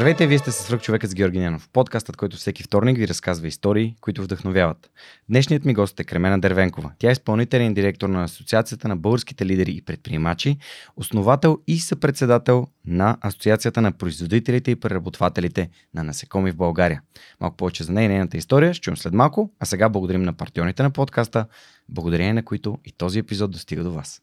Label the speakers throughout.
Speaker 1: Здравейте, вие сте с човекът с Георги Ненов, подкастът, който всеки вторник ви разказва истории, които вдъхновяват. Днешният ми гост е Кремена Дервенкова. Тя е изпълнителен директор на Асоциацията на българските лидери и предприемачи, основател и съпредседател на Асоциацията на производителите и преработвателите на насекоми в България. Малко повече за нея и нейната история ще чуем след малко, а сега благодарим на партньорите на подкаста, благодарение на които и този епизод достига до вас.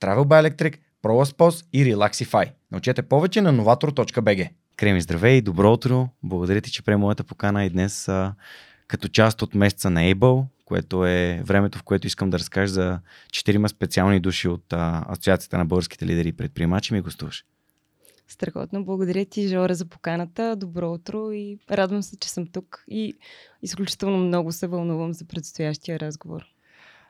Speaker 1: Travel by Electric, ProLaspos и Relaxify. Научете повече на novator.bg. Креми, здравей и добро утро! Благодаря ти, че приема моята покана и днес а, като част от месеца на Able, което е времето, в което искам да разкажа за четирима специални души от а, Асоциацията на българските лидери и предприемачи ми гостуваш.
Speaker 2: Страхотно. Благодаря ти, Жора, за поканата. Добро утро и радвам се, че съм тук и изключително много се вълнувам за предстоящия разговор.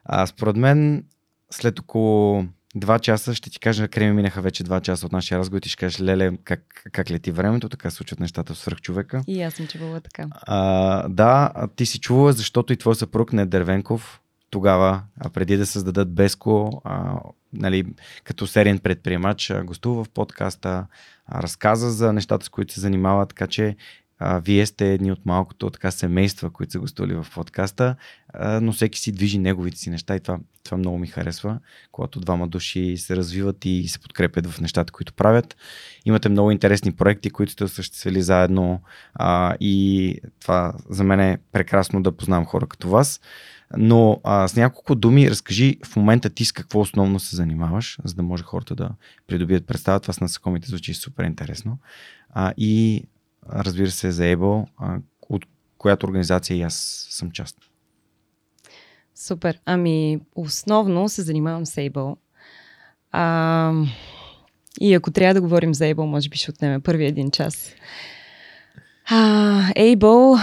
Speaker 1: А, според мен, след около два часа ще ти кажа, креми минаха вече два часа от нашия разговор и ти ще кажеш, леле, как, как лети времето, така случват нещата в свръхчовека.
Speaker 2: И аз съм чувала така.
Speaker 1: А, да, ти си чувала, защото и твой съпруг не е Дървенков, тогава, а преди да създадат Беско, а, нали, като сериен предприемач, гостува в подкаста, а, разказа за нещата, с които се занимава, така че а, вие сте едни от малкото така семейства, които са гостували в подкаста, а, но всеки си движи неговите си неща и това, това много ми харесва, когато двама души се развиват и се подкрепят в нещата, които правят. Имате много интересни проекти, които сте осъществили заедно а, и това за мен е прекрасно да познавам хора като вас. Но а, с няколко думи разкажи в момента ти с какво основно се занимаваш, за да може хората да придобият представа. Това с насекомите звучи супер интересно. А, и разбира се, за Able, от която организация и аз съм част.
Speaker 2: Супер. Ами, основно се занимавам с Able. А, и ако трябва да говорим за Able, може би ще отнеме първи един час. А, Able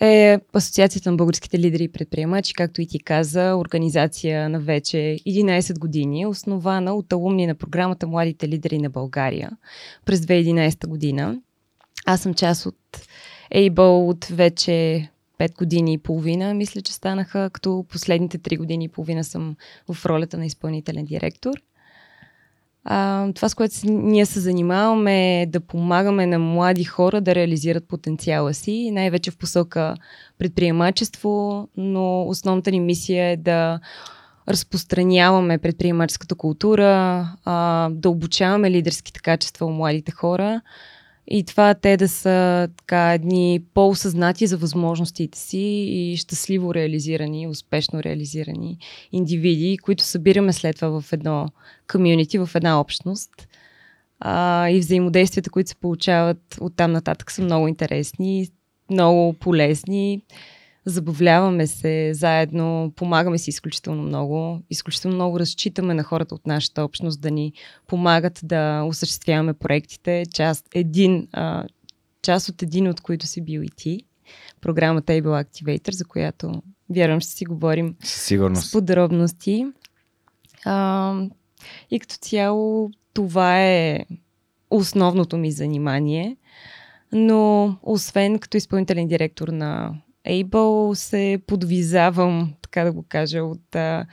Speaker 2: е Асоциацията на българските лидери и предприемачи, както и ти каза, организация на вече 11 години, основана от алумни на програмата Младите лидери на България през 2011 година. Аз съм част от Able от вече 5 години и половина, мисля, че станаха, като последните 3 години и половина съм в ролята на изпълнителен директор. А, това, с което ние се занимаваме е да помагаме на млади хора да реализират потенциала си, най-вече в посока предприемачество, но основната ни мисия е да разпространяваме предприемаческата култура, а, да обучаваме лидерските качества у младите хора, и това те да са така едни по-осъзнати за възможностите си и щастливо реализирани, успешно реализирани индивиди, които събираме след това в едно комюнити, в една общност. А, и взаимодействията, които се получават от там нататък са много интересни, много полезни забавляваме се заедно, помагаме си изключително много. Изключително много разчитаме на хората от нашата общност да ни помагат да осъществяваме проектите. Част, един, а, част от един от които си бил и ти. Програмата Able Activator, за която вярвам ще си говорим
Speaker 1: Сигурност.
Speaker 2: с подробности. А, и като цяло това е основното ми занимание. Но освен като изпълнителен директор на Able се подвизавам, така да го кажа, от а,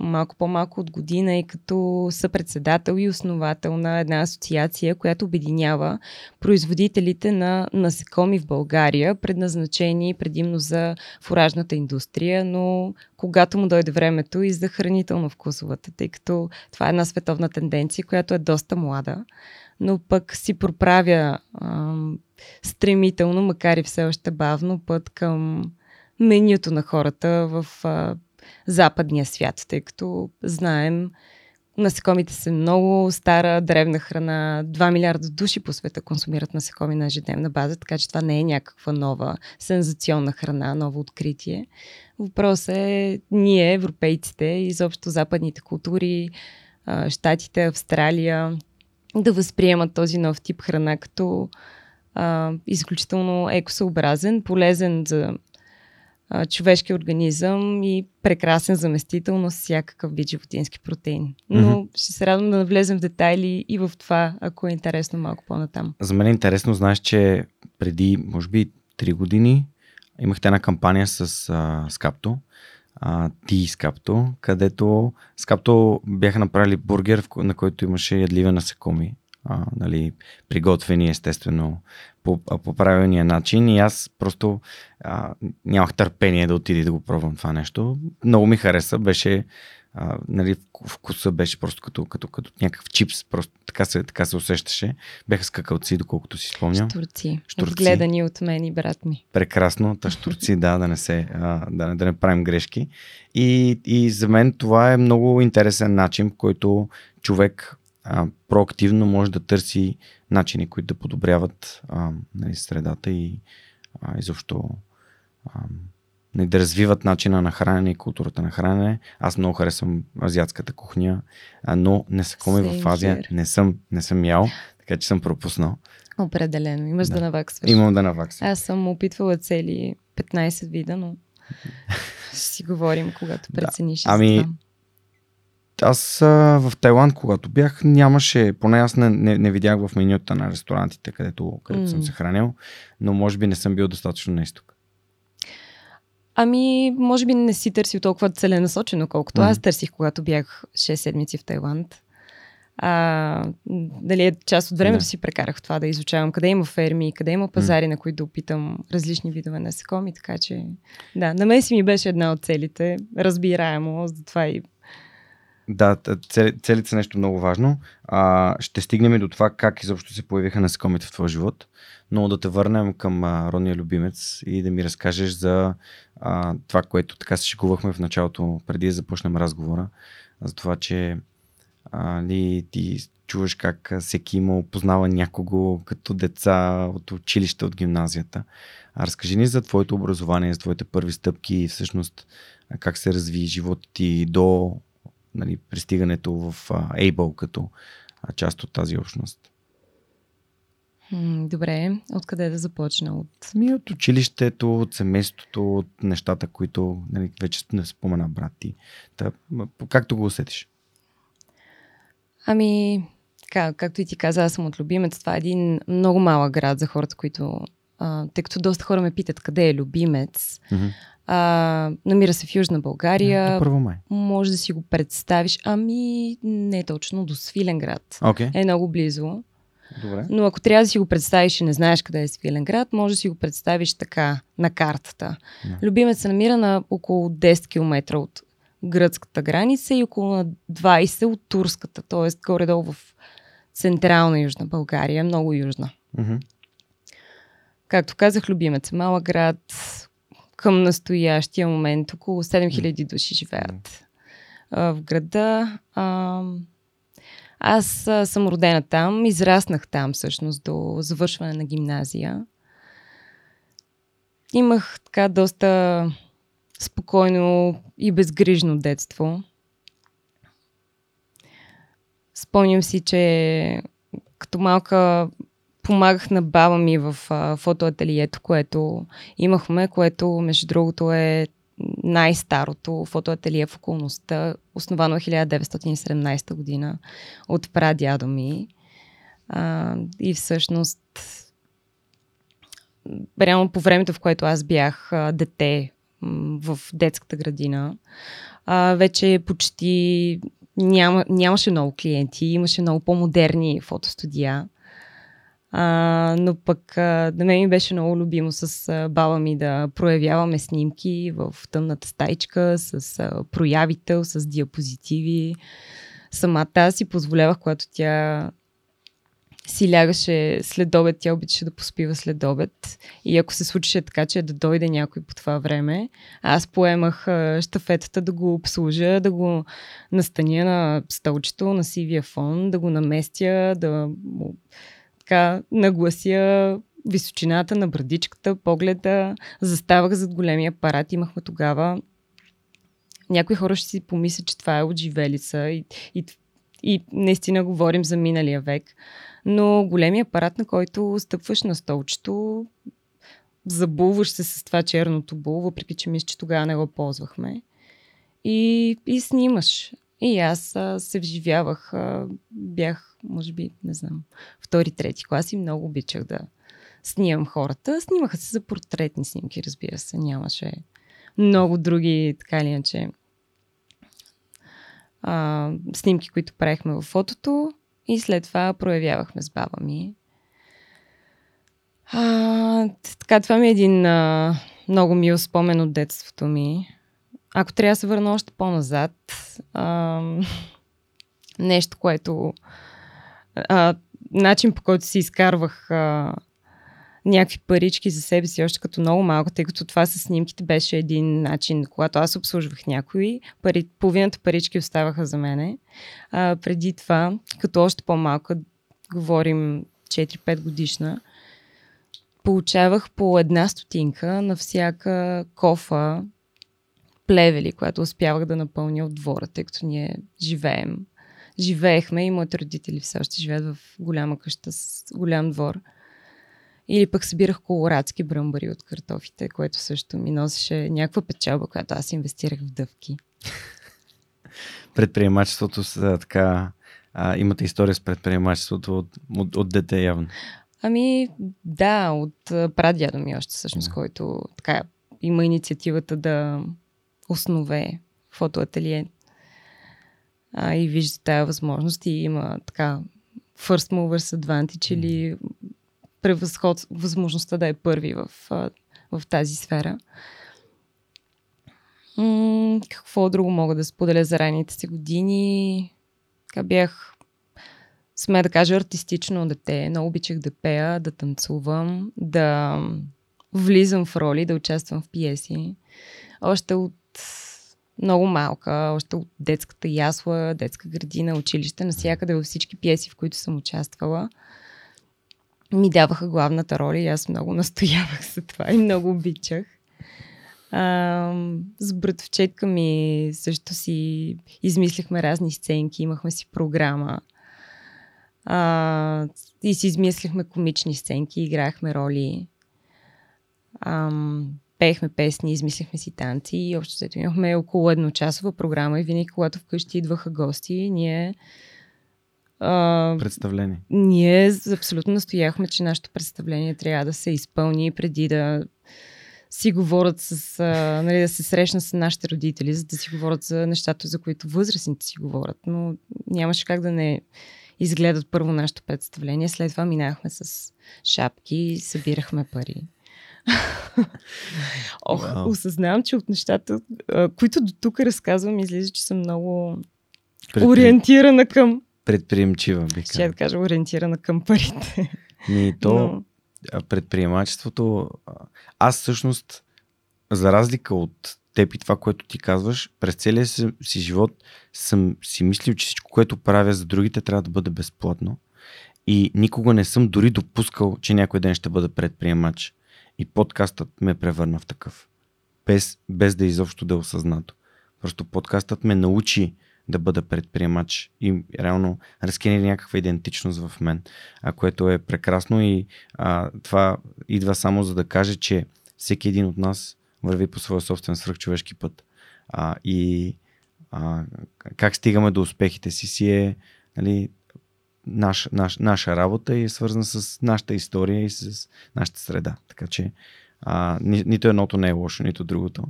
Speaker 2: малко по-малко от година и като съпредседател и основател на една асоциация, която обединява производителите на насекоми в България, предназначени предимно за фуражната индустрия, но когато му дойде времето и за хранително-вкусовата, тъй като това е една световна тенденция, която е доста млада, но пък си проправя ам, стремително, макар и все още бавно, път към менюто на хората в а, западния свят, тъй като знаем, насекомите са много стара, древна храна. 2 милиарда души по света консумират насекоми на ежедневна база, така че това не е някаква нова сензационна храна, ново откритие. Въпросът е ние, европейците, изобщо западните култури, Штатите, Австралия, да възприемат този нов тип храна като а, изключително екосъобразен, полезен за а, човешки организъм и прекрасен заместител на всякакъв вид животински протеин. Но mm-hmm. ще се радвам да навлезем в детайли и в това, ако е интересно малко по-натам.
Speaker 1: За мен е интересно, знаеш, че преди, може би, 3 години имахте една кампания с а, Скапто, ти и Скапто, където Скапто бяха направили бургер, на който имаше ядливе насекоми а, нали, приготвени естествено по, по правилния начин и аз просто а, нямах търпение да отида да го пробвам това нещо. Много ми хареса, беше а, нали, вкуса беше просто като, като, като някакъв чипс, просто така се, така се усещаше. Беха скакалци, доколкото си спомням.
Speaker 2: Штурци. Штурци. Гледани от мен и брат ми.
Speaker 1: Прекрасно, та штурци, да, да не се, а, да, да не правим грешки. И, и за мен това е много интересен начин, в който човек а, проактивно може да търси начини, които да подобряват а, нали, средата и а, изобщо а, нали, да развиват начина на хранене и културата на хранене. Аз много харесвам азиатската кухня, но насекоми в Азия не съм, не съм ял, така че съм пропуснал.
Speaker 2: Определено. Имаш да, да наваксваш.
Speaker 1: Имам да наваксвам.
Speaker 2: Аз съм опитвала цели 15 вида, но си говорим, когато прецениш.
Speaker 1: Да. Ами, аз а, в Тайланд, когато бях, нямаше, поне аз не, не, не видях в менюта на ресторантите, където, където mm. съм се хранил, но може би не съм бил достатъчно на изток.
Speaker 2: Ами, може би не си търсил толкова целенасочено, колкото mm. аз търсих, когато бях 6 седмици в Тайланд. А, дали е част от времето yeah. си прекарах в това да изучавам къде има ферми, къде има пазари, mm. на които да опитам различни видове насекоми, така че да, на мен си ми беше една от целите, разбираемо, затова и
Speaker 1: да, целите са нещо много важно. А, ще стигнем и до това как изобщо се появиха насекомите в твоя живот, но да те върнем към а, родния любимец и да ми разкажеш за а, това, което така се шикувахме в началото, преди да започнем разговора, за това, че а, ли, ти чуваш как всеки има познава някого като деца от училище, от гимназията. А разкажи ни за твоето образование, за твоите първи стъпки и всъщност как се разви живота ти до нали, пристигането в Able като част от тази общност?
Speaker 2: Добре, откъде да започна? От...
Speaker 1: Ми от училището, от семейството, от нещата, които нали, вече не спомена брат ти. Та, както го усетиш?
Speaker 2: Ами, така, както и ти каза, аз съм от Любимец. Това е един много малък град за хората, които... А, тъй като доста хора ме питат къде е Любимец. Mm-hmm. А, намира се в Южна България.
Speaker 1: До първо май.
Speaker 2: Може да си го представиш. Ами, не точно, до Свиленград.
Speaker 1: Okay.
Speaker 2: Е много близо.
Speaker 1: Добре.
Speaker 2: Но ако трябва да си го представиш и не знаеш къде е Свиленград, може да си го представиш така, на картата. Yeah. Любимец се намира на около 10 км от гръцката граница и около на 20 от турската, т.е. горе-долу в централна Южна България, много южна.
Speaker 1: Mm-hmm.
Speaker 2: Както казах, Любимец е малък град, към настоящия момент около 7000 души живеят а, в града. А, аз а, съм родена там, израснах там всъщност до завършване на гимназия. Имах така доста спокойно и безгрижно детство. Спомням си, че като малка помагах на баба ми в а, фотоателието, което имахме, което между другото е най-старото фотоателие в околността, основано 1917 година от прадядо ми. А, и всъщност реално по времето, в което аз бях а, дете в детската градина, а, вече почти няма, нямаше много клиенти, имаше много по-модерни фотостудия. А, но пък на мен ми беше много любимо с а, баба ми да проявяваме снимки в тъмната стайчка с а, проявител, с диапозитиви. Самата аз си позволявах, когато тя си лягаше след обед, тя обичаше да поспива след обед. И ако се случеше така, че да дойде някой по това време, аз поемах а, щафетата да го обслужа, да го настаня на столчето, на сивия фон, да го наместя, да му така наглася височината на брадичката, погледа. Заставах зад големия апарат. Имахме тогава някои хора ще си помислят, че това е от живелица и, и, и наистина говорим за миналия век. Но големия апарат, на който стъпваш на столчето, забулваш се с това черното бул, въпреки че мисля, че тогава не го ползвахме. И, и снимаш. И аз а, се вживявах. А, бях, може би, не знам, втори, трети клас и много обичах да снимам хората. Снимаха се за портретни снимки, разбира се. Нямаше много други, така или иначе, а, снимки, които правихме в фотото. И след това проявявахме с баба ми. А, така, това ми е един а, много мил спомен от детството ми. Ако трябва да се върна още по-назад, а, нещо, което... А, начин по който си изкарвах а, някакви парички за себе си още като много малко, тъй като това с снимките беше един начин, когато аз обслужвах някои, пари, половината парички оставаха за мене. А, преди това, като още по-малка, говорим 4-5 годишна, получавах по една стотинка на всяка кофа плевели, която успявах да напълня от двора, тъй като ние живеем. Живеехме и моите родители все още живеят в голяма къща с голям двор. Или пък събирах колорадски бръмбари от картофите, което също ми носеше някаква печалба, която аз инвестирах в дъвки.
Speaker 1: Предприемачеството са така... А, имате история с предприемачеството от, от, от дете явно.
Speaker 2: Ами да, от прадядо ми още всъщност, да. който така има инициативата да основе фотоателие а, и вижда тази възможност и има така first movers advantage или превъзход, възможността да е първи в, в тази сфера. М- какво друго мога да споделя за ранните си години? Така бях, сме да кажа, артистично дете. Много обичах да пея, да танцувам, да влизам в роли, да участвам в пиеси. Още от много малка, още от детската ясла, детска градина, училище, навсякъде във всички пиеси, в които съм участвала ми даваха главната роля и аз много настоявах за това и много обичах. А, с братовчетка ми също си измислихме разни сценки, имахме си програма. А, и си измислихме комични сценки, играхме роли. А, пеехме песни, измислихме си танци и общо имахме около едночасова програма и винаги, когато вкъщи идваха гости, ние
Speaker 1: а, представление.
Speaker 2: Ние абсолютно настояхме, че нашето представление трябва да се изпълни преди да си говорят с, а, нали, да се срещнат с нашите родители, за да си говорят за нещата, за които възрастните си говорят. Но нямаше как да не изгледат първо нашето представление. След това минахме с шапки и събирахме пари. Ох, wow. осъзнавам, че от нещата, които до тук разказвам, излиза, че съм много Предпри... ориентирана към
Speaker 1: предприемчива, би
Speaker 2: казал. Ще да кажа ориентирана към парите.
Speaker 1: Ми то, Но... предприемачеството, аз всъщност, за разлика от теб и това, което ти казваш, през целия си, си живот съм си мислил, че всичко, което правя за другите, трябва да бъде безплатно. И никога не съм дори допускал, че някой ден ще бъда предприемач. И подкастът ме превърна в такъв. Без, без да изобщо да е осъзнато. Просто подкастът ме научи да бъда предприемач и реално разкинели някаква идентичност в мен, а, което е прекрасно и а, това идва само за да каже, че всеки един от нас върви по своя собствен свръхчовешки път. А, и а, как стигаме до успехите си си е нали, наш, наш, наша работа и е свързана с нашата история и с нашата среда. Така че а, ни, нито едното не е лошо, нито другото.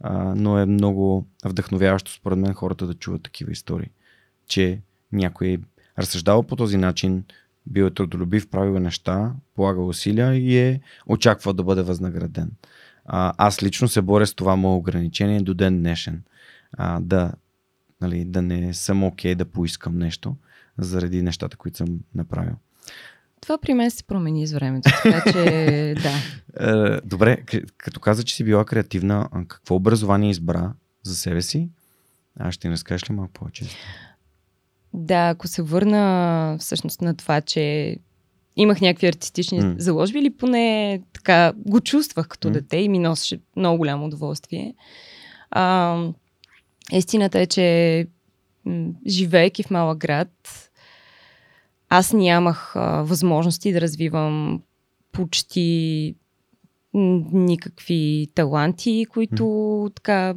Speaker 1: а, но е много вдъхновяващо според мен хората да чуват такива истории. Че някой е разсъждавал по този начин, бил е трудолюбив, правил е неща, полагал усилия и е очаквал да бъде възнаграден. А, аз лично се боря с това мое ограничение до ден днешен. А, да, нали, да не съм окей okay да поискам нещо заради нещата, които съм направил.
Speaker 2: Това при мен се промени с времето, така че да.
Speaker 1: Е, добре, като каза, че си била креативна, какво образование избра за себе си? Аз ще ни разкажеш ли малко повече?
Speaker 2: Да, ако се върна всъщност на това, че имах някакви артистични mm. заложби или поне така го чувствах като mm. дете и ми носеше много голямо удоволствие. А, истината е, че живеейки в малък град, аз нямах а, възможности да развивам почти никакви таланти, които mm. така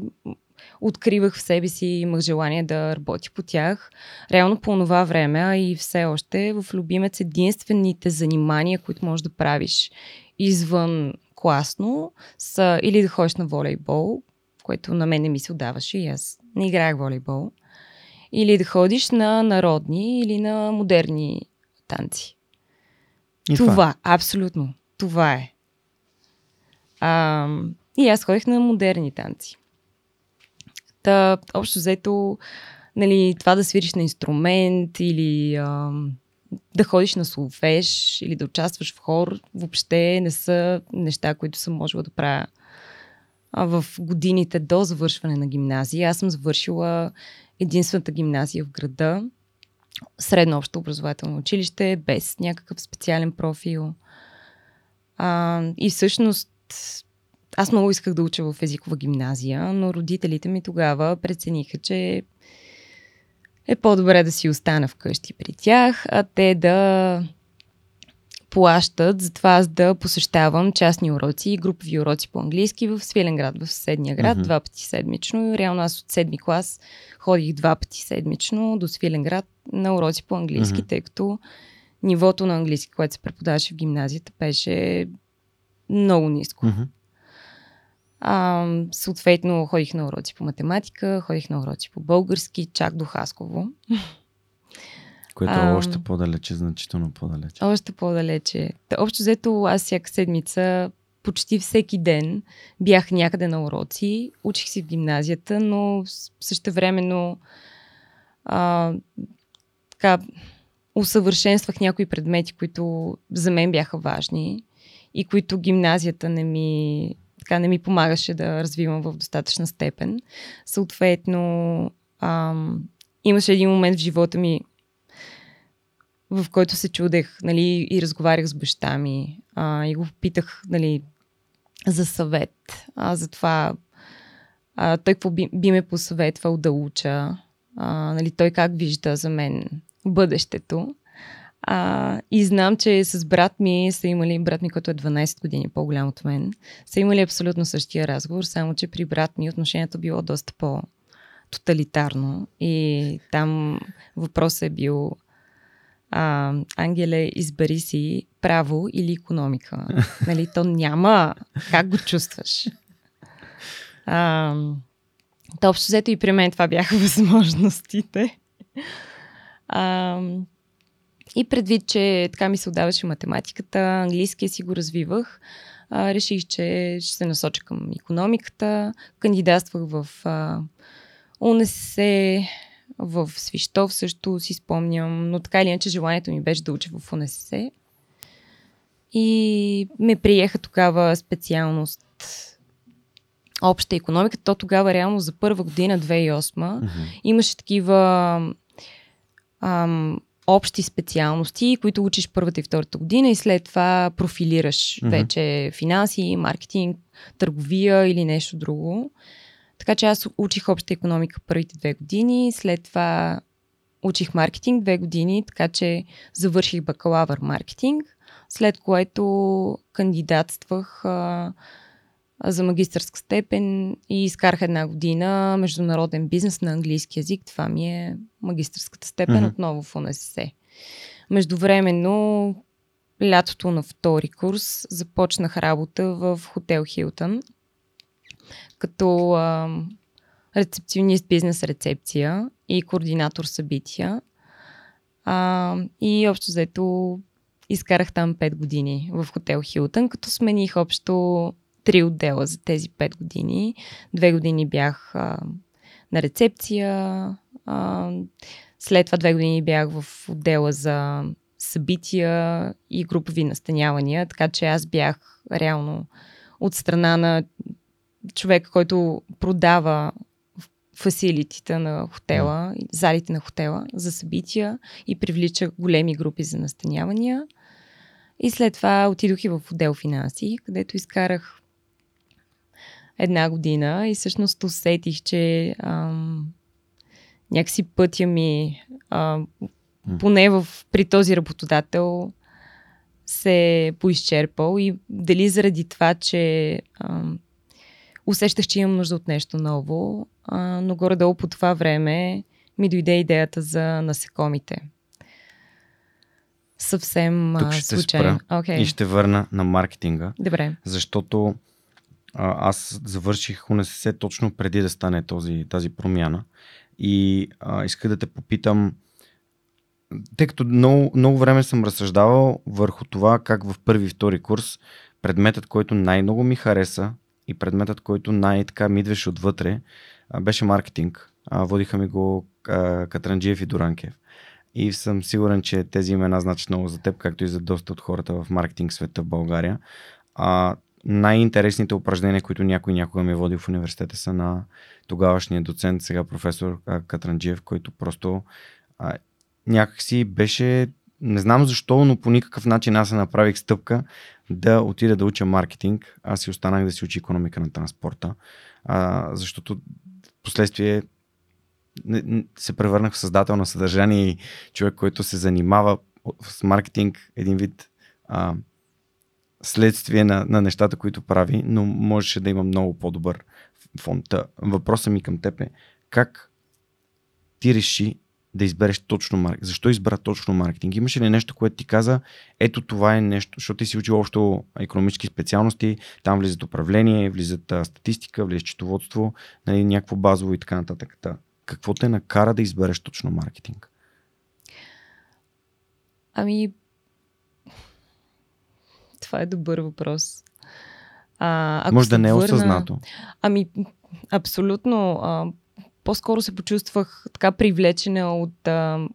Speaker 2: откривах в себе си, имах желание да работя по тях. Реално по това време, а и все още в Любимец единствените занимания, които можеш да правиш извън класно, са или да ходиш на волейбол, което на мен не ми се отдаваше и аз не играех волейбол, или да ходиш на народни или на модерни танци. И това, това абсолютно. Това е. А, и аз ходих на модерни танци. Та, общо взето, нали, това да свириш на инструмент или а, да ходиш на солфеж или да участваш в хор, въобще не са неща, които съм можела да правя а, в годините до завършване на гимназия. Аз съм завършила единствената гимназия в града, средно общо образователно училище, без някакъв специален профил. А, и всъщност аз много исках да уча в езикова гимназия, но родителите ми тогава прецениха, че е по-добре да си остана вкъщи при тях, а те да плащат за това аз да посещавам частни уроци и групови уроци по английски в Свиленград, в съседния град, uh-huh. два пъти седмично. И реално аз от седми клас ходих два пъти седмично до Свиленград на уроци по английски, uh-huh. тъй като нивото на английски, което се преподаваше в гимназията, беше много ниско. Uh-huh. А, съответно, ходих на уроци по математика, ходих на уроци по български, чак до Хасково.
Speaker 1: Което е още по-далече, значително по-далече.
Speaker 2: Още по-далече. Общо взето, аз всяка седмица, почти всеки ден бях някъде на уроци, учих си в гимназията, но същевременно а, така, усъвършенствах някои предмети, които за мен бяха важни и които гимназията не ми така не ми помагаше да развивам в достатъчна степен. Съответно, ам, имаше един момент в живота ми, в който се чудех нали, и разговарях с баща ми а, и го питах нали, за съвет, а, за това а, той какво би, би ме посъветвал да уча, а, нали, той как вижда за мен бъдещето. А, и знам, че с брат ми са имали, брат ми, който е 12 години по-голям от мен, са имали абсолютно същия разговор, само че при брат ми отношението било доста по-тоталитарно. И там въпросът е бил а, Ангеле, избери си право или економика. нали, то няма как го чувстваш. А, то общо взето и при мен това бяха възможностите. А, и предвид, че така ми се отдаваше математиката, английския си го развивах, а, реших, че ще се насоча към економиката. Кандидатствах в а, УНСС, в Свищов също си спомням, но така или иначе желанието ми беше да уча в УНСС. И ме приеха тогава специалност обща економика. То тогава реално за първа година, 2008, mm-hmm. имаше такива ам, общи специалности, които учиш първата и втората година и след това профилираш mm-hmm. вече финанси, маркетинг, търговия или нещо друго. Така че аз учих обща економика първите две години, след това учих маркетинг две години, така че завърших бакалавър маркетинг, след което кандидатствах а, за магистърска степен и изкарах една година международен бизнес на английски язик. Това ми е магистърската степен mm-hmm. отново в УНСС. Междувременно, лятото на втори курс, започнах работа в хотел Хилтън. Като а, рецепционист бизнес рецепция и координатор събития. А, и общо заето изкарах там 5 години в хотел Хилтън, като смених общо три отдела за тези 5 години. Две години бях а, на рецепция, а, след това две години бях в отдела за събития и групови настанявания, така че аз бях реално от страна на човек, който продава фасилитите на хотела, залите на хотела за събития и привлича големи групи за настанявания. И след това отидох и в отдел финанси, където изкарах една година. И всъщност усетих, че ам, някакси пътя ми, а, поне в, при този работодател, се е поизчерпал. И дали заради това, че ам, усещах, че имам нужда от нещо ново, а, но горе-долу по това време ми дойде идеята за насекомите. Съвсем
Speaker 1: Тук ще
Speaker 2: случайно.
Speaker 1: Спра
Speaker 2: okay.
Speaker 1: и ще върна на маркетинга.
Speaker 2: Добре.
Speaker 1: Защото а, аз завърших УНСС точно преди да стане този, тази промяна. И а, исках да те попитам, тъй като много, много време съм разсъждавал върху това как в първи и втори курс предметът, който най-много ми хареса и предметът, който най-така ми идваше отвътре, беше маркетинг. Водиха ми го Катранджиев и Дуранкев. И съм сигурен, че тези имена значат много за теб, както и за доста от хората в маркетинг света в България. А, най-интересните упражнения, които някой някога ми е водил в университета са на тогавашния доцент, сега професор Катранджиев, който просто а, някакси беше, не знам защо, но по никакъв начин аз се направих стъпка да отида да уча маркетинг. Аз си останах да си учи економика на транспорта, а, защото последствие се превърнах в създател на съдържание и човек, който се занимава с маркетинг, един вид а, следствие на, на нещата, които прави, но можеше да има много по-добър фонд. Въпросът ми към теб е как ти реши да избереш точно маркетинг? Защо избра точно маркетинг? Имаше ли нещо, което ти каза, ето това е нещо, защото ти си учил общо економически специалности, там влизат управление, влизат а, статистика, влизат счетоводство, нали, някакво базово и така нататък. Какво те накара да избереш точно маркетинг?
Speaker 2: Ами, това е добър въпрос. А, ако
Speaker 1: Може да не е върна... осъзнато.
Speaker 2: Ами, абсолютно. А, по-скоро се почувствах така привлечена от а,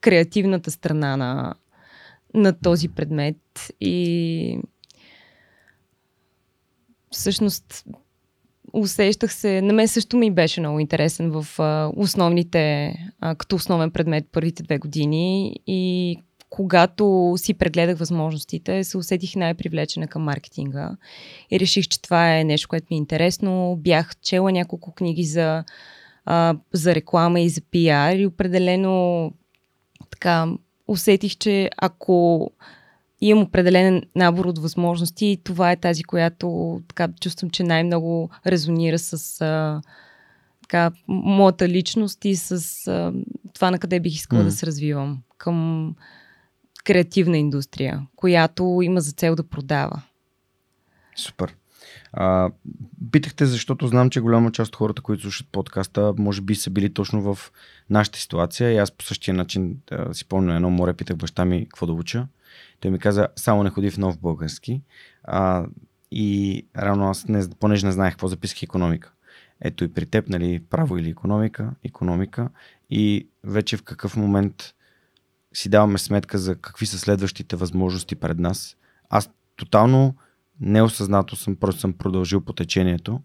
Speaker 2: креативната страна на, на този предмет. И всъщност усещах се, на мен също ми беше много интересен в а, основните, а, като основен предмет първите две години. И когато си прегледах възможностите, се усетих най-привлечена към маркетинга. И реших, че това е нещо, което ми е интересно. Бях чела няколко книги за, а, за реклама и за пиар и определено така усетих, че ако имам определен набор от възможности, това е тази, която така чувствам, че най-много резонира с а, така, моята личност и с а, това на къде бих искала mm. да се развивам. Към креативна индустрия, която има за цел да продава.
Speaker 1: Супер. А, питахте, защото знам, че голяма част от хората, които слушат подкаста, може би са били точно в нашата ситуация и аз по същия начин да, си помня едно море, питах баща ми какво да уча. Той ми каза, само не ходи в нов български. А, и рано аз, не, понеже не знаех какво записах економика. Ето и при теб, нали, право или економика, економика. И вече в какъв момент си даваме сметка за какви са следващите възможности пред нас. Аз тотално неосъзнато съм, просто съм продължил по течението,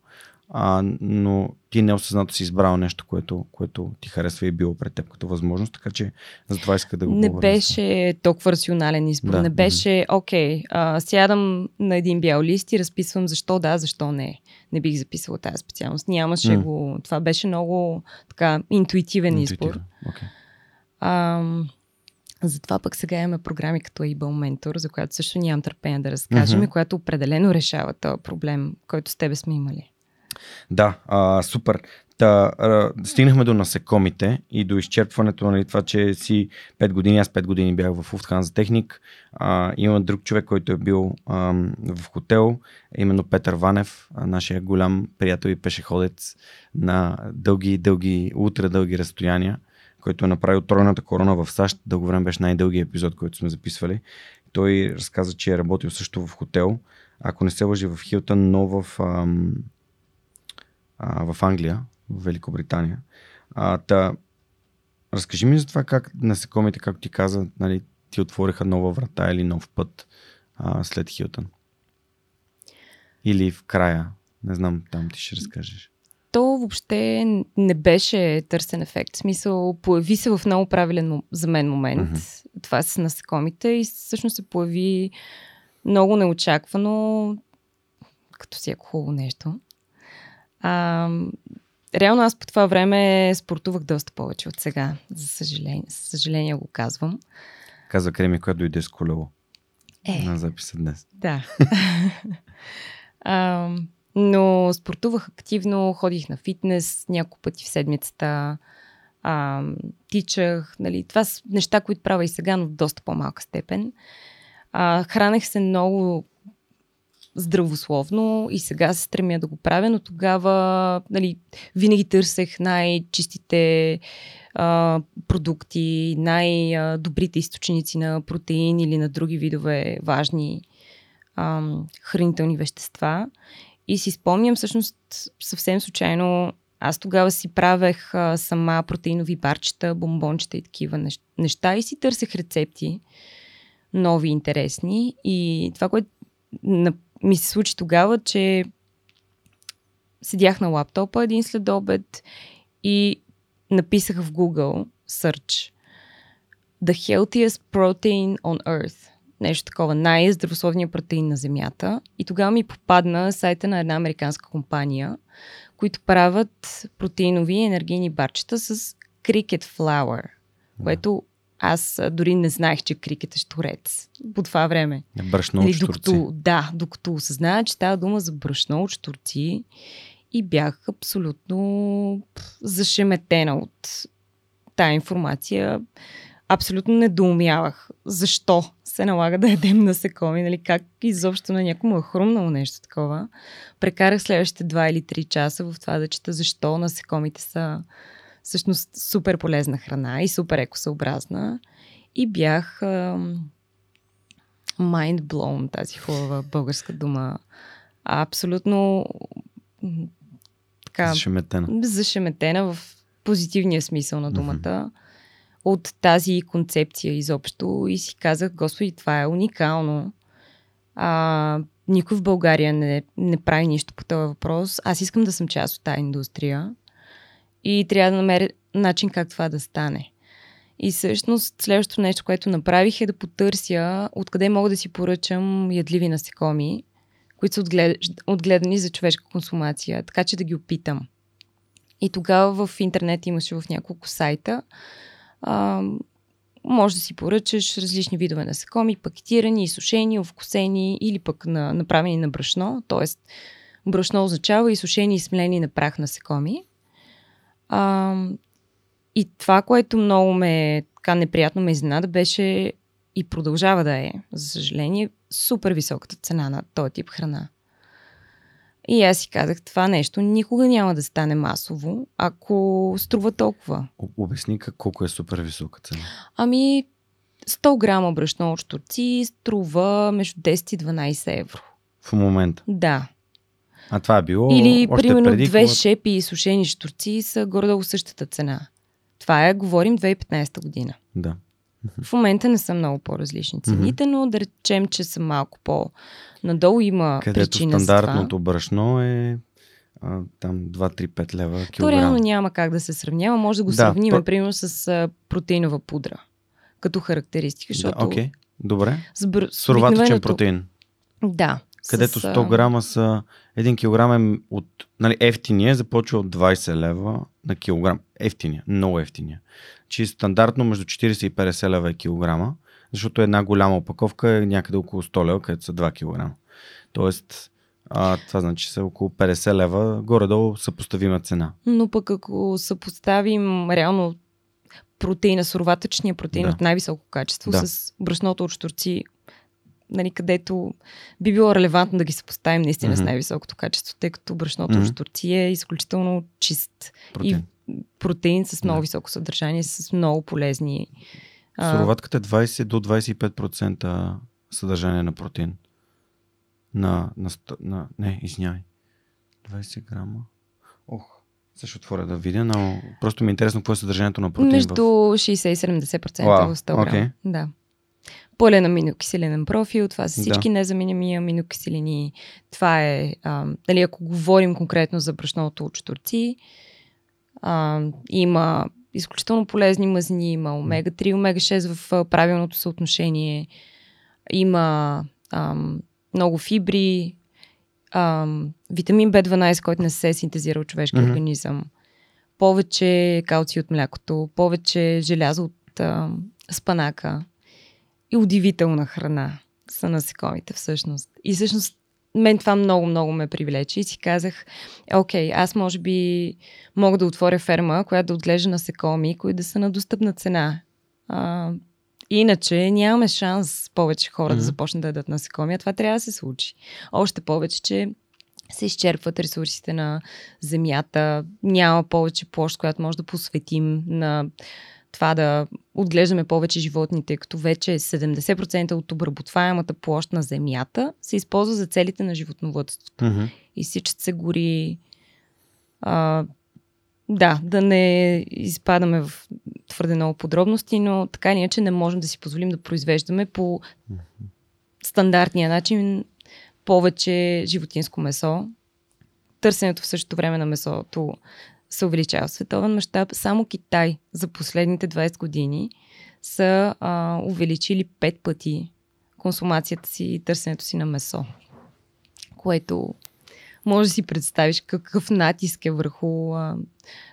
Speaker 1: а, но ти неосъзнато си избрал нещо, което, което ти харесва и е било пред теб като възможност, така че затова иска да го
Speaker 2: Не беше толкова рационален избор. Да. Не беше, окей, okay, сядам на един бял лист и разписвам защо да, защо не. Не бих записала тази специалност. Нямаше mm. го. Това беше много така интуитивен, интуитивен. избор. Okay. А, затова пък сега имаме програми като Able Mentor, за която също нямам търпение да разкажем mm-hmm. и която определено решава този проблем, който с тебе сме имали.
Speaker 1: Да, а, супер. Та, а, стигнахме до насекомите и до изчерпването, нали, това, че си 5 години, аз 5 години бях в за техник. А, има друг човек, който е бил а, в хотел, именно Петър Ванев, а, нашия голям приятел и пешеходец на дълги, дълги, утре дълги разстояния, който е направил тройната корона в САЩ. Дълго време беше най-дългият епизод, който сме записвали. Той разказа, че е работил също в хотел. Ако не се лъжи в Хилтън, но в, ам, а, в Англия, в Великобритания. А, та, разкажи ми за това как насекомите, както ти каза, нали, ти отвориха нова врата или нов път а, след Хилтън. Или в края. Не знам, там ти ще разкажеш.
Speaker 2: То въобще не беше търсен ефект. В смисъл, появи се в много правилен за мен момент. Mm-hmm. Това с насекомите и всъщност се появи много неочаквано, като всяко хубаво нещо. А, реално аз по това време спортувах доста повече от сега. За съжаление, съжаление го казвам.
Speaker 1: Каза Креми, която дойде с колело.
Speaker 2: Е,
Speaker 1: на записа днес.
Speaker 2: Да. а, но спортувах активно, ходих на фитнес няколко пъти в седмицата, а, тичах, нали, това са неща, които правя и сега, но в доста по-малка степен. А, хранех се много здравословно и сега се стремя да го правя, но тогава нали, винаги търсех най-чистите а, продукти, най-добрите източници на протеин или на други видове важни а, хранителни вещества. И си спомням всъщност съвсем случайно аз тогава си правех а, сама протеинови барчета, бомбончета и такива неща и си търсех рецепти нови, интересни. И това, което ми се случи тогава, че седях на лаптопа един след обед и написах в Google search The healthiest protein on earth. Нещо такова, най-здравословният протеин на Земята. И тогава ми попадна сайта на една американска компания, които правят протеинови енергийни барчета с cricket flour, което аз дори не знаех, че крикет е шторец по това време.
Speaker 1: Брашно от
Speaker 2: докато, Да, докато осъзная, че става дума за брашно от штурци и бях абсолютно зашеметена от тая информация. Абсолютно недоумявах защо се налага да ядем насекоми, нали, как изобщо на някому е хрумнало нещо такова. Прекарах следващите два или три часа в това да чета защо насекомите са всъщност супер полезна храна и супер екосъобразна. И бях uh, mind blown, тази хубава българска дума. Абсолютно
Speaker 1: така, зашеметена.
Speaker 2: зашеметена в позитивния смисъл на думата. Mm-hmm. От тази концепция изобщо и си казах, Господи, това е уникално. А, никой в България не, не прави нищо по този въпрос. Аз искам да съм част от тази индустрия и трябва да намеря начин как това да стане. И всъщност следващото нещо, което направих е да потърся откъде мога да си поръчам ядливи насекоми, които са отглед... отгледани за човешка консумация, така че да ги опитам. И тогава в интернет имаше в няколко сайта. Може да си поръчаш различни видове насекоми, пакетирани, изсушени, овкусени или пък на, направени на брашно. Тоест, брашно означава изсушени и смлени на прах насекоми. А, и това, което много ме така неприятно ме изненада, беше и продължава да е, за съжаление, супер високата цена на този тип храна. И аз си казах, това нещо никога няма да стане масово, ако струва толкова.
Speaker 1: Обясни колко е супер висока цена.
Speaker 2: Ами, 100 грама брашно от штурци струва между 10 и 12 евро.
Speaker 1: В момента?
Speaker 2: Да.
Speaker 1: А това е било
Speaker 2: Или,
Speaker 1: още
Speaker 2: примерно,
Speaker 1: преди,
Speaker 2: две
Speaker 1: когато...
Speaker 2: шепи и сушени штурци са горе-долу същата цена. Това е, говорим, 2015 година.
Speaker 1: Да.
Speaker 2: В момента не са много по-различни цените, mm-hmm. но да речем, че са малко по-надолу. Има
Speaker 1: Където
Speaker 2: причина
Speaker 1: стандартното брашно е а, там 2-3-5 лева килограм.
Speaker 2: То реално няма как да се сравнява. Може да го да, сравним, то... примерно, с а, протеинова пудра като характеристика. Защото
Speaker 1: да, окей, okay. добре.
Speaker 2: С.
Speaker 1: Суроватъчен протеин.
Speaker 2: Да.
Speaker 1: Където 100 грама са 1 килограм е от нали, ефтиния, започва от 20 лева на килограм. Ефтиния, много ефтиния. Че стандартно между 40 и 50 лева е килограма, защото една голяма опаковка е някъде около 100 лева, където са 2 килограма. Тоест, а, това значи са около 50 лева, горе-долу съпоставима цена.
Speaker 2: Но пък ако съпоставим реално протеина, суроватъчния протеин
Speaker 1: Да.
Speaker 2: от най-високо качество
Speaker 1: Да.
Speaker 2: с брашното от штурци, нали, където би било релевантно да ги съпоставим наистина с
Speaker 1: Мгм.
Speaker 2: най-високото качество, тъй като брашното от штурци е изключително чист
Speaker 1: Протеин.
Speaker 2: и протеин с много
Speaker 1: Да.
Speaker 2: високо съдържание, с много полезни.
Speaker 1: Суроватката е 20 до 25% съдържание на протеин. На, на, на не, извинявай. 20 грама. Ох, също отворя да видя, но просто ми е интересно какво е съдържанието на протеин
Speaker 2: Между
Speaker 1: в...
Speaker 2: 60 и 70%
Speaker 1: Вау,
Speaker 2: в 100 грама.
Speaker 1: окей.
Speaker 2: Да. Пълен аминокиселинен профил, това са
Speaker 1: Да.
Speaker 2: всички незаменими аминокиселини. Това е, а, нали, ако говорим конкретно за брашното от штурци, а, има изключително полезни мазнини, има омега-3, омега-6 в правилното съотношение, има ам, много фибри, ам, витамин B12, който не се синтезира от човешкия
Speaker 1: Мгм.
Speaker 2: организъм, повече калци от млякото, повече желязо от ам, спанака и удивителна храна са насекомите всъщност. И всъщност мен това много, много ме привлече и си казах, «Е, окей, аз може би мога да отворя ферма, която да отглежда насекоми, които да са на достъпна цена. А, иначе нямаме шанс повече хора
Speaker 1: Мгм.
Speaker 2: да започнат да ядат насекоми, а това трябва да се случи. Още повече, че се изчерпват ресурсите на земята, няма повече площ, която може да посветим на това да отглеждаме повече животни, тъй като вече 70% от обработваемата площ на земята се използва за целите на животновътството.
Speaker 1: Мгм.
Speaker 2: Изсичат се гори. А, да, да не изпадаме в твърде много подробности, но така или иначе не можем да си позволим да произвеждаме по стандартния начин повече животинско месо. Търсенето в същото време на месото се увеличава в световен мащаб. Само Китай за последните 20 години са а, увеличили 5 пъти консумацията си и търсенето си на месо. Което може да си представиш какъв натиск е върху а,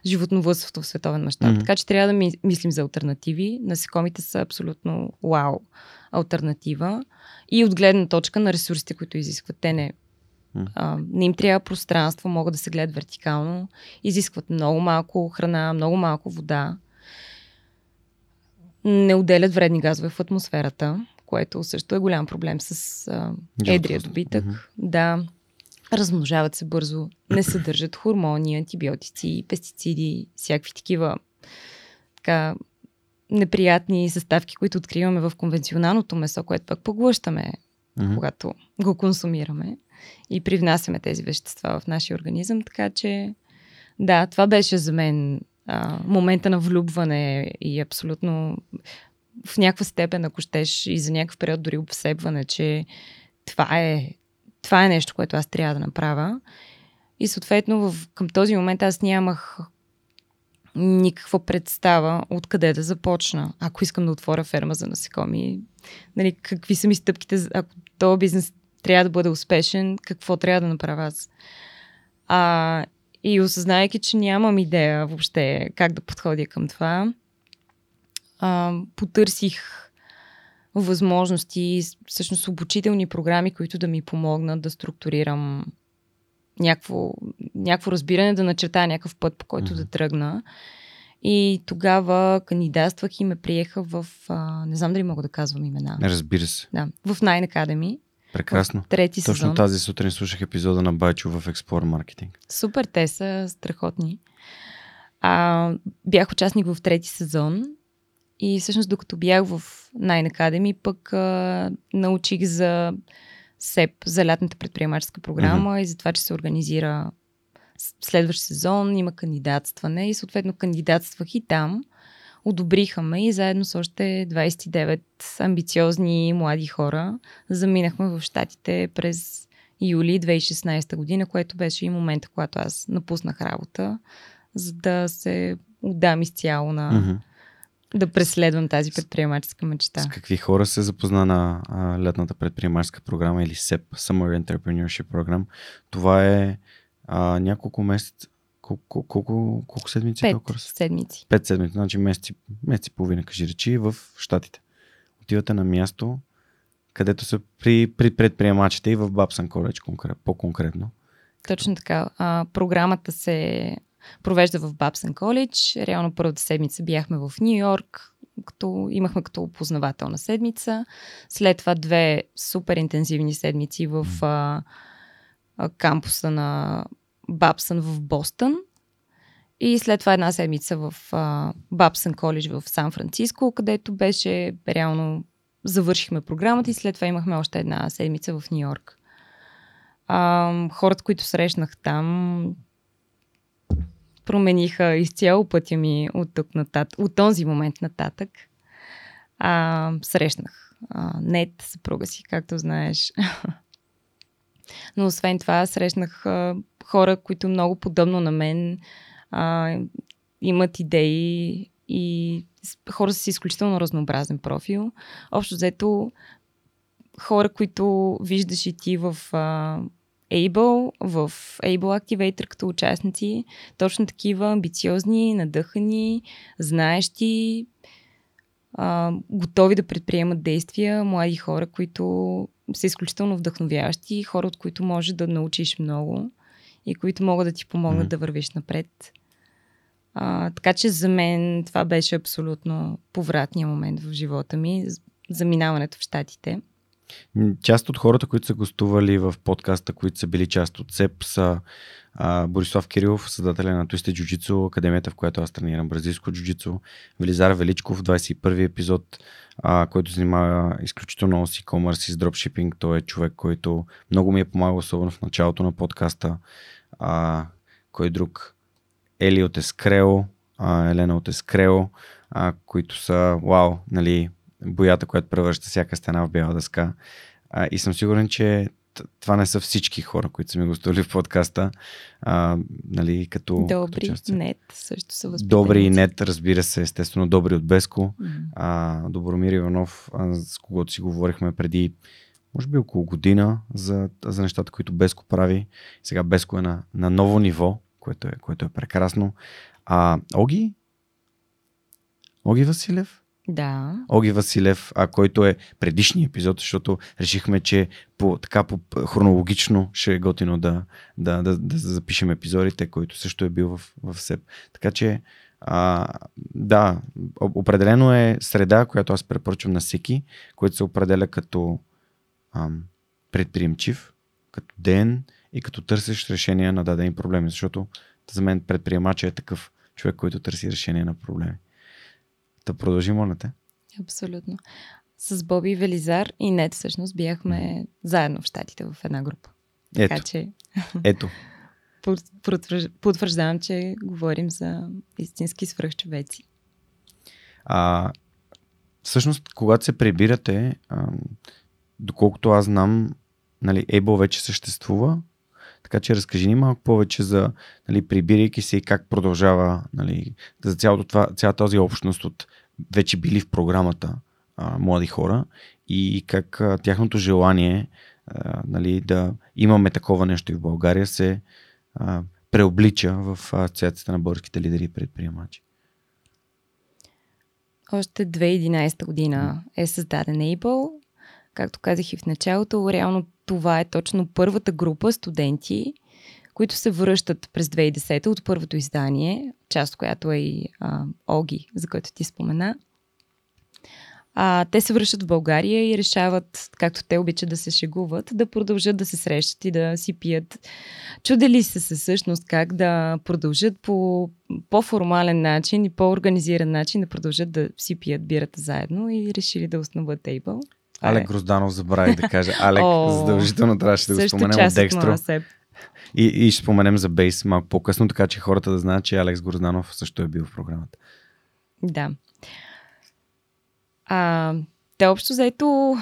Speaker 2: животновътството в световен мащаб.
Speaker 1: Мгм.
Speaker 2: Така че трябва да ми, мислим за альтернативи. Насекомите са абсолютно вау альтернатива. И от гледна точка на ресурсите, които изискват. Те не. А, не им трябва пространство, могат да се гледат вертикално. Изискват много малко храна, много малко вода. Не отделят вредни газове в атмосферата, което също е голям проблем с а, едрия добитък.
Speaker 1: Мгм.
Speaker 2: Да. Размножават се бързо, не съдържат хормони, антибиотици, пестициди, всякакви такива така, неприятни съставки, които откриваме в конвенционалното месо, което пък поглъщаме,
Speaker 1: Мгм.
Speaker 2: когато го консумираме и привнасяме тези вещества в нашия организъм. Така че, да, това беше за мен а, момента на влюбване и абсолютно в някаква степен, ако щеш, и за някакъв период дори обсебване, че това е, това е нещо, което аз трябва да направя. И съответно в, към този момент аз нямах никаква представа откъде да започна. Ако искам да отворя ферма за насекоми, нали, какви са ми стъпките, ако този бизнес трябва да бъде успешен, какво трябва да направя аз. А, и осъзнайки, че нямам идея въобще как да подходя към това, а, потърсих възможности, всъщност обучителни програми, които да ми помогнат да структурирам някакво, някакво разбиране, да начертая някакъв път, по който
Speaker 1: Мгм.
Speaker 2: да тръгна. И тогава кандидатствах и ме приеха в... А, не знам дали мога да казвам имена.
Speaker 1: Разбира се.
Speaker 2: Да, в Nine Academy.
Speaker 1: Прекрасно.
Speaker 2: Трети
Speaker 1: Точно
Speaker 2: сезон.
Speaker 1: тази сутрин слушах епизода на Байчо в Explore Marketing.
Speaker 2: Супер, те са страхотни. А, бях участник в трети сезон и всъщност докато бях в Nine Academy, пък а, научих за СЕП, за лятната предприемаческа програма mm-hmm. и за това, че се организира следващ сезон, има кандидатстване и съответно кандидатствах и там. Одобриха ме и заедно с още 29 амбициозни млади хора заминахме в Штатите през юли 2016 година, което беше и момента, когато аз напуснах работа, за да се отдам изцяло на да преследвам тази предприемаческа мечта.
Speaker 1: С какви хора се запозна на а, летната предприемаческа програма или SEP, Summer Entrepreneurship Program? Това е а, няколко месеца, колко, колко, колко седмици?
Speaker 2: Пет
Speaker 1: толкова са?
Speaker 2: седмици.
Speaker 1: Пет седмици, значи месец, и- месец и половина, кажи речи, в Штатите. Отивате на място, където са при, при предприемачите и в College конкрет, по-конкретно.
Speaker 2: Точно така. А, програмата се провежда в Babson College. Реално първата седмица бяхме в Нью Йорк, като имахме като опознавателна седмица. След това две супер интензивни седмици в а, а, кампуса на Бабсън в Бостън. И след това една седмица в Бабсън коледж в Сан Франциско, където беше реално завършихме програмата и след това имахме още една седмица в Нью Йорк. А, хората, които срещнах там, промениха изцяло пътя ми от тук нататък, от този момент нататък. А, срещнах а, Нет, съпруга си, както знаеш. Но освен това срещнах а, хора, които много подобно на мен а, имат идеи и хора с изключително разнообразен профил. Общо взето хора, които виждаш и ти в а, Able, в Able Activator като участници, точно такива амбициозни, надъхани, знаещи, а, готови да предприемат действия, млади хора, които са изключително вдъхновяващи, хора, от които може да научиш много и които могат да ти помогнат mm-hmm. да вървиш напред. А, така че за мен това беше абсолютно повратния момент в живота ми, заминаването в Штатите.
Speaker 1: Част от хората, които са гостували в подкаста, които са били част от СЕП, са Борислав Кирилов, създателя на Twisted Jiu-Jitsu, академията, в която аз тренирам бразилско джуджицу, Велизар Величков, 21 епизод, а, който занимава изключително с e-commerce и с дропшипинг. Той е човек, който много ми е помагал, особено в началото на подкаста. А, кой друг? Ели от Ескрео, а, Елена от Ескрео, а, които са, вау, нали, боята, която превръща всяка стена в бяла дъска. А, и съм сигурен, че това не са всички хора, които са ми гостували в подкаста. А, нали, като,
Speaker 2: добри, като нет също са възпитаници.
Speaker 1: Добри и нет, разбира се, естествено, добри от Беско. Mm-hmm. А, Добромир Иванов, а, с когото си говорихме преди, може би около година, за, за нещата, които Беско прави. Сега Беско е на, на ново ниво, което е, което е прекрасно. А, Оги? Оги Василев?
Speaker 2: Да.
Speaker 1: Оги Василев, а, който е предишния епизод, защото решихме, че по, така по хронологично ще е готино да, да, да, да запишем епизодите, който също е бил в, в СЕП. Така че, а, да, определено е среда, която аз препоръчвам на всеки, който се определя като ам, предприемчив, като ден и като търсещ решение на дадени проблеми, защото за мен предприемача е такъв човек, който търси решение на проблеми. Да продължим, моля те.
Speaker 2: Абсолютно. С Боби Велизар и Нет всъщност бяхме заедно в Штатите в една група.
Speaker 1: Ето. Така че... Ето.
Speaker 2: Потвърждавам, че говорим за истински свръхчовеци.
Speaker 1: А, всъщност, когато се прибирате, а, доколкото аз знам, нали, Able вече съществува, така че разкажи ни малко повече за, нали, прибирайки се и как продължава нали, за цялото това, цялата този общност от вече били в програмата а, млади хора и как а, тяхното желание а, нали, да имаме такова нещо и в България се а, преоблича в асоциацията на българските лидери и предприемачи.
Speaker 2: Още 2011 година е създаден Able. Както казах и в началото, реално това е точно първата група студенти, които се връщат през 2010 от първото издание, част която е и а, Оги, за който ти спомена. А, те се връщат в България и решават, както те обичат да се шегуват, да продължат да се срещат и да си пият. Чудели се се всъщност как да продължат по по-формален начин и по-организиран начин да продължат да си пият бирата заедно и решили да основат тейбъл.
Speaker 1: Алек е. Грозданов забравих да кажа. Алек О, задължително трябваше да го споменем от Декстро. И, и ще споменем за Бейс малко по-късно, така че хората да знаят, че Алекс Грозданов също е бил в програмата.
Speaker 2: Да. А, те общо заето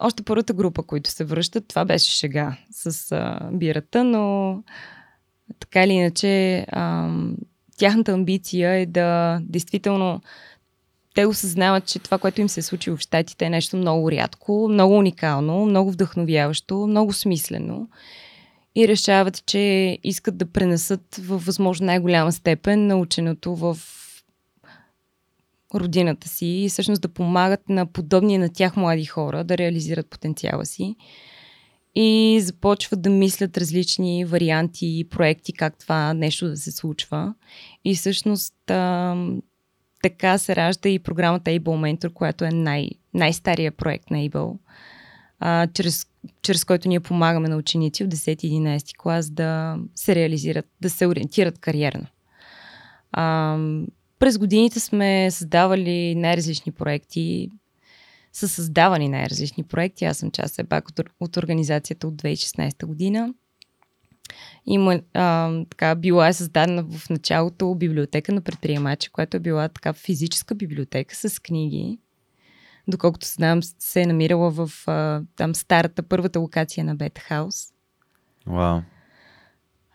Speaker 2: още първата група, които се връщат, това беше шега с а, бирата, но така или иначе а, тяхната амбиция е да действително те осъзнават, че това, което им се е случило в Штатите е нещо много рядко, много уникално, много вдъхновяващо, много смислено. И решават, че искат да пренесат във възможно най-голяма степен наученото в родината си и всъщност да помагат на подобни на тях млади хора да реализират потенциала си. И започват да мислят различни варианти и проекти, как това нещо да се случва. И всъщност така се ражда и програмата Able Mentor, която е най- най-стария проект на Able, а, чрез, чрез който ние помагаме на ученици от 10-11 клас да се реализират, да се ориентират кариерно. А, през годините сме създавали най-различни проекти, са създавани най-различни проекти. Аз съм част все пак от, от организацията от 2016 година. Има, а, така, била е създадена в началото библиотека на предприемачи, която е била така физическа библиотека с книги. Доколкото знам, се е намирала в а, там старата, първата локация на Бет Хаус.
Speaker 1: Вау.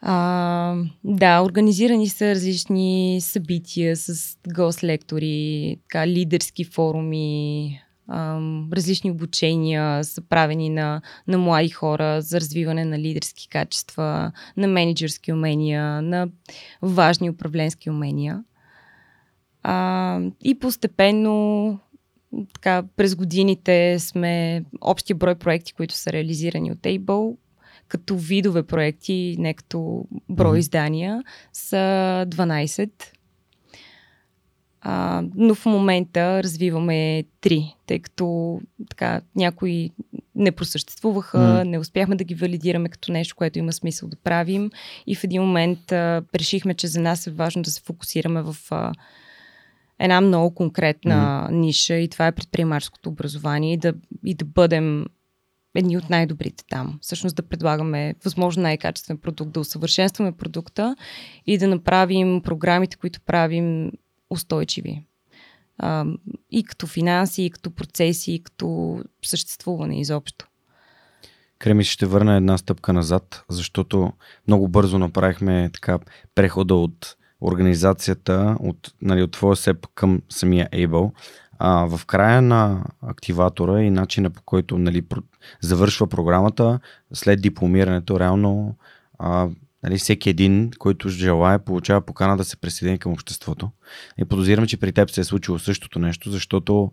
Speaker 2: А, да, организирани са различни събития с гост-лектори, така, лидерски форуми, различни обучения са правени на, на млади хора за развиване на лидерски качества, на менеджерски умения, на важни управленски умения. А, и постепенно така, през годините сме общия брой проекти, които са реализирани от Able, като видове проекти, не като брой mm-hmm. издания, са 12. А, но в момента развиваме три, тъй като така, някои не просъществуваха, mm. не успяхме да ги валидираме като нещо, което има смисъл да правим. И в един момент а, решихме, че за нас е важно да се фокусираме в а, една много конкретна mm. ниша и това е предприемаческото образование и да, и да бъдем едни от най-добрите там. Всъщност да предлагаме възможно най-качествен продукт, да усъвършенстваме продукта и да направим програмите, които правим устойчиви. И като финанси, и като процеси, и като съществуване изобщо.
Speaker 1: Креми ще върна една стъпка назад, защото много бързо направихме така прехода от организацията, от, нали, от твоя сеп към самия Able. А, в края на активатора и начина по който нали, завършва програмата, след дипломирането, реално а, Нали, всеки един, който желая, получава покана да се присъедини към обществото. И подозирам, че при теб се е случило същото нещо, защото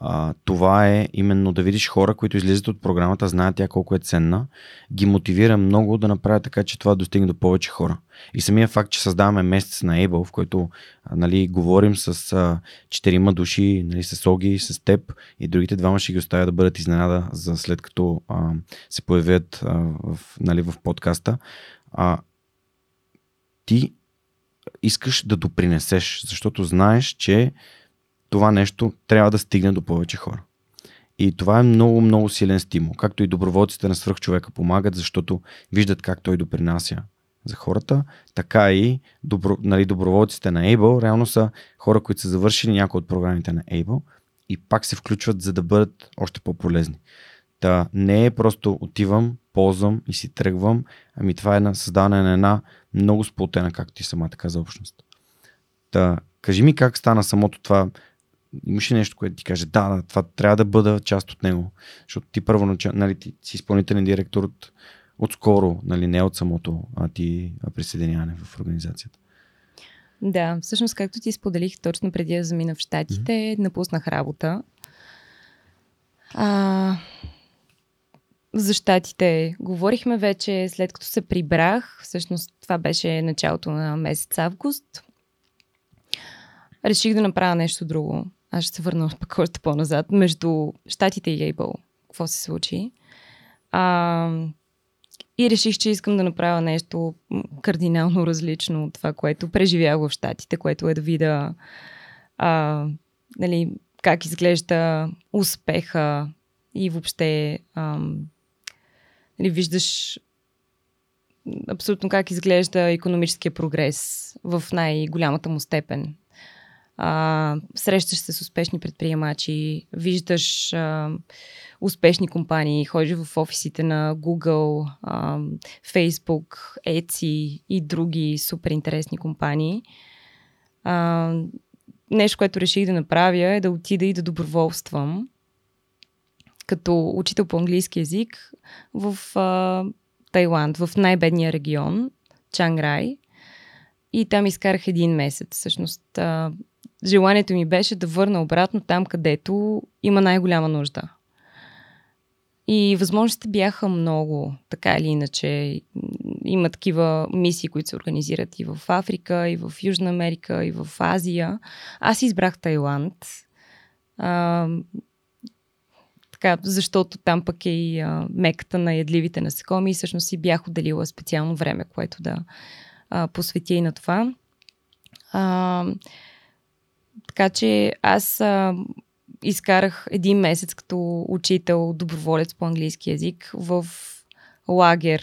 Speaker 1: а, това е именно да видиш хора, които излизат от програмата, знаят тя колко е ценна, ги мотивира много да направят така, че това достигне до повече хора. И самия факт, че създаваме месец на Able, в който нали, говорим с четирима души, нали, с Оги, с теб и другите двама ще ги оставя да бъдат изненада за след като а, се появят а, в, нали, в подкаста а, ти искаш да допринесеш, защото знаеш, че това нещо трябва да стигне до повече хора. И това е много, много силен стимул. Както и доброволците на свръхчовека помагат, защото виждат как той допринася за хората, така и добро, нали, доброволците на Able реално са хора, които са завършили някои от програмите на Able и пак се включват, за да бъдат още по-полезни. Та не е просто отивам, ползвам и си тръгвам, ами това е на създаване на една много сплотена, както ти самата каза, общност. Та, кажи ми как стана самото това. Имаш ли нещо, което ти каже, да, да, това трябва да бъда част от него. Защото ти първоначално, нали, ти си изпълнителен директор от, от скоро, нали, не от самото, а ти присъединяване в организацията.
Speaker 2: Да, всъщност, както ти споделих, точно преди да замина в Штатите, mm-hmm. напуснах работа. А, за щатите говорихме вече след като се прибрах. Всъщност това беше началото на месец август. Реших да направя нещо друго. Аз ще се върна пък още по-назад. Между щатите и Ейбъл. Какво се случи? А, и реших, че искам да направя нещо кардинално различно от това, което преживях в щатите, което е да видя а, нали, как изглежда успеха и въобще ам, нали, виждаш абсолютно как изглежда економическия прогрес в най-голямата му степен. А, срещаш се с успешни предприемачи, виждаш а, успешни компании, ходиш в офисите на Google, а, Facebook, Etsy и други супер интересни компании. А, нещо, което реших да направя е да отида и да доброволствам като учител по английски язик в а, Тайланд, в най-бедния регион, Чанграй. И там изкарах един месец. Всъщност, а, желанието ми беше да върна обратно там, където има най-голяма нужда. И възможностите бяха много, така или иначе. Има такива мисии, които се организират и в Африка, и в Южна Америка, и в Азия. Аз избрах Тайланд. А, така, защото там пък е и а, меката на ядливите насекоми и всъщност си бях отделила специално време, което да а, посветя и на това. А, така че аз а, изкарах един месец като учител, доброволец по английски язик в лагер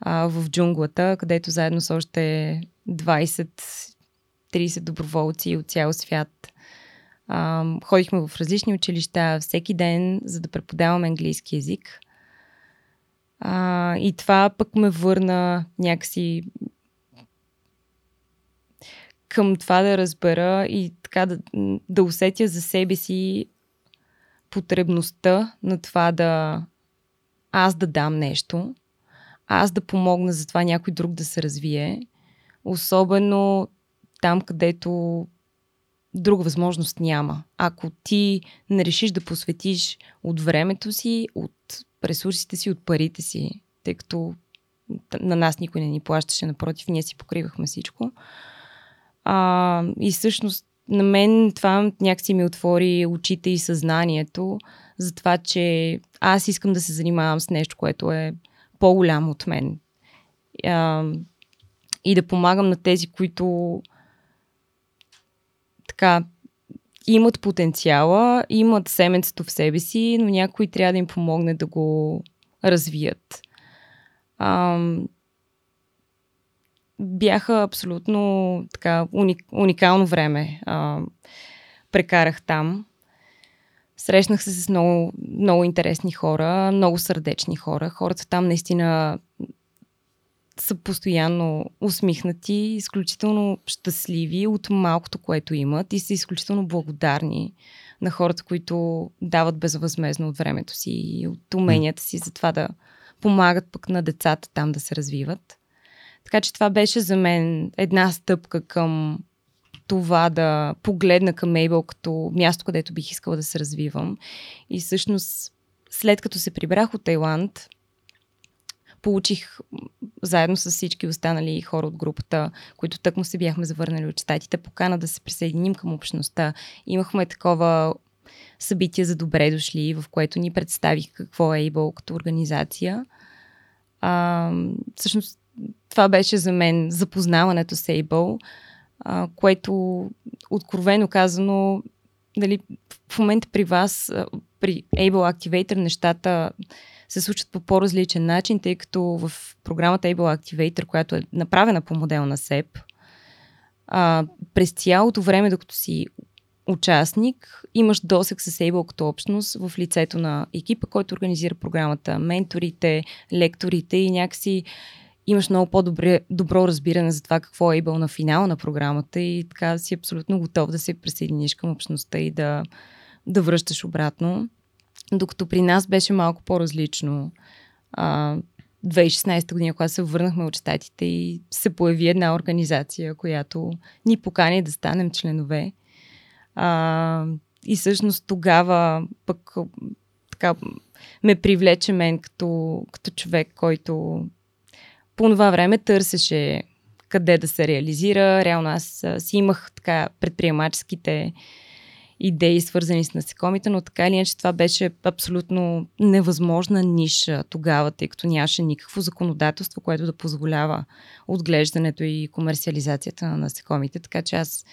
Speaker 2: а, в джунглата, където заедно с още 20-30 доброволци от цял свят а, ходихме в различни училища всеки ден, за да преподаваме английски язик. А, и това пък ме върна някакси към това да разбера и така да, да усетя за себе си потребността на това да аз да дам нещо, аз да помогна за това някой друг да се развие, особено там, където друга възможност няма. Ако ти не решиш да посветиш от времето си, от ресурсите си, от парите си, тъй като на нас никой не ни плащаше, напротив, ние си покривахме всичко. А, и всъщност на мен това някакси ми отвори очите и съзнанието за това, че аз искам да се занимавам с нещо, което е по-голямо от мен. А, и да помагам на тези, които така имат потенциала, имат семенцето в себе си, но някой трябва да им помогне да го развият. А, бяха абсолютно така уник, уникално време. А, прекарах там. Срещнах се с много, много интересни хора, много сърдечни хора. Хората там наистина са постоянно усмихнати, изключително щастливи от малкото, което имат и са изключително благодарни на хората, които дават безвъзмезно от времето си и от уменията си за това да помагат пък на децата там да се развиват. Така че това беше за мен една стъпка към това да погледна към Мейбъл като място, където бих искала да се развивам. И всъщност, след като се прибрах от Тайланд, получих заедно с всички останали хора от групата, които тъкмо се бяхме завърнали от щатите, покана да се присъединим към общността. Имахме такова събитие за добре дошли, в което ни представих какво е Able като организация. А, всъщност това беше за мен запознаването с Able, а, което откровено казано, дали, в момента при вас, при Able Activator, нещата се случват по по-различен начин, тъй като в програмата Able Activator, която е направена по модел на SEP, а, през цялото време, докато си участник, имаш досек с Able като общност в лицето на екипа, който организира програмата, менторите, лекторите и някакси имаш много по-добро разбиране за това какво е Able на финала на програмата и така си абсолютно готов да се присъединиш към общността и да, да връщаш обратно. Докато при нас беше малко по-различно. А, 2016 година, когато се върнахме от щатите и се появи една организация, която ни покани да станем членове. А, и всъщност тогава пък така ме привлече мен като, като човек, който по това време търсеше къде да се реализира. Реално аз си имах така предприемаческите идеи, свързани с насекомите, но така или иначе това беше абсолютно невъзможна ниша тогава, тъй като нямаше никакво законодателство, което да позволява отглеждането и комерциализацията на насекомите. Така че аз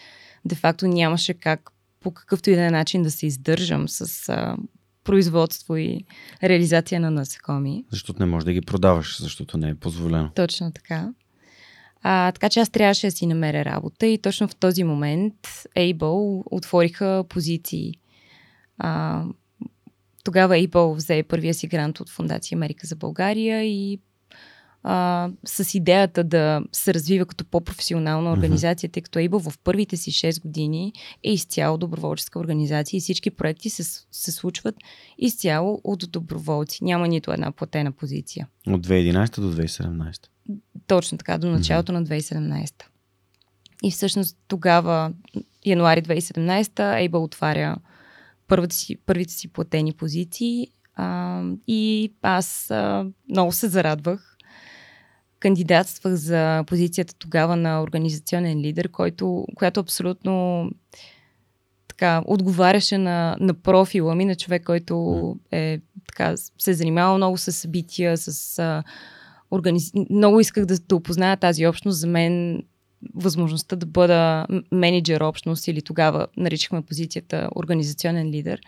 Speaker 2: де-факто нямаше как по какъвто и да е начин да се издържам с а, производство и реализация на насекоми.
Speaker 1: Защото не можеш да ги продаваш, защото не е позволено.
Speaker 2: Точно така. А, така че аз трябваше да си намеря работа и точно в този момент Able отвориха позиции. А, тогава Able взе първия си грант от Фундация Америка за България и а, с идеята да се развива като по-професионална организация, тъй като Able в първите си 6 години е изцяло доброволческа организация и всички проекти се, се случват изцяло от доброволци. Няма нито една платена позиция.
Speaker 1: От 2011 до 2017.
Speaker 2: Точно така, до началото mm-hmm. на 2017. и всъщност тогава, януари 2017, Able отваря първите си, първите си платени позиции а, и аз а, много се зарадвах. Кандидатствах за позицията тогава на организационен лидер, който, която абсолютно така, отговаряше на, на профила ми, на човек, който е, така, се е занимавал много с събития, с а, организ... много исках да, да опозная тази общност. За мен възможността да бъда менеджер общност или тогава наричахме позицията организационен лидер,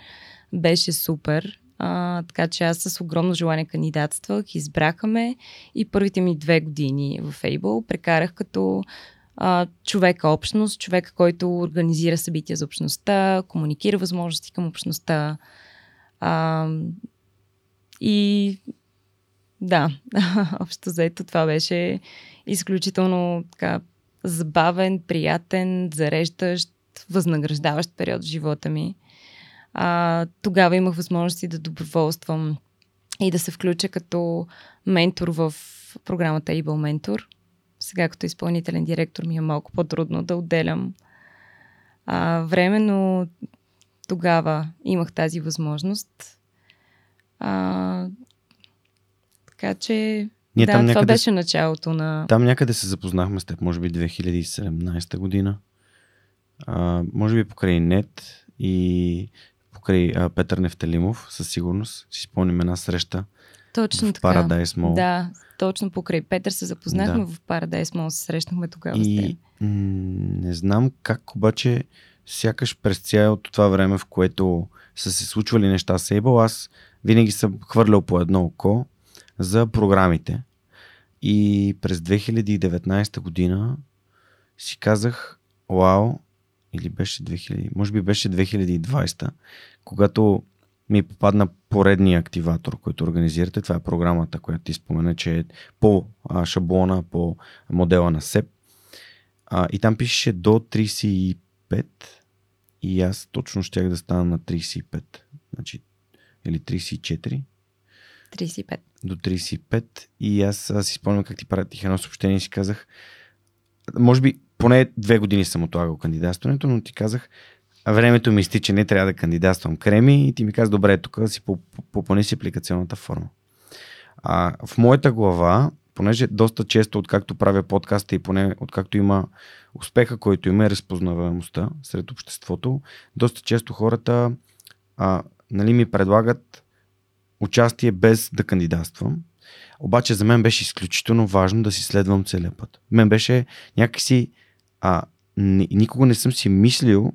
Speaker 2: беше супер. А, така че аз с огромно желание кандидатствах, избраха ме и първите ми две години в Able прекарах като човека общност, човек, който организира събития за общността, комуникира възможности към общността. А, и да, общо заето това беше изключително така, забавен, приятен, зареждащ, възнаграждаващ период в живота ми. А, тогава имах възможности да доброволствам и да се включа като ментор в програмата Able Mentor. Сега като изпълнителен директор ми е малко по-трудно да отделям а, време, но тогава имах тази възможност. А, така че ние да, там това някъде, беше началото на...
Speaker 1: Там някъде се запознахме с теб, може би 2017 година. А, може би покрай нет и покрай а, Петър Нефтелимов, със сигурност. Си спомним една среща
Speaker 2: точно
Speaker 1: в така. Paradise Mall.
Speaker 2: Да, точно покрай Петър се запознахме да. в Paradise Mall, се срещнахме тогава
Speaker 1: и, с теб. М- не знам как обаче сякаш през цялото това време, в което са се случвали неща с Able, аз винаги съм хвърлял по едно око за програмите. И през 2019 година си казах, вау, или беше 2000, може би беше 2020, когато ми попадна поредния активатор, който организирате. Това е програмата, която ти спомена, че е по шаблона, по модела на СЕП. А, и там пише до 35 и аз точно щях да стана на 35. Значи, или 34.
Speaker 2: 35.
Speaker 1: До 35 и аз, аз си спомням как ти пратих едно съобщение и си казах, може би поне две години съм отлагал кандидатстването, но ти казах, времето ми изтича, не трябва да кандидатствам креми и ти ми каза, добре, тук си попълни си апликационната форма. А, в моята глава, понеже доста често, откакто правя подкаста и поне откакто има успеха, който има, е разпознаваемостта сред обществото, доста често хората а, нали, ми предлагат участие без да кандидатствам. Обаче за мен беше изключително важно да си следвам целият път. Мен беше някакси... А, никога не съм си мислил,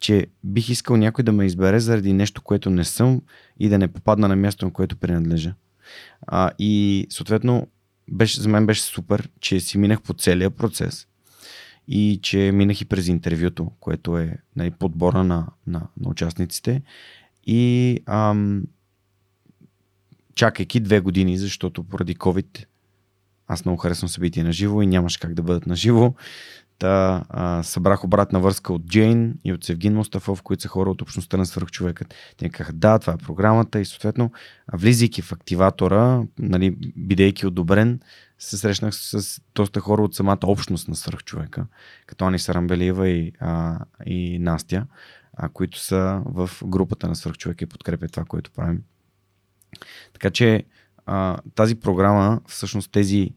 Speaker 1: че бих искал някой да ме избере заради нещо, което не съм и да не попадна на място, на което принадлежа. А, и съответно, беше, за мен беше супер, че си минах по целия процес и че минах и през интервюто, което е нали, подбора на, на, на участниците. И ам, чакайки две години, защото поради COVID аз много харесвам събития на живо и нямаше как да бъдат на живо. Та, а, събрах обратна връзка от Джейн и от Севгин Мустафов, които са хора от общността на свърхчовекът. Те казаха, да, това е програмата и съответно, влизайки в активатора, нали, бидейки одобрен, се срещнах с доста хора от самата общност на свърхчовека, като Ани Сарамбелиева и, а, и Настя, а, които са в групата на свърхчовека и подкрепят това, което правим. Така че а, тази програма, всъщност тези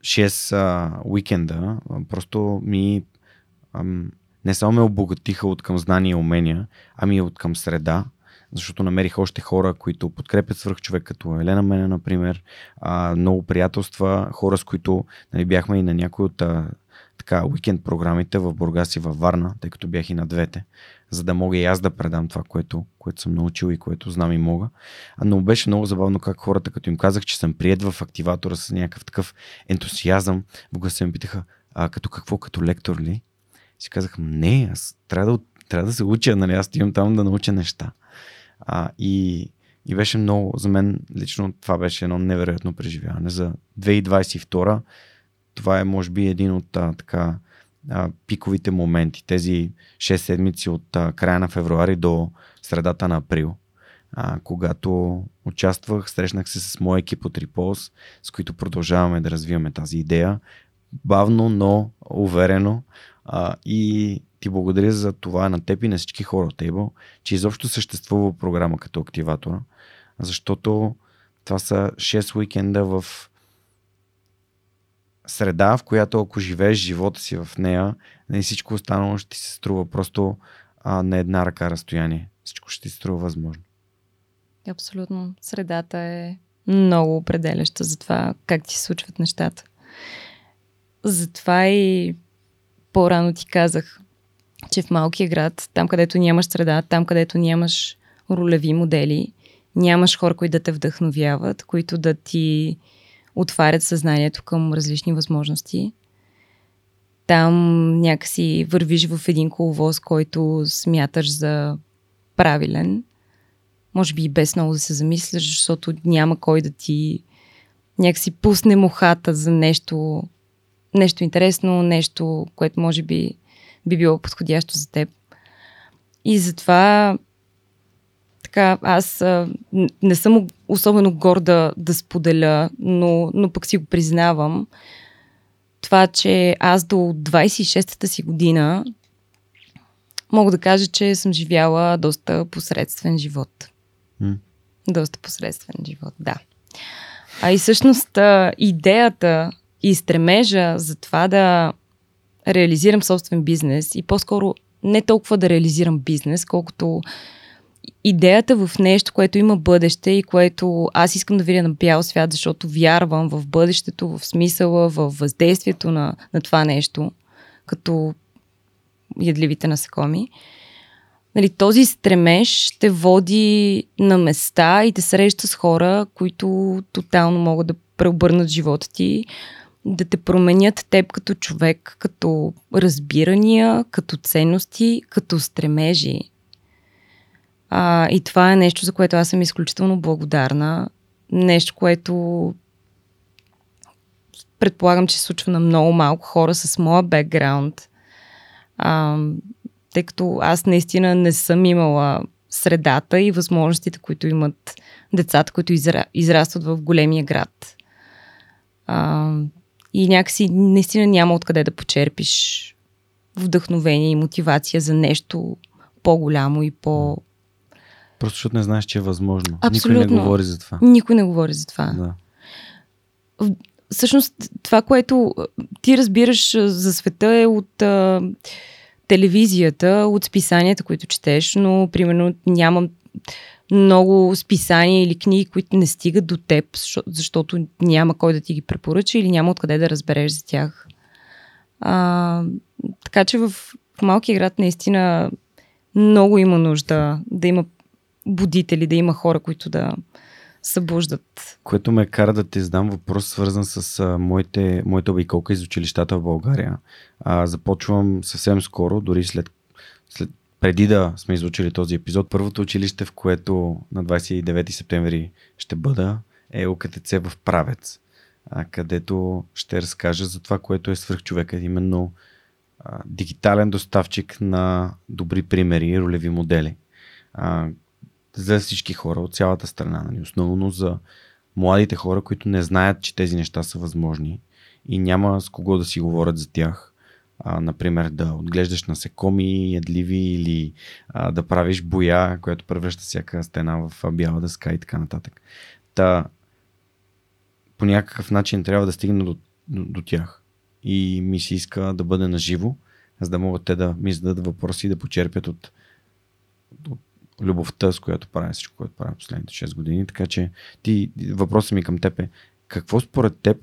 Speaker 1: 6 а, уикенда, а, просто ми ам, не само ме обогатиха от към знания и умения, ами от към среда, защото намерих още хора, които подкрепят свърх човек, като Елена Мене, например, а, много приятелства, хора, с които нали, бяхме и на някои от а, така, уикенд програмите в Бургас и във Варна, тъй като бях и на двете, за да мога и аз да предам това, което, което съм научил и което знам и мога. Но беше много забавно как хората, като им казах, че съм приед в активатора с някакъв такъв ентусиазъм, в гласа ми питаха, а като какво, като лектор ли? Си казах, не, аз трябва да, трябва да се уча, нали, аз имам там да науча неща. А, и, и беше много, за мен лично това беше едно невероятно преживяване. За 2022 това е може би един от а, така а, пиковите моменти. Тези 6 седмици от а, края на февруари до средата на април. А, когато участвах, срещнах се с моя екип от Repulse, с които продължаваме да развиваме тази идея. Бавно, но уверено. А, и ти благодаря за това на теб и на всички хора от Table, че изобщо съществува програма като активатора, защото това са 6 уикенда в среда, в която ако живееш живота си в нея, не нали, всичко останало ще ти се струва просто а, на една ръка разстояние. Всичко ще ти се струва възможно.
Speaker 2: Абсолютно. Средата е много определяща за това как ти се случват нещата. Затова и по-рано ти казах, че в малкия град, там където нямаш среда, там където нямаш ролеви модели, нямаш хора, които да те вдъхновяват, които да ти отварят съзнанието към различни възможности. Там някакси вървиш в един коловоз, който смяташ за правилен. Може би и без много да се замисляш, защото няма кой да ти някакси пусне мухата за нещо, нещо интересно, нещо, което може би би било подходящо за теб. И затова така, аз а, не съм особено горда да споделя, но, но пък си го признавам. Това, че аз до 26-та си година мога да кажа, че съм живяла доста посредствен живот. Mm. Доста посредствен живот, да. А и всъщност идеята и стремежа за това да реализирам собствен бизнес и по-скоро не толкова да реализирам бизнес, колкото идеята в нещо, което има бъдеще и което аз искам да видя на бял свят, защото вярвам в бъдещето, в смисъла, в въздействието на, на това нещо, като ядливите насекоми. Нали, този стремеж те води на места и те среща с хора, които тотално могат да преобърнат живота ти, да те променят теб като човек, като разбирания, като ценности, като стремежи. А, и това е нещо, за което аз съм изключително благодарна. Нещо, което предполагам, че се случва на много малко хора с моя бекграунд. А, тъй като аз наистина не съм имала средата и възможностите, които имат децата, които изра... израстват в големия град. А, и някакси наистина няма откъде да почерпиш вдъхновение и мотивация за нещо по-голямо и по...
Speaker 1: Просто защото не знаеш, че е възможно. Абсолютно. Никой не говори за това.
Speaker 2: Никой не говори за това. Да. Всъщност, това, което ти разбираш за света е от а, телевизията, от списанията, които четеш, но, примерно, нямам много списания или книги, които не стигат до теб, защото няма кой да ти ги препоръча или няма откъде да разбереш за тях. А, така че в, в малкия град наистина много има нужда да има будители, да има хора, които да събуждат.
Speaker 1: Което ме кара да ти задам въпрос, свързан с а, моите, моята обиколка из училищата в България. А, започвам съвсем скоро, дори след, след преди да сме изучили този епизод, първото училище, в което на 29 септември ще бъда, е ОКТЦ в Правец, където ще разкажа за това, което е свръхчовека, именно а, дигитален доставчик на добри примери ролеви модели. А, за всички хора от цялата страна, нали? основно за младите хора, които не знаят, че тези неща са възможни и няма с кого да си говорят за тях а, например, да отглеждаш насекоми, ядливи или а, да правиш боя, която превръща всяка стена в бяла дъска и така нататък. Та, по някакъв начин трябва да стигна до, до, до тях. И ми се иска да бъде наживо, за да могат те да ми зададат въпроси и да почерпят от, любовта, с която правя всичко, което правя последните 6 години. Така че ти, въпросът ми към теб е какво според теб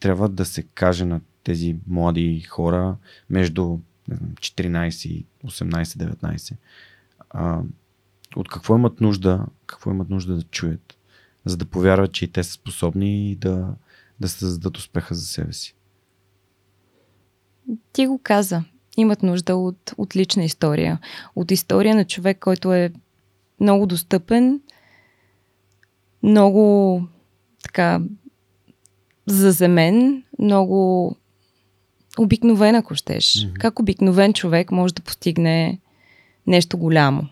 Speaker 1: трябва да се каже на тези млади хора между не знам, 14 и 18-19. А, от какво имат нужда, какво имат нужда да чуят, за да повярват, че и те са способни и да, да създадат успеха за себе си.
Speaker 2: Ти го каза. Имат нужда от, от лична история. От история на човек, който е много достъпен, много така заземен, много обикновен, ако щеш. Mm-hmm. Как обикновен човек може да постигне нещо голямо.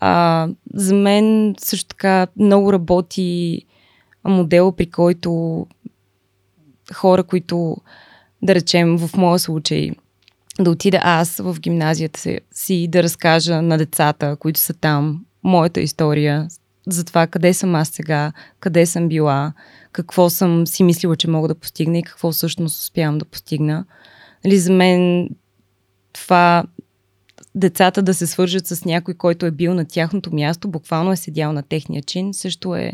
Speaker 2: А, за мен също така много работи модел, при който хора, които да речем в моя случай, да отида аз в гимназията си да разкажа на децата, които са там, моята история, за това къде съм аз сега, къде съм била, какво съм си мислила, че мога да постигна и какво всъщност успявам да постигна. Нали, за мен това децата да се свържат с някой, който е бил на тяхното място, буквално е седял на техния чин, също е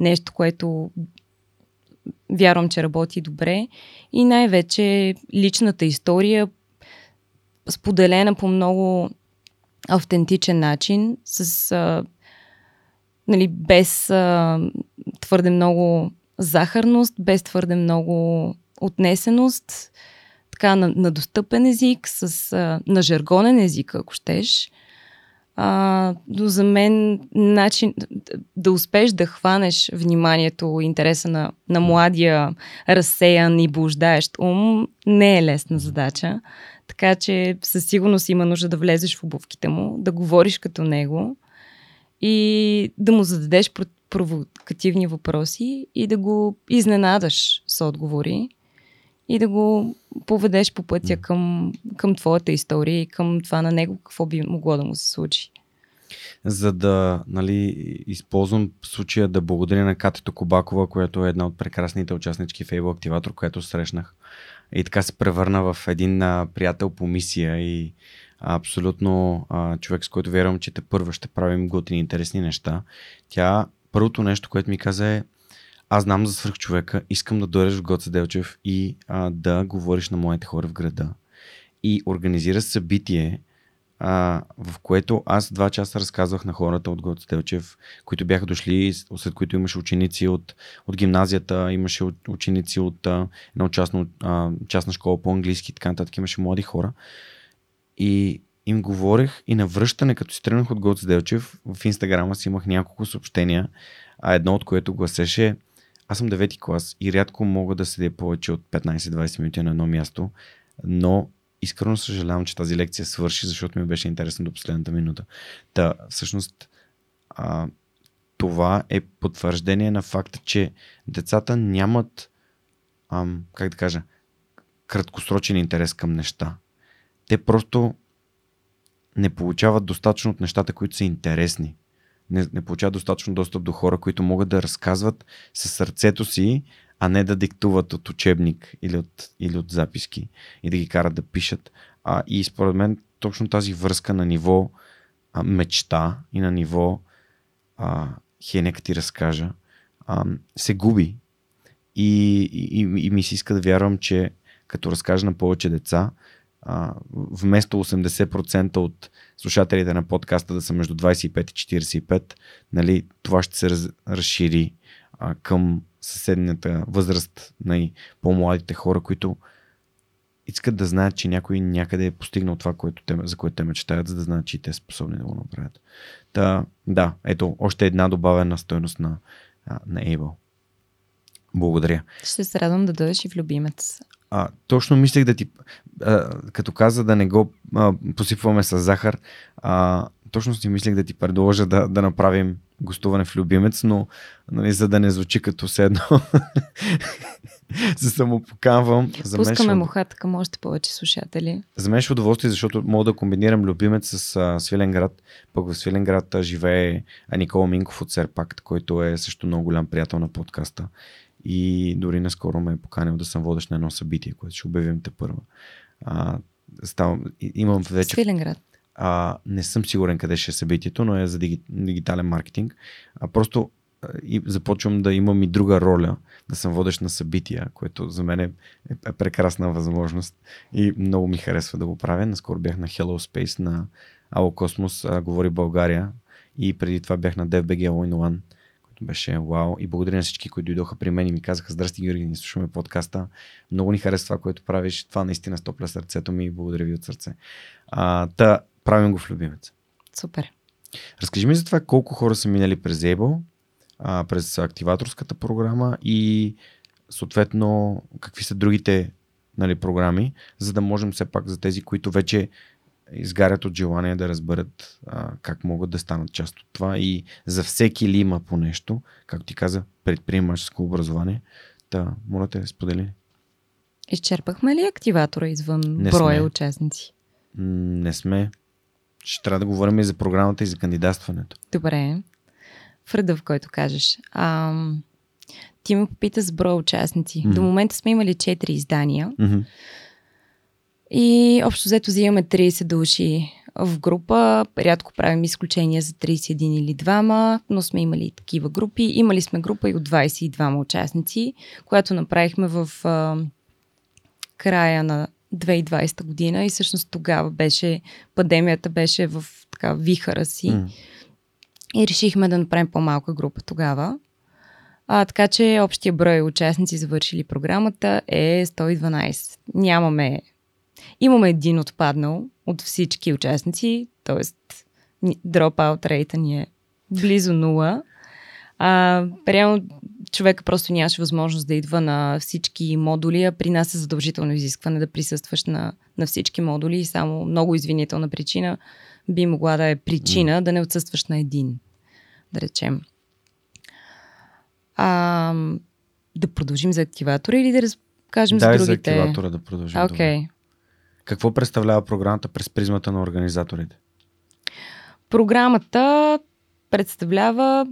Speaker 2: нещо, което вярвам, че работи добре. И най-вече личната история, споделена по много автентичен начин, с, а, нали, без а, твърде много захарност, без твърде много отнесеност, така на, на достъпен език, с, а, на жаргонен език, ако щеш. А, но за мен начин да успеш да хванеш вниманието, интереса на, на младия, разсеян и блуждаещ ум не е лесна задача. Така че със сигурност има нужда да влезеш в обувките му, да говориш като него и да му зададеш провокативни въпроси и да го изненадаш с отговори и да го поведеш по пътя към, към твоята история и към това на него какво би могло да му се случи.
Speaker 1: За да нали, използвам случая да благодаря на Катето Кобакова, която е една от прекрасните участнички в Able Activator, която срещнах. И така се превърна в един а, приятел по мисия и абсолютно а, човек, с който вярвам, че те първо ще правим готини, интересни неща. Тя, първото нещо, което ми каза е аз знам за свърх човека, искам да дойдеш в Гоце Делчев и а, да говориш на моите хора в града. И организира събитие, а, в което аз два часа разказвах на хората от Гоце Делчев, които бяха дошли, след които имаше ученици от, от гимназията, имаше ученици от а, една частна, частна школа по английски така нататък, имаше млади хора. И им говорех и на връщане, като си тръгнах от Гоце Делчев, в инстаграма си имах няколко съобщения, а едно от което гласеше аз съм девети клас и рядко мога да седя повече от 15-20 минути на едно място, но искрено съжалявам, че тази лекция свърши, защото ми беше интересно до последната минута. Та, всъщност, а, това е потвърждение на факта, че децата нямат, ам, как да кажа, краткосрочен интерес към неща. Те просто не получават достатъчно от нещата, които са интересни не, не получават достатъчно достъп до хора, които могат да разказват със сърцето си, а не да диктуват от учебник или от, или от записки и да ги карат да пишат. А, и според мен точно тази връзка на ниво а, мечта и на ниво а, хе, нека ти разкажа, а, се губи. И, и, и ми се иска да вярвам, че като разкажа на повече деца, а, вместо 80% от слушателите на подкаста да са между 25 и 45, нали, това ще се раз, разшири а, към съседната възраст на по-младите хора, които искат да знаят, че някой някъде е постигнал това, което те, за което те мечтаят, за да знаят, че и те са способни да го направят. Та, да, ето, още една добавена стоеност на, на Able. Благодаря.
Speaker 2: Ще се радвам да дойдеш и в любимец.
Speaker 1: А, точно мислех да ти, а, като каза да не го а, посипваме с захар, а, точно си мислех да ти предложа да, да направим гостуване в Любимец, но нали, за да не звучи като все едно се самопоканвам.
Speaker 2: За Пускаме мен, мухата към още повече слушатели.
Speaker 1: За мен ще удоволствие, защото мога да комбинирам Любимец с а, Свиленград. Пък в Свиленград а, живее а, Никола Минков от Серпакт, който е също много голям приятел на подкаста и дори наскоро ме е поканил да съм водещ на едно събитие, което ще обявим те първа. А, ставам, имам вече...
Speaker 2: Свиленград.
Speaker 1: А, не съм сигурен къде ще е събитието, но е за диги, дигитален маркетинг. А просто и започвам да имам и друга роля, да съм водещ на събития, което за мен е, е прекрасна възможност и много ми харесва да го правя. Наскоро бях на Hello Space на Ало Космос, говори България и преди това бях на DFBG All in One беше вау. И благодаря на всички, които дойдоха при мен и ми казаха, здрасти Георги, ни слушаме подкаста. Много ни харесва това, което правиш. Това наистина стопля сърцето ми и благодаря ви от сърце. А, та, правим го в любимец.
Speaker 2: Супер.
Speaker 1: Разкажи ми за това колко хора са минали през Able, а, през активаторската програма и съответно какви са другите нали, програми, за да можем все пак за тези, които вече изгарят от желание да разберат а, как могат да станат част от това и за всеки ли има по нещо, както ти каза, предприемаческо образование. Та, моля те, сподели.
Speaker 2: Изчерпахме ли активатора извън
Speaker 1: Не
Speaker 2: броя
Speaker 1: сме.
Speaker 2: участници?
Speaker 1: Не сме. Ще трябва да говорим и за програмата и за кандидатстването.
Speaker 2: Добре. В реда, в който кажеш. А, ти ме попита с броя участници.
Speaker 1: Мгм.
Speaker 2: До момента сме имали 4 издания
Speaker 1: Мгм.
Speaker 2: и общо взето взимаме 30 души в група. Рядко правим изключения за 31 или 2, но сме имали и такива групи. Имали сме група и от 22 участници, която направихме в а, края на 2020 година и всъщност тогава беше, пандемията беше в така вихара си.
Speaker 1: М.
Speaker 2: И решихме да направим по-малка група тогава. А, така че общия брой участници, завършили програмата, е 112. Нямаме. Имаме един отпаднал от всички участници, т.е. dropout рейта ни е близо нула. А, реално човека просто нямаше възможност да идва на всички модули, а при нас е задължително изискване да присъстваш на, на всички модули и само много извинителна причина би могла да е причина да не отсъстваш на един, да речем. А, да продължим за активатора или да разкажем
Speaker 1: Дай
Speaker 2: за
Speaker 1: за
Speaker 2: другите?
Speaker 1: активатора да продължим. Добре. Какво представлява програмата през призмата на организаторите?
Speaker 2: Програмата представлява,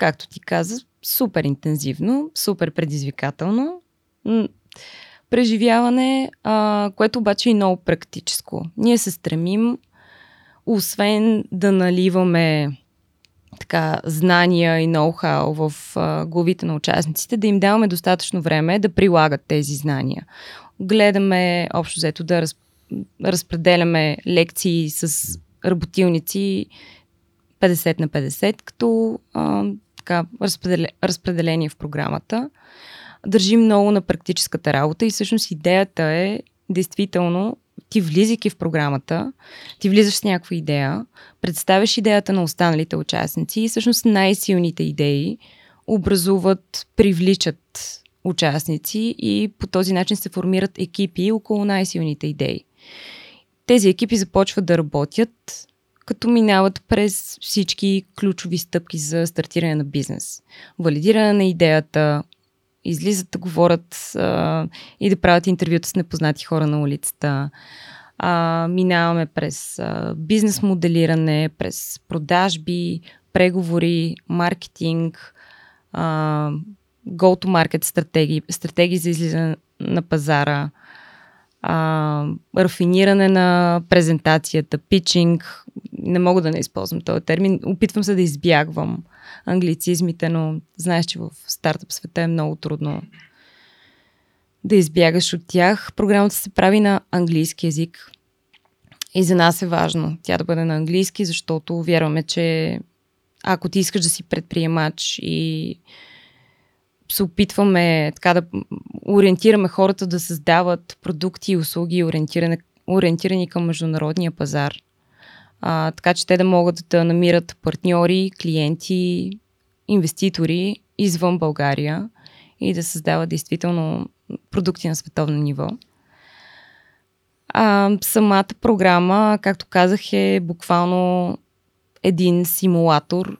Speaker 2: както ти каза, супер интензивно, супер предизвикателно. Преживяване, а, което обаче е много практическо. Ние се стремим, освен да наливаме така, знания и ноу-хау в а, главите на участниците, да им даваме достатъчно време да прилагат тези знания. Гледаме, общо взето, да раз, разпределяме лекции с работилници 50 на 50, като а, така, разпределе, разпределение в програмата. Държим много на практическата работа и всъщност идеята е действително ти влизайки в програмата, ти влизаш с някаква идея, представяш идеята на останалите участници и всъщност най-силните идеи образуват, привличат участници и по този начин се формират екипи около най-силните идеи. Тези екипи започват да работят, като минават през всички ключови стъпки за стартиране на бизнес. Валидиране на идеята, излизат да говорят а, и да правят интервюта с непознати хора на улицата. А, минаваме през а, бизнес моделиране, през продажби, преговори, маркетинг, а, go-to-market стратегии, стратегии за излизане на пазара, а, рафиниране на презентацията, питчинг. Не мога да не използвам този термин. Опитвам се да избягвам англицизмите, но знаеш, че в стартъп света е много трудно да избягаш от тях. Програмата се прави на английски язик. И за нас е важно тя да бъде на английски, защото вярваме, че ако ти искаш да си предприемач и се опитваме така да ориентираме хората да създават продукти и услуги, ориентирани, ориентирани към международния пазар. А, така че те да могат да намират партньори, клиенти, инвеститори извън България и да създават действително продукти на световно ниво. А, самата програма, както казах, е буквално един симулатор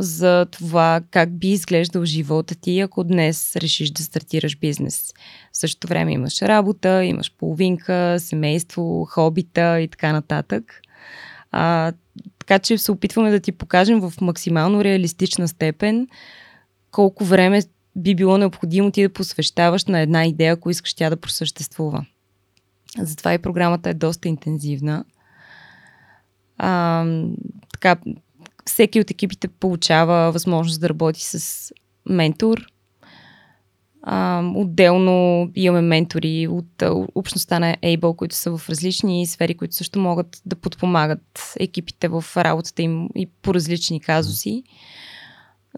Speaker 2: за това как би изглеждал живота ти, ако днес решиш да стартираш бизнес. В същото време имаш работа, имаш половинка, семейство, хобита и така нататък. А, така че се опитваме да ти покажем в максимално реалистична степен колко време би било необходимо ти да посвещаваш на една идея, ако искаш тя да просъществува. Затова и програмата е доста интензивна. А, така, всеки от екипите получава възможност да работи с ментор. А, отделно имаме ментори от общността на Able, които са в различни сфери, които също могат да подпомагат екипите в работата им и по различни казуси.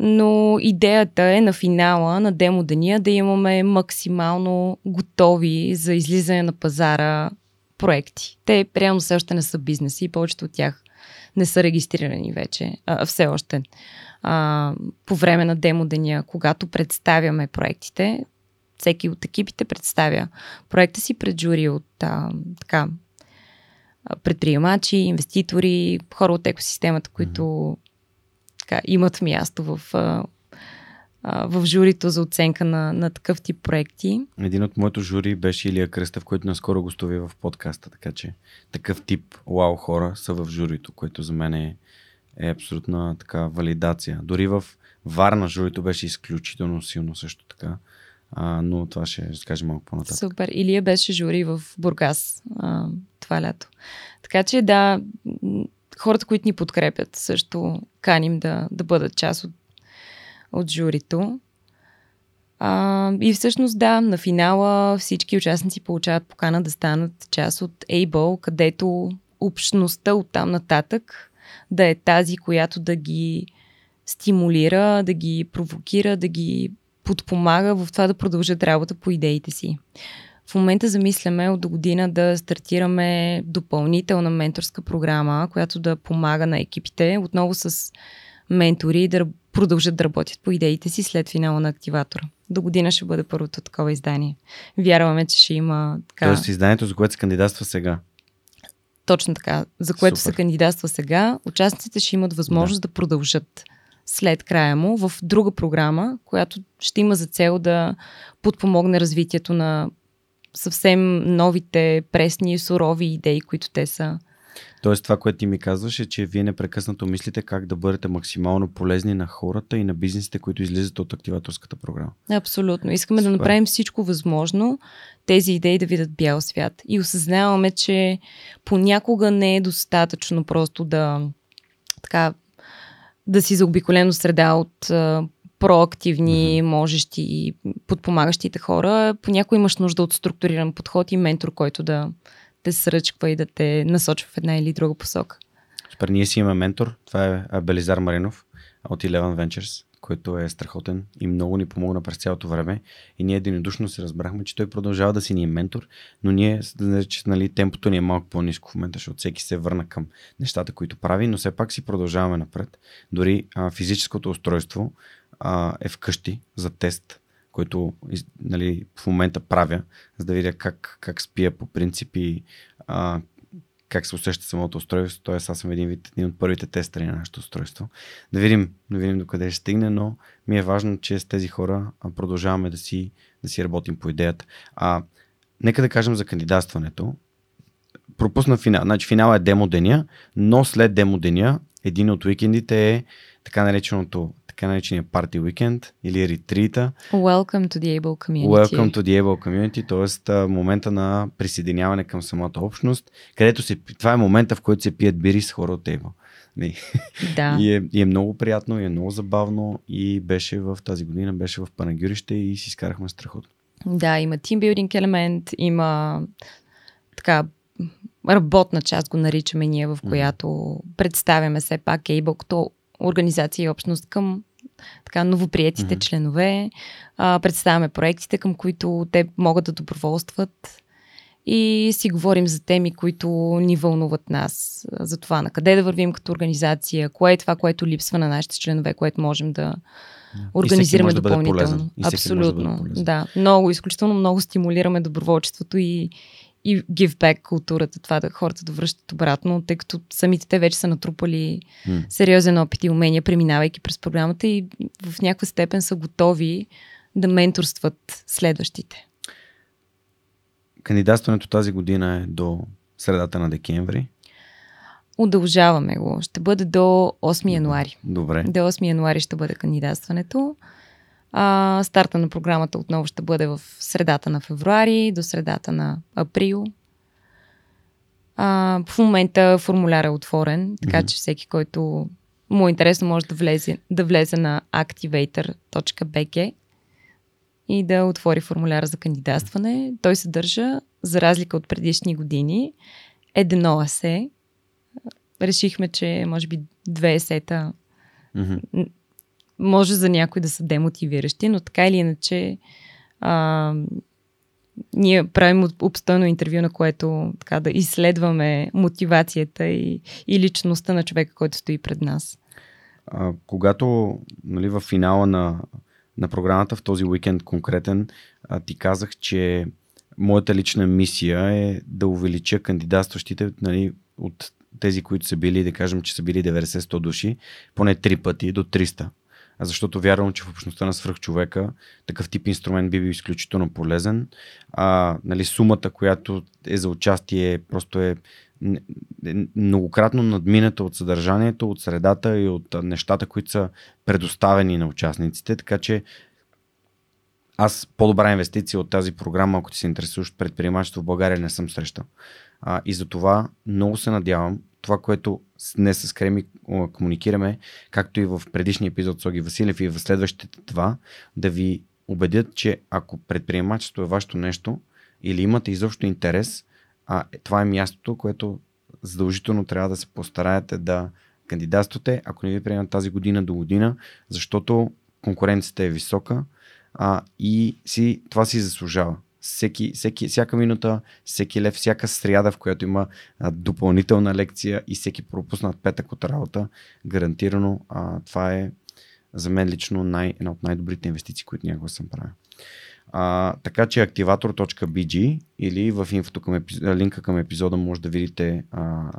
Speaker 2: Но идеята е на финала, на демо деня, да имаме максимално готови за излизане на пазара проекти. Те реално все още не са бизнеси и повечето от тях не са регистрирани вече, а, все още. А, по време на демо деня, когато представяме проектите, всеки от екипите представя проекта си пред жури от а, така, предприемачи, инвеститори, хора от екосистемата, които така, имат място в а, а, в журито за оценка на, на такъв тип проекти.
Speaker 1: Един от моето жури беше Илия Кръстев, който наскоро гостуви в подкаста, така че такъв тип вау хора са в журито, което за мен е, е абсолютна така валидация. Дори в Варна журито беше изключително силно също така. А, но това ще скажем малко по-нататък.
Speaker 2: Супер. Илия беше жури в Бургас а, това лято. Така че да, хората, които ни подкрепят, също каним да, да бъдат част от, от журито. А, и всъщност да, на финала всички участници получават покана да станат част от Able, където общността от там нататък да е тази, която да ги стимулира, да ги провокира, да ги подпомага в това да продължат работа по идеите си. В момента замисляме от година да стартираме допълнителна менторска програма, която да помага на екипите, отново с ментори, да продължат да работят по идеите си след финала на активатора. До година ще бъде първото такова издание. Вярваме, че ще има така...
Speaker 1: Тоест изданието, за което се кандидатства сега.
Speaker 2: Точно така. За което Супер. се кандидатства сега, участниците ще имат възможност да, да продължат след края му в друга програма, която ще има за цел да подпомогне развитието на съвсем новите, пресни, сурови идеи, които те са.
Speaker 1: Тоест това, което ти ми казваш е, че вие непрекъснато мислите как да бъдете максимално полезни на хората и на бизнесите, които излизат от активаторската програма.
Speaker 2: Абсолютно. Искаме Супер. да направим всичко възможно тези идеи да видят бял свят. И осъзнаваме, че понякога не е достатъчно просто да така да си заобиколено среда от а, проактивни, mm-hmm. можещи и подпомагащите хора. Понякога имаш нужда от структуриран подход и ментор, който да те сръчква и да те насочва в една или друга посока.
Speaker 1: Супер, ние си имаме ментор. Това е Белизар Маринов от Eleven Ventures който е страхотен и много ни помогна през цялото време. И ние единодушно се разбрахме, че той продължава да си ни е ментор, но ние, че нали, темпото ни е малко по-низко в момента, защото всеки се върна към нещата, които прави, но все пак си продължаваме напред. Дори а, физическото устройство а, е вкъщи за тест, който нали, в момента правя, за да видя как, как спия по принципи, а, как се усеща самото устройство. Тоест, аз съм един, вид, един от първите тестери на нашето устройство. Да видим, да видим до къде ще стигне, но ми е важно, че с тези хора продължаваме да си, да си работим по идеята. А, нека да кажем за кандидатстването. Пропусна финал. Значи финал е демо деня, но след демо деня един от уикендите е така нареченото така наречения парти уикенд или ретрита.
Speaker 2: Welcome to the Able Community.
Speaker 1: Welcome to the Able Community, т.е. момента на присъединяване към самата общност, където се, това е момента, в който се пият бири с хора от Able.
Speaker 2: Да.
Speaker 1: и, е, и е много приятно, и е много забавно и беше в тази година, беше в Панагюрище и си изкарахме страхотно.
Speaker 2: Да, има тимбилдинг елемент, има така работна част го наричаме ние, в която mm. представяме все пак Able като организация и общност към така новоприетите mm-hmm. членове. А, представяме проектите, към които те могат да доброволстват и си говорим за теми, които ни вълнуват нас. За това на къде да вървим като организация, кое е това, което липсва на нашите членове, което можем да организираме допълнително.
Speaker 1: Да
Speaker 2: Абсолютно. Да, да, много, изключително много стимулираме доброволчеството и и give back културата, това да хората да връщат обратно, тъй като самите те вече са натрупали mm. сериозен опит и умения, преминавайки през програмата и в някаква степен са готови да менторстват следващите.
Speaker 1: Кандидатстването тази година е до средата на декември.
Speaker 2: Удължаваме го. Ще бъде до 8 януари.
Speaker 1: Добре.
Speaker 2: До 8 януари ще бъде кандидатстването. А, старта на програмата отново ще бъде в средата на февруари до средата на април. А, в момента формуляр е отворен, така mm-hmm. че всеки, който му е интересно, може да влезе, да влезе на activator.bg и да отвори формуляра за кандидатстване. Той съдържа, за разлика от предишни години, едно есе. Решихме, че може би две есета mm-hmm може за някой да са демотивиращи, но така или иначе а, ние правим обстойно интервю, на което така да изследваме мотивацията и, и личността на човека, който стои пред нас.
Speaker 1: А, когато нали, в финала на, на програмата, в този уикенд конкретен, а, ти казах, че моята лична мисия е да увелича кандидатстващите нали, от тези, които са били, да кажем, че са били 90-100 души, поне три пъти до 300 защото вярвам, че в общността на свръхчовека такъв тип инструмент би бил изключително полезен. А, нали, сумата, която е за участие, просто е многократно надмината от съдържанието, от средата и от нещата, които са предоставени на участниците, така че аз по-добра инвестиция от тази програма, ако ти се интересуваш предприемачество в България, не съм срещал. А, и за това много се надявам това, което днес с Креми комуникираме, както и в предишния епизод с Оги Василев и в следващите два, да ви убедят, че ако предприемачество е вашето нещо или имате изобщо интерес, а, това е мястото, което задължително трябва да се постараете да кандидатствате, ако не ви приемат тази година до година, защото конкуренцията е висока а, и си, това си заслужава. Всеки, всеки, всяка минута, всеки лев, всяка сряда, в която има а, допълнителна лекция и всеки пропуснат петък от работа, гарантирано а, това е за мен лично най, една от най-добрите инвестиции, които някога съм правил. А, така че activator.bg или в инфото към епизода, линка към епизода може да видите а,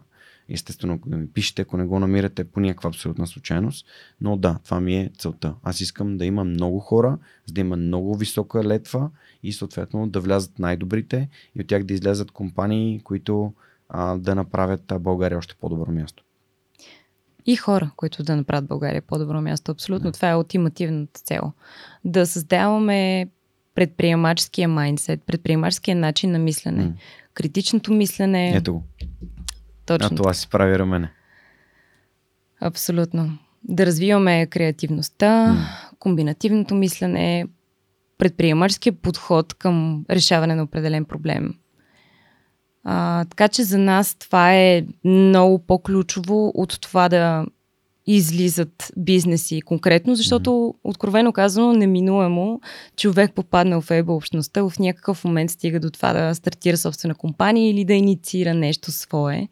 Speaker 1: естествено да ми пишете, ако не го намирате по някаква абсолютна случайност. Но да, това ми е целта. Аз искам да има много хора, за да има много висока летва и съответно да влязат най-добрите и от тях да излязат компании, които а, да направят България още по-добро място.
Speaker 2: И хора, които да направят България по-добро място. Абсолютно. Да. Това е ултимативната цел. Да създаваме предприемаческия майндсет, предприемаческия начин на мислене, mm. критичното мислене.
Speaker 1: Ето го.
Speaker 2: Точно.
Speaker 1: А това си прави рамене.
Speaker 2: Абсолютно. Да развиваме креативността, mm. комбинативното мислене, предприемаческия подход към решаване на определен проблем. А, така че за нас това е много по-ключово от това да излизат бизнеси конкретно, защото mm-hmm. откровено казано неминуемо човек попаднал в ебо общността в някакъв момент стига до това да стартира собствена компания или да инициира нещо свое.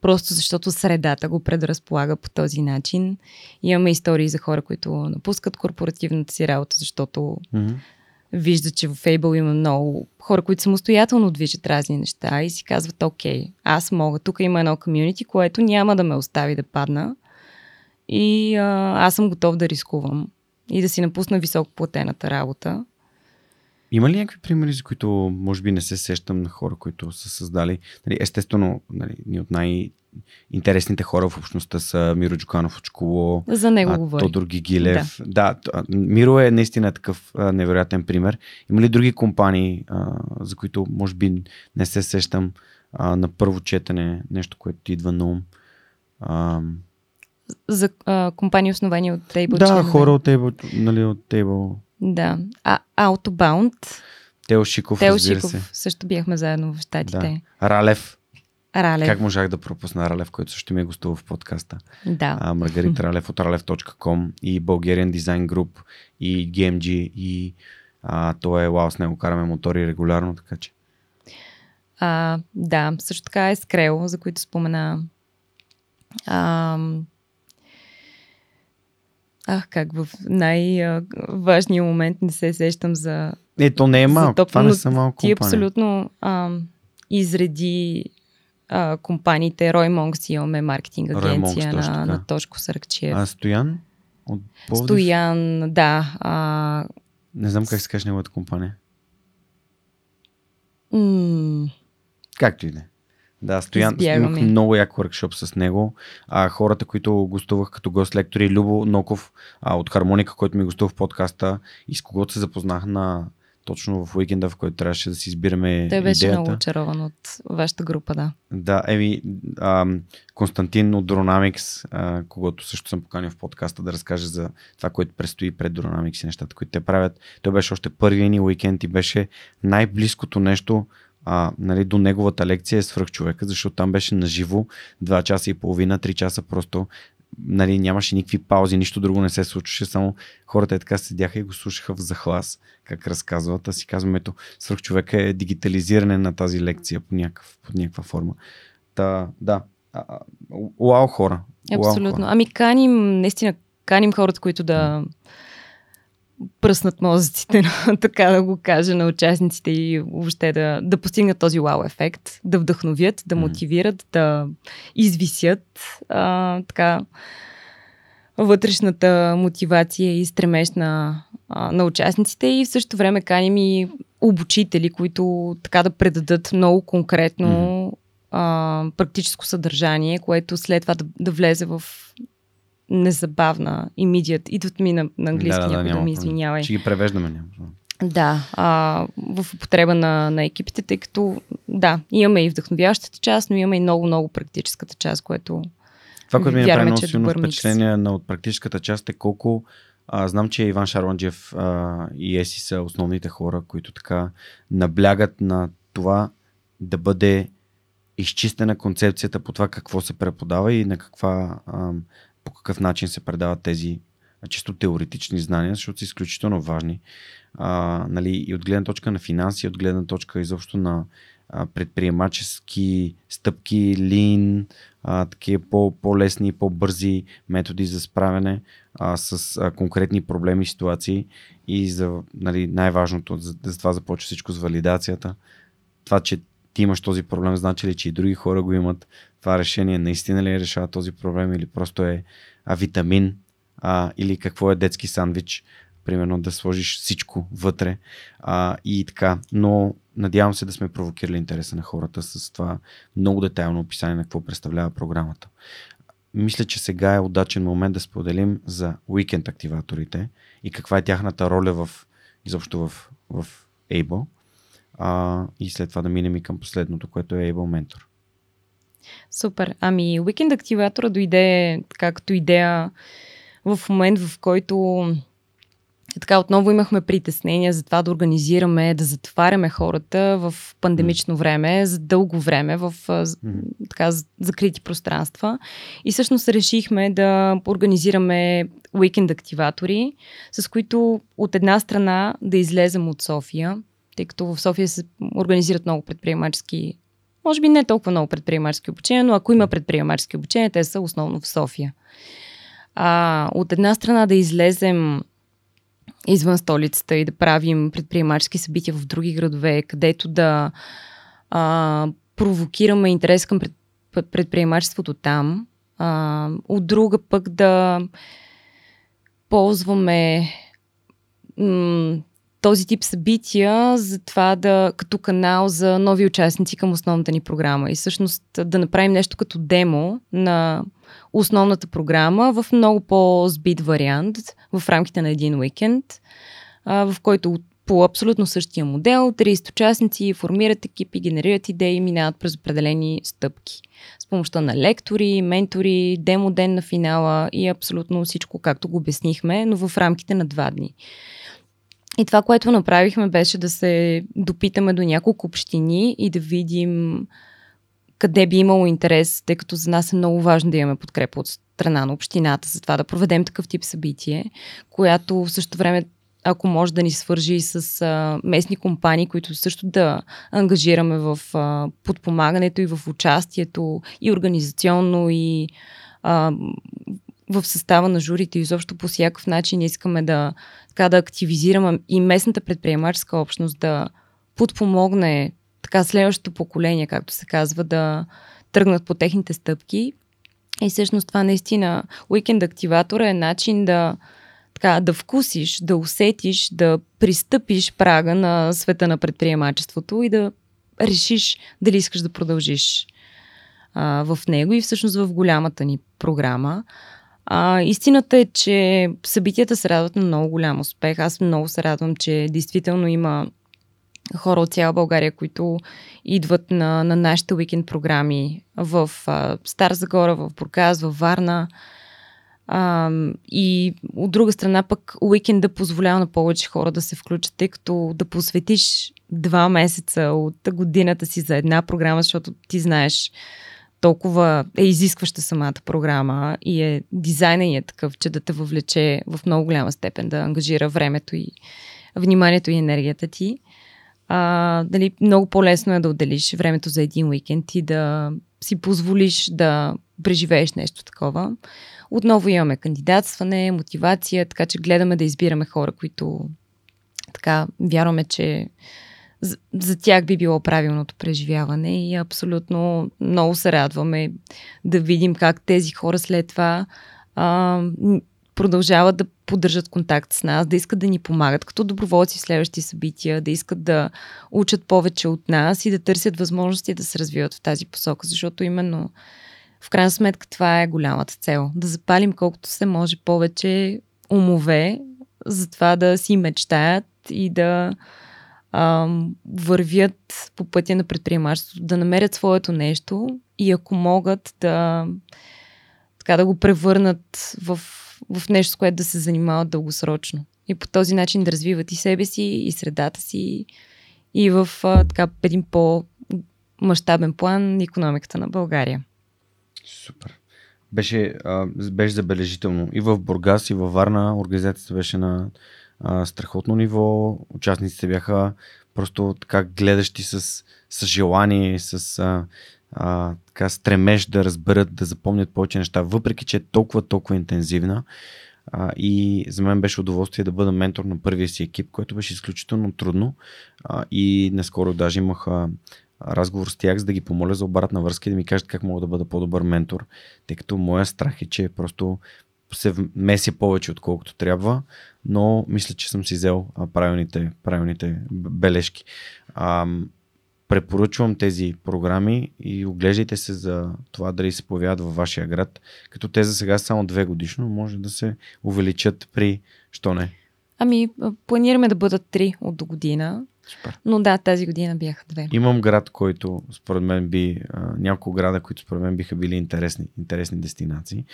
Speaker 2: Просто защото средата го предразполага по този начин. Имаме истории за хора, които напускат корпоративната си работа, защото mm-hmm. виждат, че в Fable има много хора, които самостоятелно движат разни неща и си казват, окей, аз мога. Тук има едно комюнити, което няма да ме остави да падна и а, аз съм готов да рискувам и да си напусна високо платената работа.
Speaker 1: Има ли някакви примери, за които може би не се сещам на хора, които са създали? Нали, естествено, нали, ни от най- интересните хора в общността са Миро Джуканов от Школо,
Speaker 2: За него а, говори.
Speaker 1: Тодор Гигилев. Да. да, Миро е наистина такъв а, невероятен пример. Има ли други компании, а, за които може би не се сещам а, на първо четене, нещо, което ти идва на ум? А,
Speaker 2: за а, компании основани от Table.
Speaker 1: Да, членове. хора от Table, нали, от Table.
Speaker 2: Да. А Autobound.
Speaker 1: Тео Шиков,
Speaker 2: Тео Шиков. Се. Също бяхме заедно в щатите.
Speaker 1: Да. Ралев.
Speaker 2: Ралев.
Speaker 1: Как можах да пропусна Ралев, който също ми е гостувал в подкаста?
Speaker 2: Да.
Speaker 1: А, Маргарита Ралев от Ralev.com и Bulgarian Design Group и GMG и а, той е вау, с него караме мотори регулярно, така че.
Speaker 2: А, да, също така е Скрел, за които спомена. А, Ах, как в най-важния момент не се сещам за...
Speaker 1: Е, то не е малко, топ, това не са малко
Speaker 2: Ти абсолютно а, изреди а, компаниите. Рой Монкс имаме маркетинг агенция Монкс, на, на Тошко Саркчиев.
Speaker 1: А Стоян?
Speaker 2: От Стоян, да. А...
Speaker 1: Не знам как се каже неговата компания.
Speaker 2: М-
Speaker 1: Както и да е. Да, Стоян, имах много як workshop с него. А, хората, които гостувах като гост лектори, Любо Ноков а, от Хармоника, който ми гостува в подкаста и с когото се запознах на точно в уикенда, в който трябваше да си избираме
Speaker 2: Той беше
Speaker 1: идеята.
Speaker 2: много очарован от вашата група, да.
Speaker 1: Да, еми, а, Константин от Dronamics, а, когато също съм поканил в подкаста да разкаже за това, което предстои пред Dronamics и нещата, които те правят. Той беше още първият ни уикенд и беше най-близкото нещо, а, нали, до неговата лекция е свръх човека, защото там беше наживо 2 часа и половина, 3 часа просто нали, нямаше никакви паузи, нищо друго не се случваше, само хората е така седяха и го слушаха в захлас, как разказват. А си казвам, ето, свръх човека е дигитализиране на тази лекция по, някакъв, по някаква форма. Та, да, уау хора.
Speaker 2: Абсолютно.
Speaker 1: хора.
Speaker 2: Ами каним, наистина, каним хората, които да пръснат мозъците, така да го кажа, на участниците и въобще да, да постигнат този вау ефект, да вдъхновят, да мотивират, да извисят. А, така, вътрешната мотивация и стремеж на, на участниците и в същото време каним и обучители, които така да предадат много конкретно а, практическо съдържание, което след това да, да влезе в незабавна имидият. Идват ми на, на английски, да, да, някой да, да ми извинявай.
Speaker 1: Ще ги превеждаме. Няма.
Speaker 2: Да, а, в употреба на, на екипите, тъй като да, имаме и вдъхновяващата част, но имаме и много-много практическата част, което
Speaker 1: Това, което ми направи много силно впечатление на, от практическата част е колко а, знам, че Иван Шарланджев а, и Еси са основните хора, които така наблягат на това да бъде изчистена концепцията по това какво се преподава и на каква, а, по какъв начин се предават тези чисто теоретични знания, защото са изключително важни. А, нали, и от гледна точка на финанси, от гледна точка изобщо на предприемачески стъпки, лин, такива по, по-лесни, по-бързи методи за справяне а, с а, конкретни проблеми ситуации и за нали, най-важното, за, за това започва всичко с валидацията. Това, че ти имаш този проблем, значи ли, че и други хора го имат. Това решение наистина ли е решава този проблем или просто е а, витамин а, или какво е детски сандвич примерно да сложиш всичко вътре а, и така. Но надявам се да сме провокирали интереса на хората с това много детайлно описание на какво представлява програмата. Мисля, че сега е удачен момент да споделим за уикенд активаторите и каква е тяхната роля в, изобщо в, в Able. А, и след това да минем и към последното, което е Able Mentor.
Speaker 2: Супер. Ами, Weekend активатора дойде така като идея в момент, в който така отново имахме притеснения за това да организираме, да затваряме хората в пандемично време, за дълго време, в така закрити пространства. И всъщност решихме да организираме уикенд активатори, с които от една страна да излезем от София, тъй като в София се организират много предприемачески може би не толкова много предприемачески обучения, но ако има предприемачески обучения, те са основно в София. А, от една страна да излезем извън столицата и да правим предприемачески събития в други градове, където да а, провокираме интерес към пред, предприемачеството там. А, от друга пък да ползваме този тип събития за това да, като канал за нови участници към основната ни програма и всъщност да направим нещо като демо на основната програма в много по-збит вариант в рамките на един уикенд, в който по абсолютно същия модел 30 участници формират екипи, генерират идеи, минават през определени стъпки. С помощта на лектори, ментори, демо ден на финала и абсолютно всичко, както го обяснихме, но в рамките на два дни. И това, което направихме, беше да се допитаме до няколко общини и да видим къде би имало интерес, тъй като за нас е много важно да имаме подкрепа от страна на общината, за това да проведем такъв тип събитие, която в същото време ако може да ни свържи с а, местни компании, които също да ангажираме в а, подпомагането и в участието и организационно и а, в състава на журите и изобщо по всякакъв начин искаме да, така, да активизираме и местната предприемаческа общност да подпомогне така следващото поколение, както се казва, да тръгнат по техните стъпки. И всъщност това наистина, уикенд активатора е начин да, така, да вкусиш, да усетиш, да пристъпиш прага на света на предприемачеството и да решиш дали искаш да продължиш а, в него и всъщност в голямата ни програма. А, истината е, че събитията се радват на много голям успех. Аз много се радвам, че действително има хора от цяла България, които идват на, на нашите уикенд програми в а, Стар Загора, в Бургас, в Варна. А, и от друга страна пък уикенда позволява на повече хора да се включат, тъй като да посветиш два месеца от годината си за една програма, защото ти знаеш толкова е изискваща самата програма и е дизайна и е такъв, че да те въвлече в много голяма степен, да ангажира времето и вниманието и енергията ти а, дали, много по-лесно е да отделиш времето за един уикенд и да си позволиш да преживееш нещо такова. Отново имаме кандидатстване, мотивация, така че гледаме да избираме хора, които така вярваме, че за, за тях би било правилното преживяване и абсолютно много се радваме да видим как тези хора след това а, продължават да поддържат контакт с нас, да искат да ни помагат като доброволци в следващи събития, да искат да учат повече от нас и да търсят възможности да се развиват в тази посока, защото именно в крайна сметка това е голямата цел. Да запалим колкото се може повече умове за това да си мечтаят и да вървят по пътя на предприемачеството, да намерят своето нещо и ако могат да, така, да го превърнат в, в нещо, с което да се занимават дългосрочно. И по този начин да развиват и себе си, и средата си, и в така, един по-масштабен план економиката на България.
Speaker 1: Супер. Беше, беше забележително. И в Бургас, и във Варна организацията беше на страхотно ниво. Участниците бяха просто така гледащи с, с желание, с а, а, така стремеж да разберат, да запомнят повече неща, въпреки че е толкова, толкова интензивна. А, и за мен беше удоволствие да бъда ментор на първия си екип, което беше изключително трудно. А, и наскоро даже имах а, разговор с тях, за да ги помоля за обратна връзка и да ми кажат как мога да бъда по-добър ментор, тъй като моя страх е, че просто се меси повече отколкото трябва, но мисля, че съм си взел правилните, правилните бележки. А, препоръчвам тези програми и оглеждайте се за това дали се появяват във вашия град, като те за сега са само две годишно, може да се увеличат при, що не?
Speaker 2: Ами, планираме да бъдат три от до година. Супер. Но да, тази година бяха две.
Speaker 1: Имам град, който според мен би, а, няколко града, които според мен биха били интересни, интересни дестинации.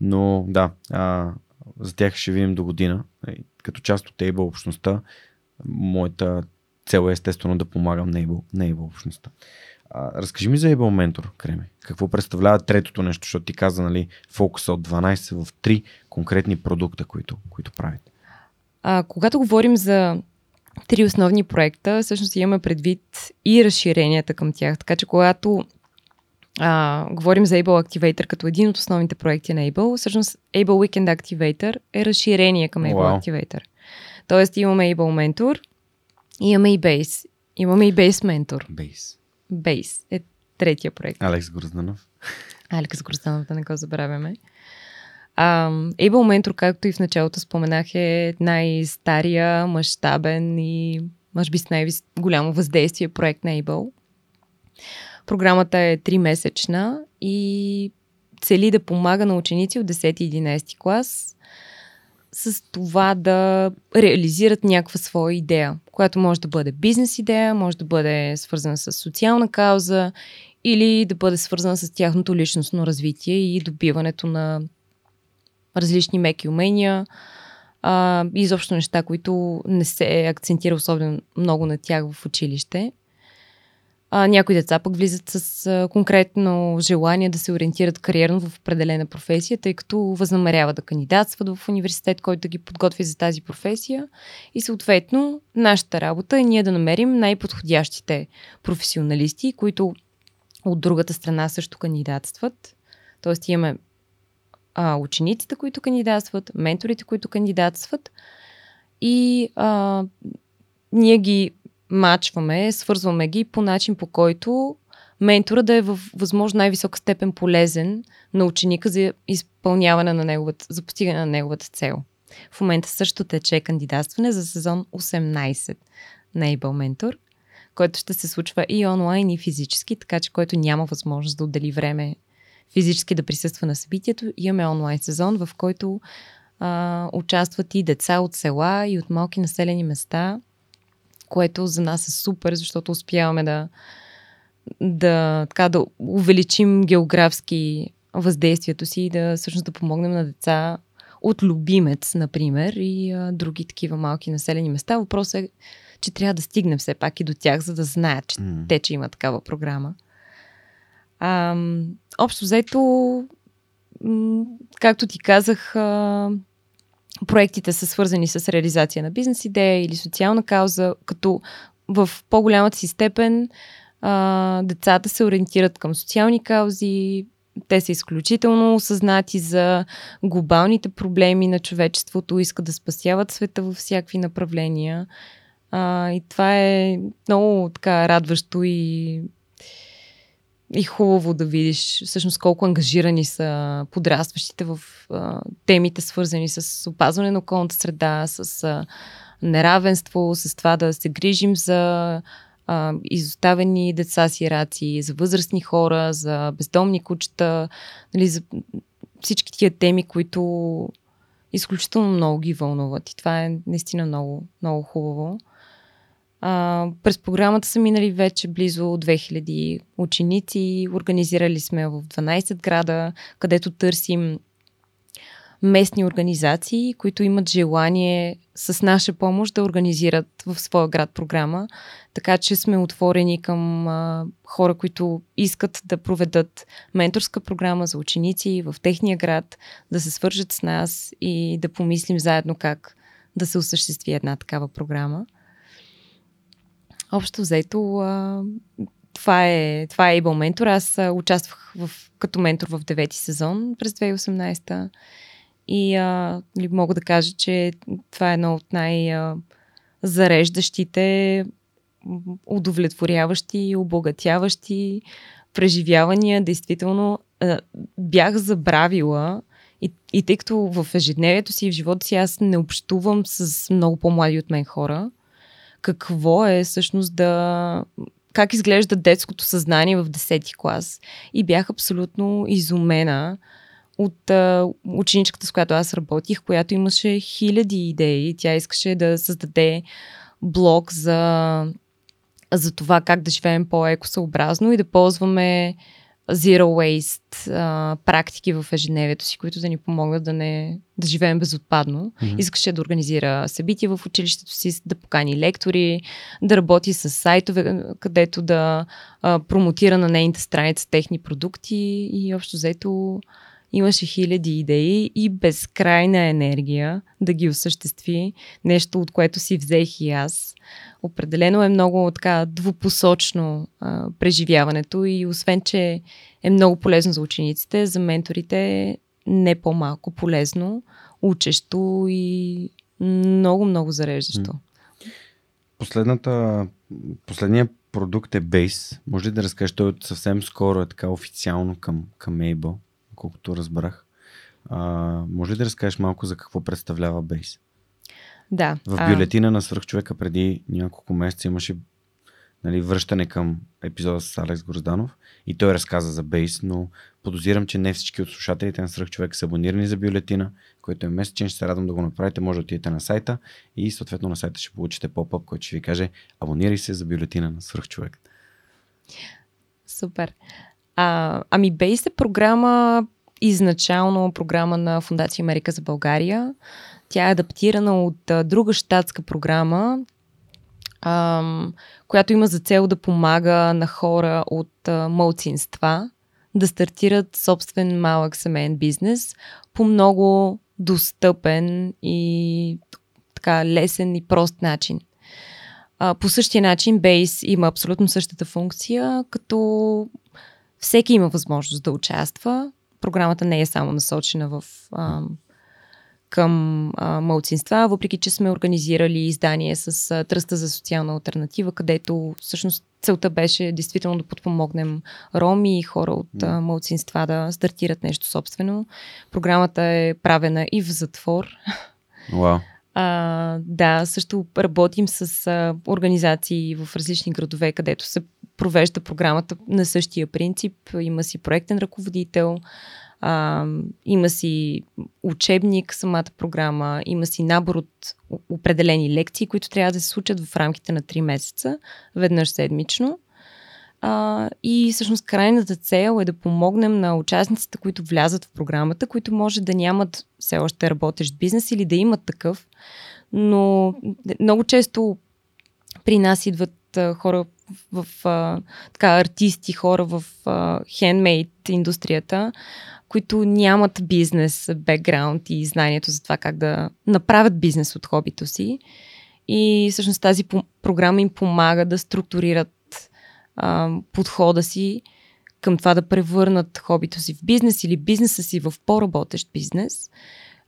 Speaker 1: Но да, а, за тях ще видим до година. Като част от Ейбъл общността, моята цел е естествено да помагам на Ейбъл, на Ейбъл общността. А, разкажи ми за Able Mentor, Креми. Какво представлява третото нещо, защото ти каза, нали, фокуса от 12 в 3 конкретни продукта, които, които правите.
Speaker 2: А, когато говорим за три основни проекта, всъщност имаме предвид и разширенията към тях. Така че когато а, говорим за Able Activator като един от основните проекти на Able, всъщност Able Weekend Activator е разширение към Able wow. Activator. Тоест имаме Able Mentor, имаме и Base. Имаме и Base Mentor.
Speaker 1: Base.
Speaker 2: Base е третия проект.
Speaker 1: Алекс Грозданов.
Speaker 2: Алекс Грозданов, да не го забравяме. А, Able Mentor, както и в началото споменах, е най-стария, мащабен и може би с най-голямо въздействие проект на Able. Програмата е 3-месечна и цели да помага на ученици от 10 и 11 клас с това да реализират някаква своя идея, която може да бъде бизнес идея, може да бъде свързана с социална кауза или да бъде свързана с тяхното личностно развитие и добиването на различни меки умения а, изобщо неща, които не се акцентира особено много на тях в училище. А, някои деца пък влизат с а, конкретно желание да се ориентират кариерно в определена професия, тъй като възнамеряват да кандидатстват в университет, който да ги подготви за тази професия. И съответно, нашата работа е ние да намерим най-подходящите професионалисти, които от другата страна също кандидатстват. Тоест имаме а, учениците, които кандидатстват, менторите, които кандидатстват и а, ние ги мачваме, свързваме ги по начин по който ментора да е в възможно най-висока степен полезен на ученика за изпълняване на неговата, за постигане на неговата цел. В момента също тече кандидатстване за сезон 18 на Able Mentor, който ще се случва и онлайн, и физически, така че който няма възможност да отдели време физически да присъства на събитието. Имаме онлайн сезон, в който а, участват и деца от села и от малки населени места, което за нас е супер, защото успяваме да, да, така, да увеличим географски въздействието си и да всъщност да помогнем на деца от Любимец, например, и а, други такива малки населени места. Въпросът е, че трябва да стигнем все пак и до тях, за да знаят, че mm. те, че има такава програма. А, общо взето, както ти казах, проектите са свързани с реализация на бизнес идея или социална кауза, като в по-голямата си степен а, децата се ориентират към социални каузи, те са изключително осъзнати за глобалните проблеми на човечеството, искат да спасяват света във всякакви направления. А, и това е много така радващо и и хубаво да видиш всъщност колко ангажирани са подрастващите в а, темите, свързани с опазване на околната среда, с а, неравенство, с това да се грижим за а, изоставени деца сираци, за възрастни хора, за бездомни кучета, нали, за всички тия теми, които изключително много ги вълнуват. И това е наистина много, много хубаво. А, през програмата са минали вече близо 2000 ученици. Организирали сме в 12 града, където търсим местни организации, които имат желание с наша помощ да организират в своя град програма. Така че сме отворени към а, хора, които искат да проведат менторска програма за ученици в техния град, да се свържат с нас и да помислим заедно как да се осъществи една такава програма. Общо взето, а, това е, това е Able Mentor. Аз а, участвах в, като ментор в девети сезон през 2018 и а, ли, мога да кажа, че това е едно от най-зареждащите, удовлетворяващи, обогатяващи преживявания. Действително а, бях забравила и, и тъй като в ежедневието си и в живота си аз не общувам с много по-млади от мен хора, какво е всъщност да как изглежда детското съзнание в 10 клас. И бях абсолютно изумена от а, ученичката, с която аз работих, която имаше хиляди идеи. Тя искаше да създаде блог за, за това как да живеем по-екосъобразно и да ползваме zero waste а, практики в ежедневието си, които да ни помогнат да, не, да живеем безотпадно. Mm-hmm. Искаше да организира събития в училището си, да покани лектори, да работи с сайтове, където да а, промотира на нейните страница техни продукти и общо взето имаше хиляди идеи и безкрайна енергия да ги осъществи. Нещо, от което си взех и аз. Определено е много така двупосочно а, преживяването и освен, че е много полезно за учениците, за менторите е не по-малко полезно, учещо и много-много зареждащо.
Speaker 1: Последната, последният продукт е Base. Може ли да разкажеш, той съвсем скоро е така официално към, към Able? колкото разбрах. А, може ли да разкажеш малко за какво представлява Бейс?
Speaker 2: Да.
Speaker 1: В бюлетина а... на свръхчовека преди няколко месеца имаше нали, връщане към епизода с Алекс Грозданов и той разказа за Бейс, но подозирам, че не всички от слушателите на свръхчовек са абонирани за бюлетина, който е месечен. Ще се радвам да го направите. Може да отидете на сайта и съответно на сайта ще получите поп-ъп, който ще ви каже абонирай се за бюлетина на свръхчовек.
Speaker 2: Супер. А, ами Бейс е програма, изначално програма на Фундация Америка за България. Тя е адаптирана от а, друга щатска програма, а, която има за цел да помага на хора от а, малцинства да стартират собствен малък семейен бизнес по много достъпен и така лесен и прост начин. А, по същия начин Base има абсолютно същата функция, като всеки има възможност да участва. Програмата не е само насочена в, а, към а, малцинства, въпреки че сме организирали издание с а, Тръста за социална альтернатива, където всъщност целта беше действително да подпомогнем роми и хора от а, малцинства да стартират нещо собствено. Програмата е правена и в затвор.
Speaker 1: Wow.
Speaker 2: А, да, също работим с а, организации в различни градове, където се провежда програмата на същия принцип. Има си проектен ръководител, а, има си учебник, самата програма, има си набор от определени лекции, които трябва да се случат в рамките на 3 месеца, веднъж седмично. А, и всъщност крайната цел е да помогнем на участниците, които влязат в програмата, които може да нямат все още работещ бизнес или да имат такъв, но много често при нас идват а, хора в, а, така, артисти, хора в хендмейд индустрията, които нямат бизнес бекграунд и знанието за това как да направят бизнес от хобито си. И всъщност тази програма им помага да структурират а, подхода си към това да превърнат хобито си в бизнес или бизнеса си в по-работещ бизнес.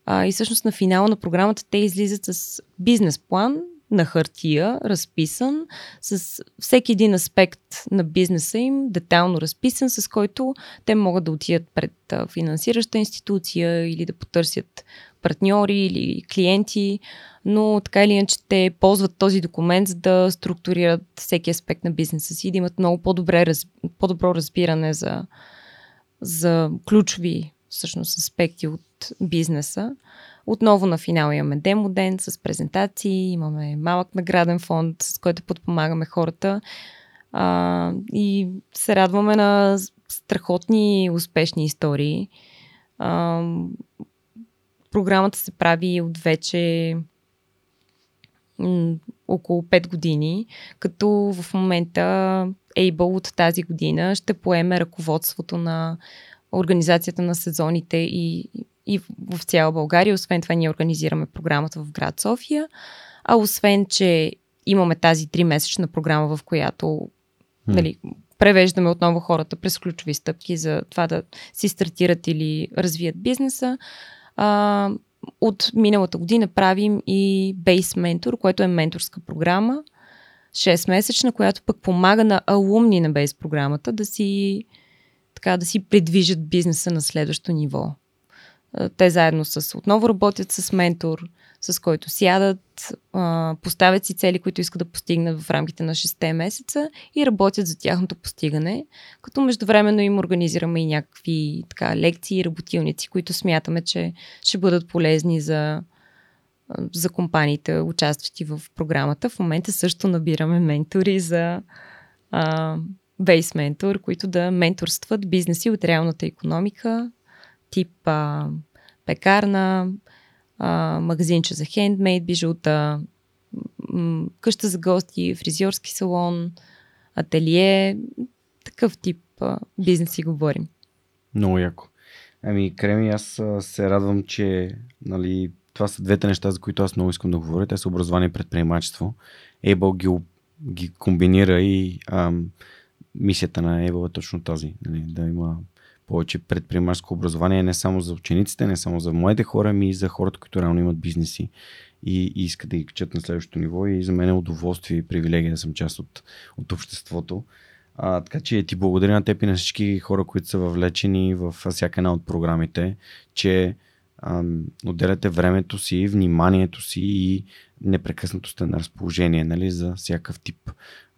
Speaker 2: А, и всъщност на финала на програмата те излизат с бизнес план, на хартия, разписан, с всеки един аспект на бизнеса им, детално разписан, с който те могат да отидат пред финансираща институция или да потърсят партньори или клиенти, но така или иначе те ползват този документ, за да структурират всеки аспект на бизнеса си, да имат много по-добре, по-добро разбиране за, за ключови всъщност аспекти от бизнеса. Отново на финал имаме демо ден с презентации, имаме малък награден фонд, с който подпомагаме хората а, и се радваме на страхотни успешни истории. А, програмата се прави от вече около 5 години, като в момента Able от тази година ще поеме ръководството на организацията на сезоните и, и в цяла България. Освен това, ние организираме програмата в град София. А освен, че имаме тази 3-месечна програма, в която hmm. нали, превеждаме отново хората през ключови стъпки за това да си стартират или развият бизнеса. А, от миналата година правим и Base Mentor, което е менторска програма, 6-месечна, която пък помага на алумни на Base програмата да си така да си придвижат бизнеса на следващо ниво. Те заедно с отново работят с ментор, с който сядат, поставят си цели, които искат да постигнат в рамките на 6 месеца и работят за тяхното постигане, като междувременно им организираме и някакви така, лекции и работилници, които смятаме, че ще бъдат полезни за, за компаниите, участващи в програмата. В момента също набираме ментори за а, бейс ментор, които да менторстват бизнеси от реалната економика, тип а, пекарна, а, магазинче за хендмейд, бижута, м- къща за гости, фризьорски салон, ателие, такъв тип а, бизнеси говорим.
Speaker 1: Много яко. Ами, Креми, аз се радвам, че нали, това са двете неща, за които аз много искам да говоря. Те са образование и предприемачество. Able ги, ги комбинира и ам, мисията на Able е точно тази. Нали, да има повече предприемачско образование не само за учениците, не само за младите хора, ами и за хората, които реално имат бизнеси и, и искат да ги качат на следващото ниво. И за мен е удоволствие и привилегия да съм част от, от обществото. А, така че ти благодаря на теб и на всички хора, които са въвлечени в всяка една от програмите, че ам, отделяте времето си, вниманието си и непрекъснато сте на разположение нали, за всякакъв тип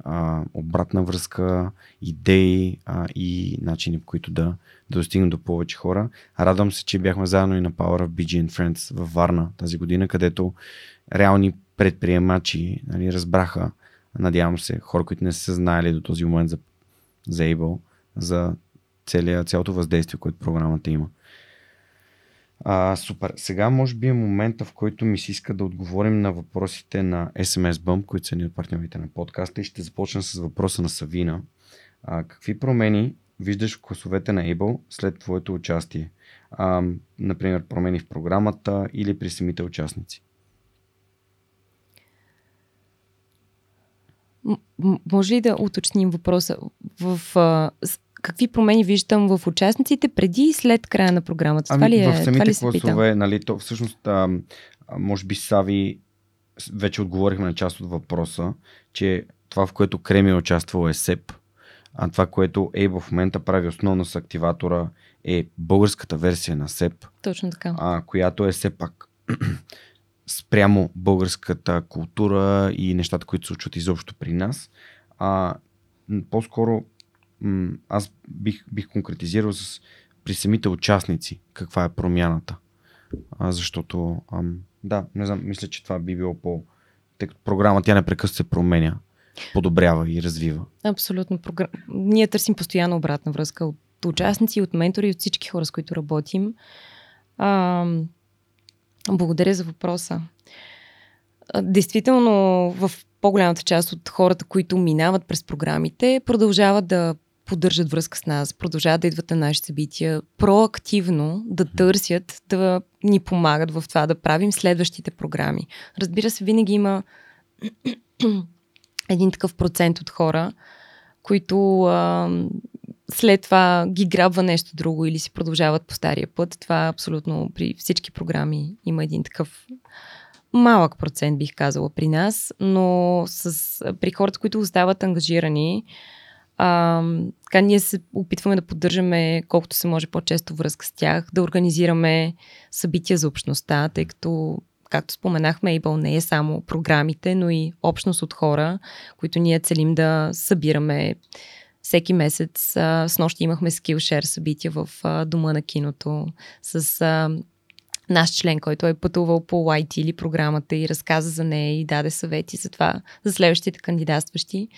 Speaker 1: а, обратна връзка, идеи а, и начини, по които да, да достигнем до повече хора. Радвам се, че бяхме заедно и на Power of BG and Friends във Варна тази година, където реални предприемачи нали, разбраха, надявам се, хора, които не са знаели до този момент за, за Able, за целия, цялото въздействие, което програмата има. А, супер. Сега може би е момента, в който ми се иска да отговорим на въпросите на SMS Bump, които са ни от партньорите на подкаста и ще започна с въпроса на Савина. А, какви промени виждаш в класовете на Able след твоето участие? А, например, промени в програмата или при самите участници?
Speaker 2: М- може ли да уточним въпроса? В, а, какви промени виждам в участниците преди и след края на програмата?
Speaker 1: Ами, това ли е, в самите това ли класове, нали, то всъщност, а, може би Сави, вече отговорихме на част от въпроса, че това, в което Креми е участвал е СЕП, а това, което Ейбо в момента прави основно с активатора е българската версия на СЕП.
Speaker 2: Точно така.
Speaker 1: А, която е все пак спрямо българската култура и нещата, които се случват изобщо при нас. А, по-скоро аз бих, бих конкретизирал с, при самите участници каква е промяната. А, защото, ам, да, не знам, мисля, че това би било по... Тъй като програма тя непрекъснато се променя, подобрява и развива.
Speaker 2: Абсолютно. Ние търсим постоянно обратна връзка от участници, от ментори, от всички хора, с които работим. А, благодаря за въпроса. Действително, в по-голямата част от хората, които минават през програмите, продължават да поддържат връзка с нас, продължават да идват на нашите събития, проактивно да търсят, да ни помагат в това, да правим следващите програми. Разбира се, винаги има един такъв процент от хора, които а, след това ги грабва нещо друго или си продължават по стария път. Това абсолютно при всички програми има един такъв малък процент, бих казала, при нас, но с, при хората, които остават ангажирани, а, така ние се опитваме да поддържаме колкото се може по-често връзка с тях, да организираме събития за общността, тъй като както споменахме, Able не е само програмите, но и общност от хора, които ние целим да събираме всеки месец. С нощи имахме Skillshare събития в Дома на киното с наш член, който е пътувал по YT или програмата и разказа за нея и даде съвети за това, за следващите кандидатстващи.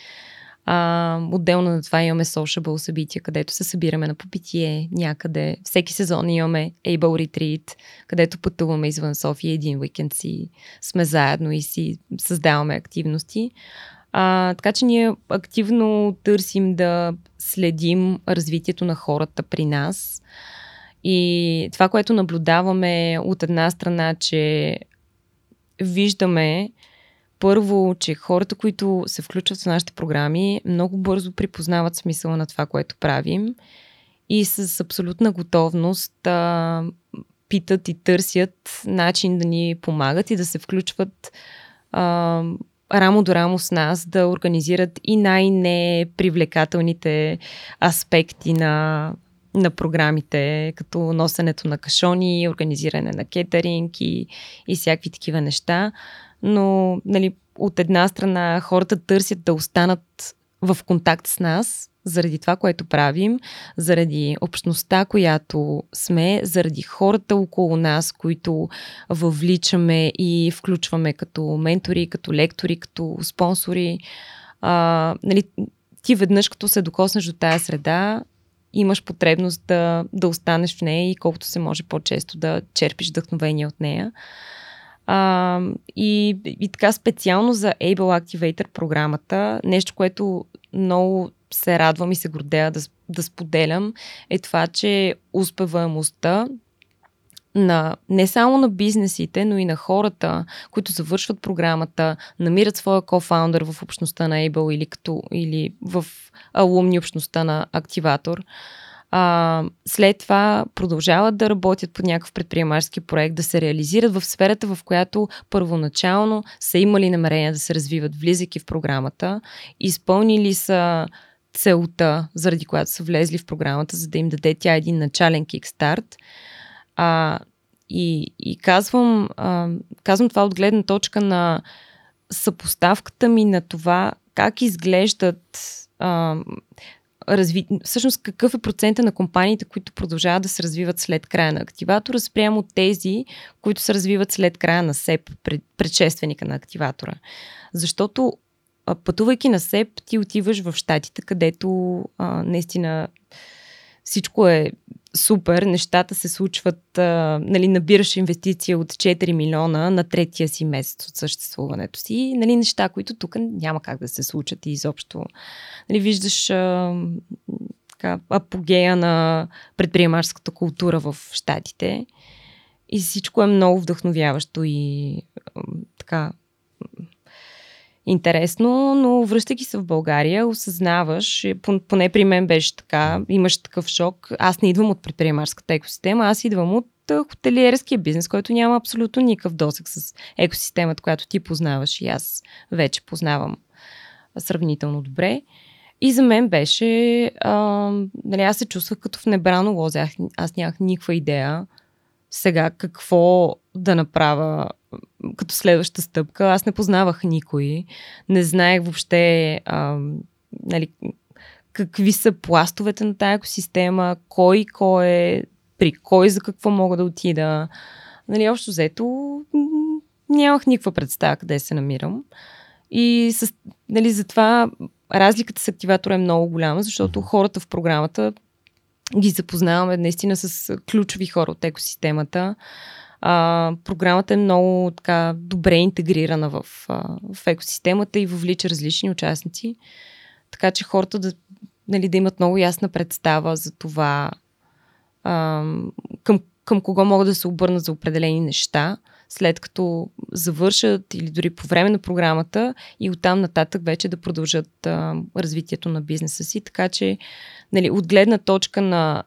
Speaker 2: А, отделно на това имаме sociable събития, където се събираме на попитие някъде. Всеки сезон имаме Able Retreat, където пътуваме извън София един уикенд си сме заедно и си създаваме активности. А, така че ние активно търсим да следим развитието на хората при нас. И това, което наблюдаваме от една страна, че виждаме първо, че хората, които се включват в нашите програми, много бързо припознават смисъла на това, което правим и с абсолютна готовност а, питат и търсят начин да ни помагат и да се включват а, рамо до рамо с нас, да организират и най-непривлекателните аспекти на на програмите, като носенето на кашони, организиране на кетеринг и, и всякакви такива неща. Но нали, от една страна хората търсят да останат в контакт с нас, заради това, което правим, заради общността, която сме, заради хората около нас, които въвличаме и включваме като ментори, като лектори, като спонсори. А, нали, ти веднъж, като се докоснеш до тая среда, имаш потребност да, да останеш в нея и колкото се може по-често да черпиш вдъхновение от нея. А, и, и така специално за Able Activator програмата, нещо, което много се радвам и се гордея да, да споделям, е това, че успеваемостта на, не само на бизнесите, но и на хората, които завършват програмата, намират своя кофаундър в общността на Able или, като, или в алумни общността на Активатор. А, след това продължават да работят по някакъв предприемачески проект, да се реализират в сферата, в която първоначално са имали намерение да се развиват, влизайки в програмата, изпълнили са целта, заради която са влезли в програмата, за да им даде тя един начален кикстарт. А, и, и казвам, а, казвам това от гледна точка на съпоставката ми на това как изглеждат а, разви... всъщност какъв е процента на компаниите, които продължават да се развиват след края на активатора, спрямо тези, които се развиват след края на СЕП, предшественика на активатора. Защото пътувайки на СЕП, ти отиваш в Штатите, където а, наистина всичко е супер, нещата се случват, а, нали, набираш инвестиция от 4 милиона на третия си месец от съществуването си, нали, неща, които тук няма как да се случат и изобщо. Нали, виждаш а, така, апогея на предприемаческата култура в Штатите и всичко е много вдъхновяващо и а, така интересно, но връщайки се в България, осъзнаваш, поне при мен беше така, имаш такъв шок. Аз не идвам от предприемарската екосистема, аз идвам от хотелиерския бизнес, който няма абсолютно никакъв досек с екосистемата, която ти познаваш и аз вече познавам сравнително добре. И за мен беше, а, нали, аз се чувствах като в небрано лозе. Аз, аз нямах никаква идея сега какво да направя като следваща стъпка. Аз не познавах никой. Не знаех въобще а, нали, какви са пластовете на тази екосистема, кой кой е, при кой за какво мога да отида. Нали, общо взето нямах никаква представа къде се намирам. И с, нали, затова разликата с активатора е много голяма, защото хората в програмата ги запознаваме наистина с ключови хора от екосистемата. А, програмата е много така добре интегрирана в, а, в екосистемата и въвлича различни участници. Така че хората да, нали, да имат много ясна представа за това а, към, към кого могат да се обърнат за определени неща, след като завършат или дори по време на програмата и оттам нататък вече да продължат а, развитието на бизнеса си. Така че, нали, от гледна точка на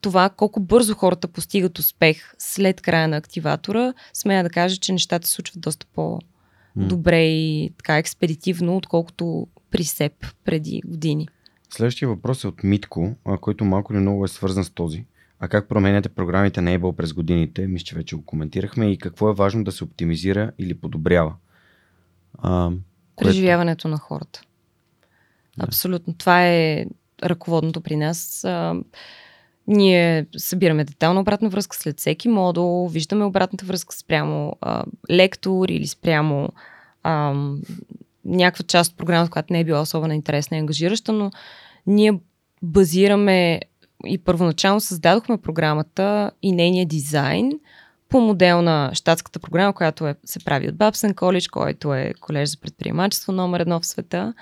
Speaker 2: това колко бързо хората постигат успех след края на активатора, смея да кажа, че нещата се случват доста по-добре и така експедитивно, отколкото при себ преди години.
Speaker 1: Следващия въпрос е от Митко, който малко или много е свързан с този. А как променяте програмите на Able през годините? Мисля, че вече го коментирахме. И какво е важно да се оптимизира или подобрява?
Speaker 2: А, което... Преживяването на хората. Да. Абсолютно. Това е ръководното при нас. Ние събираме детална обратна връзка след всеки модул, виждаме обратната връзка спрямо а, лектор или спрямо а, някаква част от програмата, която не е била особено интересна и ангажираща, но ние базираме и първоначално създадохме програмата и нейния дизайн по модел на щатската програма, която е, се прави от Babson College, който е колеж за предприемачество номер едно в света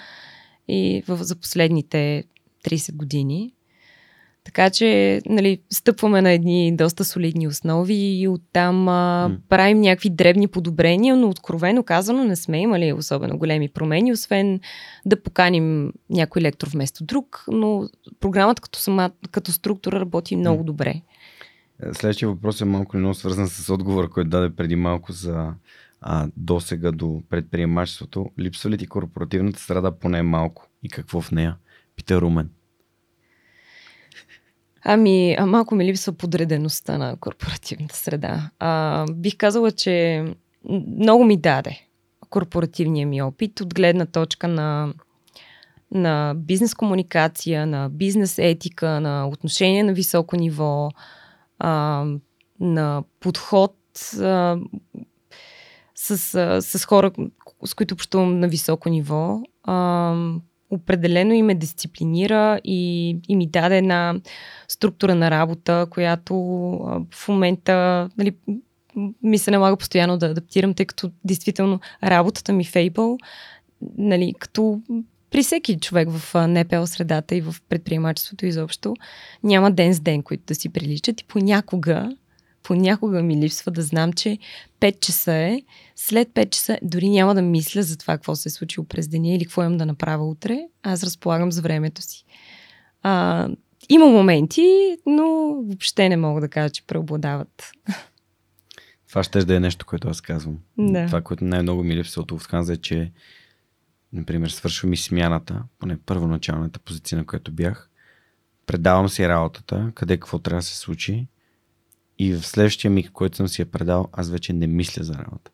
Speaker 2: и в, за последните 30 години. Така че, нали, стъпваме на едни доста солидни основи и оттам а, mm. правим някакви дребни подобрения, но откровено казано не сме имали особено големи промени, освен да поканим някой лектор вместо друг, но програмата като, сама, като структура работи много mm. добре.
Speaker 1: Следващия въпрос е малко много свързан с отговора, който даде преди малко за а, досега до предприемачеството. Липсва ли ти корпоративната среда поне малко и какво в нея? Пита Румен.
Speaker 2: Ами, малко ми липсва подредеността на корпоративната среда. А, бих казала, че много ми даде корпоративния ми опит от гледна точка на, на бизнес комуникация, на бизнес етика, на отношение на високо ниво, а, на подход а, с, а, с хора, с които общувам на високо ниво. А, определено и ме дисциплинира и, и ми даде една структура на работа, която а, в момента нали, ми се налага постоянно да адаптирам, тъй като действително работата ми в Able, нали, като при всеки човек в НПЛ средата и в предприемачеството изобщо, няма ден с ден, които да си приличат и понякога понякога ми липсва да знам, че 5 часа е, след 5 часа дори няма да мисля за това какво се е случило през деня или какво имам да направя утре, аз разполагам за времето си. А, има моменти, но въобще не мога да кажа, че преобладават.
Speaker 1: Това ще да е нещо, което аз казвам. Да. Това, което най-много ми липсва от Lufthansa е, че например, свършва ми смяната, поне първоначалната позиция, на която бях, предавам си работата, къде какво трябва да се случи и в следващия миг, който съм си я предал, аз вече не мисля за работа.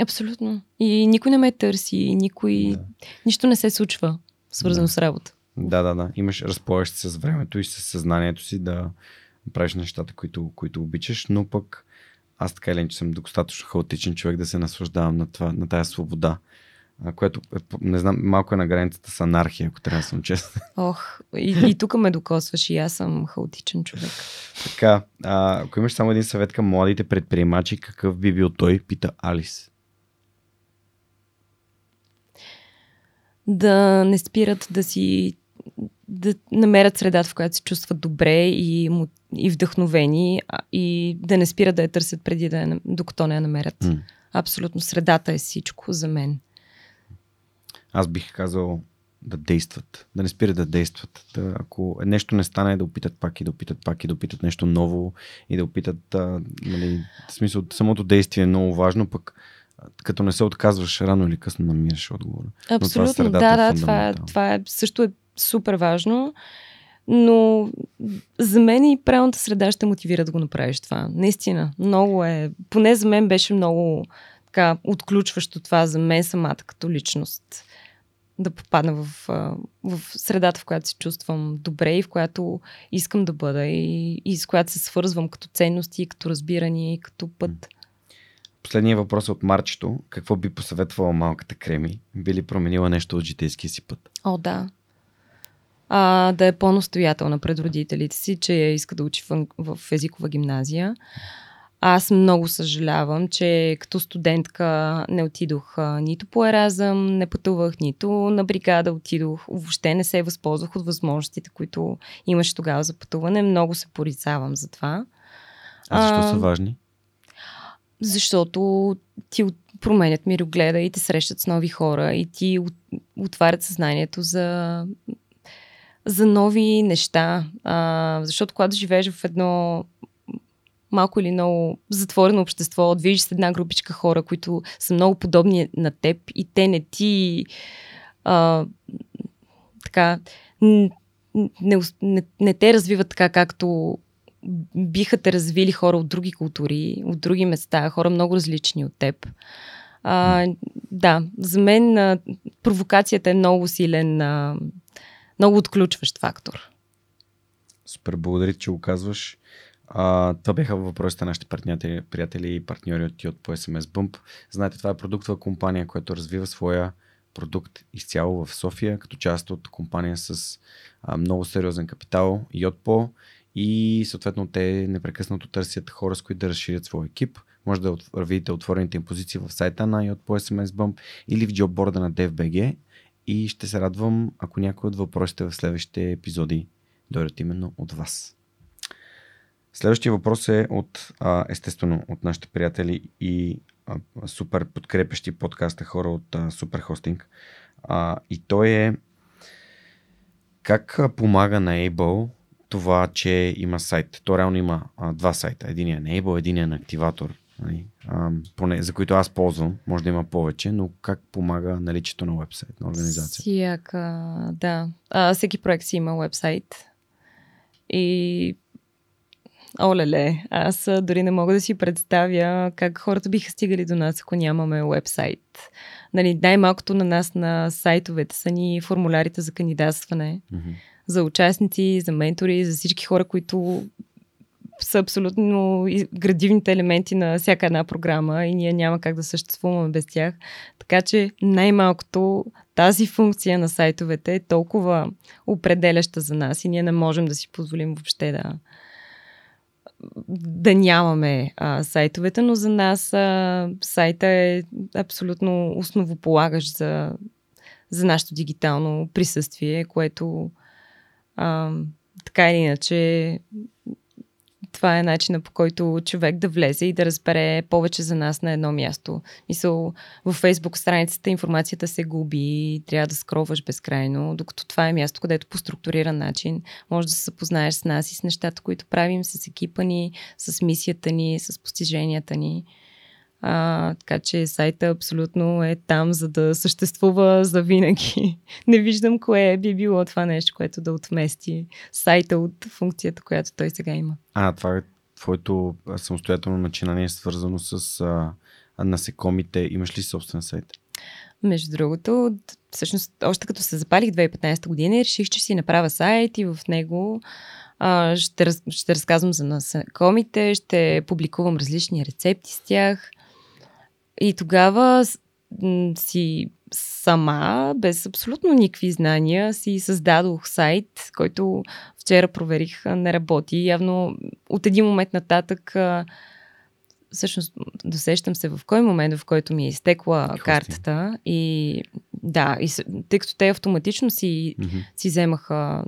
Speaker 2: Абсолютно. И никой не ме търси, никой... Да. Нищо не се случва, свързано да. с работа.
Speaker 1: Да, да, да. Имаш, разполагаш с времето и с съзнанието си да правиш нещата, които, които обичаш, но пък аз така или че съм достатъчно хаотичен човек да се наслаждавам на, това, на тази свобода което е, не знам, малко е на границата с анархия, ако трябва да съм честен.
Speaker 2: Ох, и, и тук ме докосваш и аз съм хаотичен човек.
Speaker 1: Така, а, ако имаш само един съвет към младите предприемачи, какъв би бил той, пита Алис.
Speaker 2: Да не спират да си да намерят средата, в която се чувстват добре и, и вдъхновени и да не спират да я търсят преди да я, докато не я намерят. Mm. Абсолютно средата е всичко за мен
Speaker 1: аз бих казал да действат, да не спират да действат. Да, ако нещо не стане, да опитат пак и да опитат пак и да опитат нещо ново и да опитат, а, нали, в смисъл, самото действие е много важно, пък като не се отказваш, рано или късно намираш отговора.
Speaker 2: Абсолютно, това да, да, е това, това е, също е супер важно, но за мен и правилната среда ще мотивира да го направиш това. Наистина, много е, поне за мен беше много така отключващо това за мен самата като личност да попадна в, в средата, в която се чувствам добре и в която искам да бъда и, и с която се свързвам като ценности, като разбиране и като път.
Speaker 1: Последният въпрос е от Марчето. Какво би посъветвала малката Креми? Би ли променила нещо от житейския си път?
Speaker 2: О, да. А, да е по-настоятелна пред родителите си, че иска да учи в, в езикова гимназия. Аз много съжалявам, че като студентка не отидох нито по Еразъм, не пътувах, нито на бригада отидох. Въобще не се възползвах от възможностите, които имаше тогава за пътуване. Много се порицавам за това.
Speaker 1: А защо а, са важни?
Speaker 2: Защото ти променят мирогледа и те срещат с нови хора и ти отварят съзнанието за за нови неща. А, защото когато живееш в едно малко или много затворено общество, движиш с една групичка хора, които са много подобни на теб и те не ти а, така не, не, не те развиват така, както биха те развили хора от други култури, от други места, хора много различни от теб. А, да, за мен а, провокацията е много силен, а, много отключващ фактор.
Speaker 1: Супер, благодаря, че го казваш. А, това бяха въпросите на нашите приятели, приятели и партньори от от по SMS Bump. Знаете, това е продуктова компания, която развива своя продукт изцяло в София, като част от компания с а, много сериозен капитал, Йотпо и съответно те непрекъснато търсят хора, с които да разширят своя екип. Може да видите отворените им позиции в сайта на Yotpo SMS Bump или в джобборда на DFBG и ще се радвам, ако някой от въпросите в следващите епизоди дойдат именно от вас. Следващия въпрос е от, естествено, от нашите приятели и супер подкрепящи подкаста хора от Супер Хостинг. И той е как помага на Able това, че има сайт. То реално има а, два сайта. Един е на Able, един е на Активатор. Нали? А, поне, за които аз ползвам. Може да има повече, но как помага наличието на вебсайт, на организация?
Speaker 2: Всяка, да. А, всеки проект си има вебсайт. И Олеле, аз дори не мога да си представя как хората биха стигали до нас, ако нямаме вебсайт. Нали, най-малкото на нас на сайтовете са ни формулярите за кандидатстване, mm-hmm. за участници, за ментори, за всички хора, които са абсолютно градивните елементи на всяка една програма и ние няма как да съществуваме без тях. Така че най-малкото тази функция на сайтовете е толкова определяща за нас и ние не можем да си позволим въобще да, да нямаме а, сайтовете, но за нас а, сайта е абсолютно основополагащ за, за нашето дигитално присъствие, което а, така или иначе това е начина по който човек да влезе и да разбере повече за нас на едно място. Мисъл, в Фейсбук страницата информацията се губи, трябва да скроваш безкрайно, докато това е място, където по структуриран начин може да се запознаеш с нас и с нещата, които правим, с екипа ни, с мисията ни, с постиженията ни. А, така че сайта абсолютно е там, за да съществува за винаги. Не виждам кое би било това нещо, което да отмести сайта от функцията, която той сега има.
Speaker 1: А, това е твоето самостоятелно начинание, е свързано с а, насекомите. Имаш ли собствен сайт?
Speaker 2: Между другото, всъщност, още като се запалих 2015 година, реших, че си направя сайт и в него а, ще, раз, ще разказвам за насекомите, ще публикувам различни рецепти с тях. И тогава си сама, без абсолютно никакви знания, си създадох сайт, който вчера проверих не работи. Явно от един момент нататък всъщност досещам се в кой момент, в който ми е изтекла Хости. картата и да, и, тъй като те автоматично си, mm-hmm. си вземаха,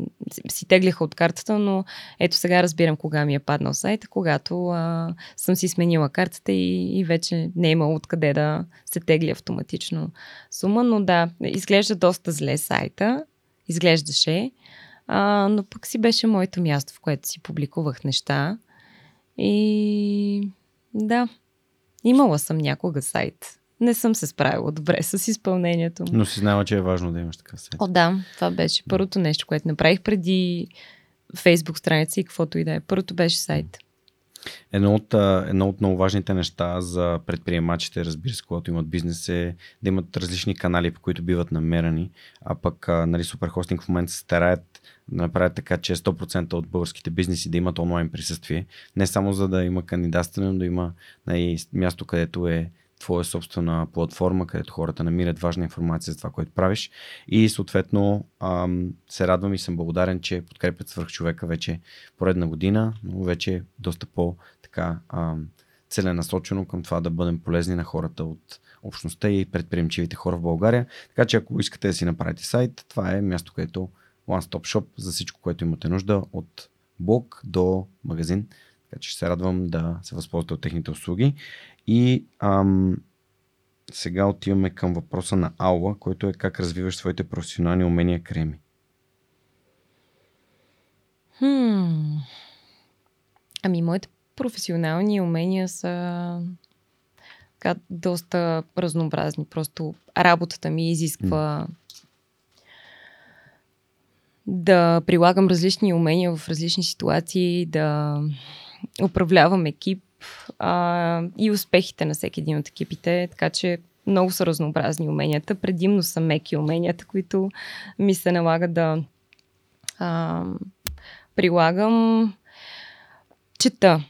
Speaker 2: си тегляха от картата, но ето сега разбирам кога ми е паднал сайта, когато а, съм си сменила картата и, и вече не е имало откъде да се тегли автоматично сума, но да, изглежда доста зле сайта, изглеждаше, а, но пък си беше моето място, в което си публикувах неща и да, имала съм някога сайт. Не съм се справила добре с изпълнението.
Speaker 1: Но си знала, че е важно да имаш така сайт.
Speaker 2: О, да. Това беше първото нещо, което направих преди Фейсбук страница и каквото и да е. Първото беше сайт.
Speaker 1: Едно от, едно от много важните неща за предприемачите, разбира се, когато имат бизнес е да имат различни канали, по които биват намерени, а пък нали, Суперхостинг в момента се стараят да направят така, че 100% от българските бизнеси да имат онлайн присъствие. Не само за да има кандидатстване, но да има нали, място, където е твоя собствена платформа, където хората намират важна информация за това, което правиш. И съответно ам, се радвам и съм благодарен, че подкрепят свърх човека вече поредна година, но вече доста по така ам, целенасочено към това да бъдем полезни на хората от общността и предприемчивите хора в България. Така че ако искате да си направите сайт, това е място, където One Stop Shop за всичко, което имате нужда от блог до магазин. Така че ще се радвам да се възползвате от техните услуги. И ам, сега отиваме към въпроса на Аула, който е как развиваш своите професионални умения креми.
Speaker 2: Хм. Ами, моите професионални умения са така, доста разнообразни. Просто работата ми изисква да прилагам различни умения в различни ситуации, да управлявам екип а, и успехите на всеки един от екипите. Така че много са разнообразни уменията. Предимно са меки уменията, които ми се налага да а, прилагам. Чета.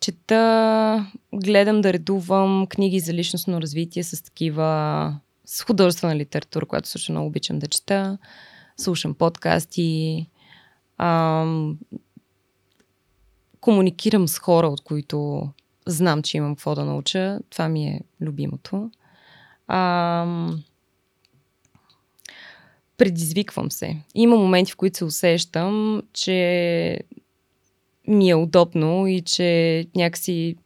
Speaker 2: Чета, гледам да редувам книги за личностно развитие с такива с художествена литература, която също много обичам да чета. Слушам подкасти. А, комуникирам с хора, от които знам, че имам какво да науча. Това ми е любимото. А, предизвиквам се. Има моменти, в които се усещам, че ми е удобно и че някакси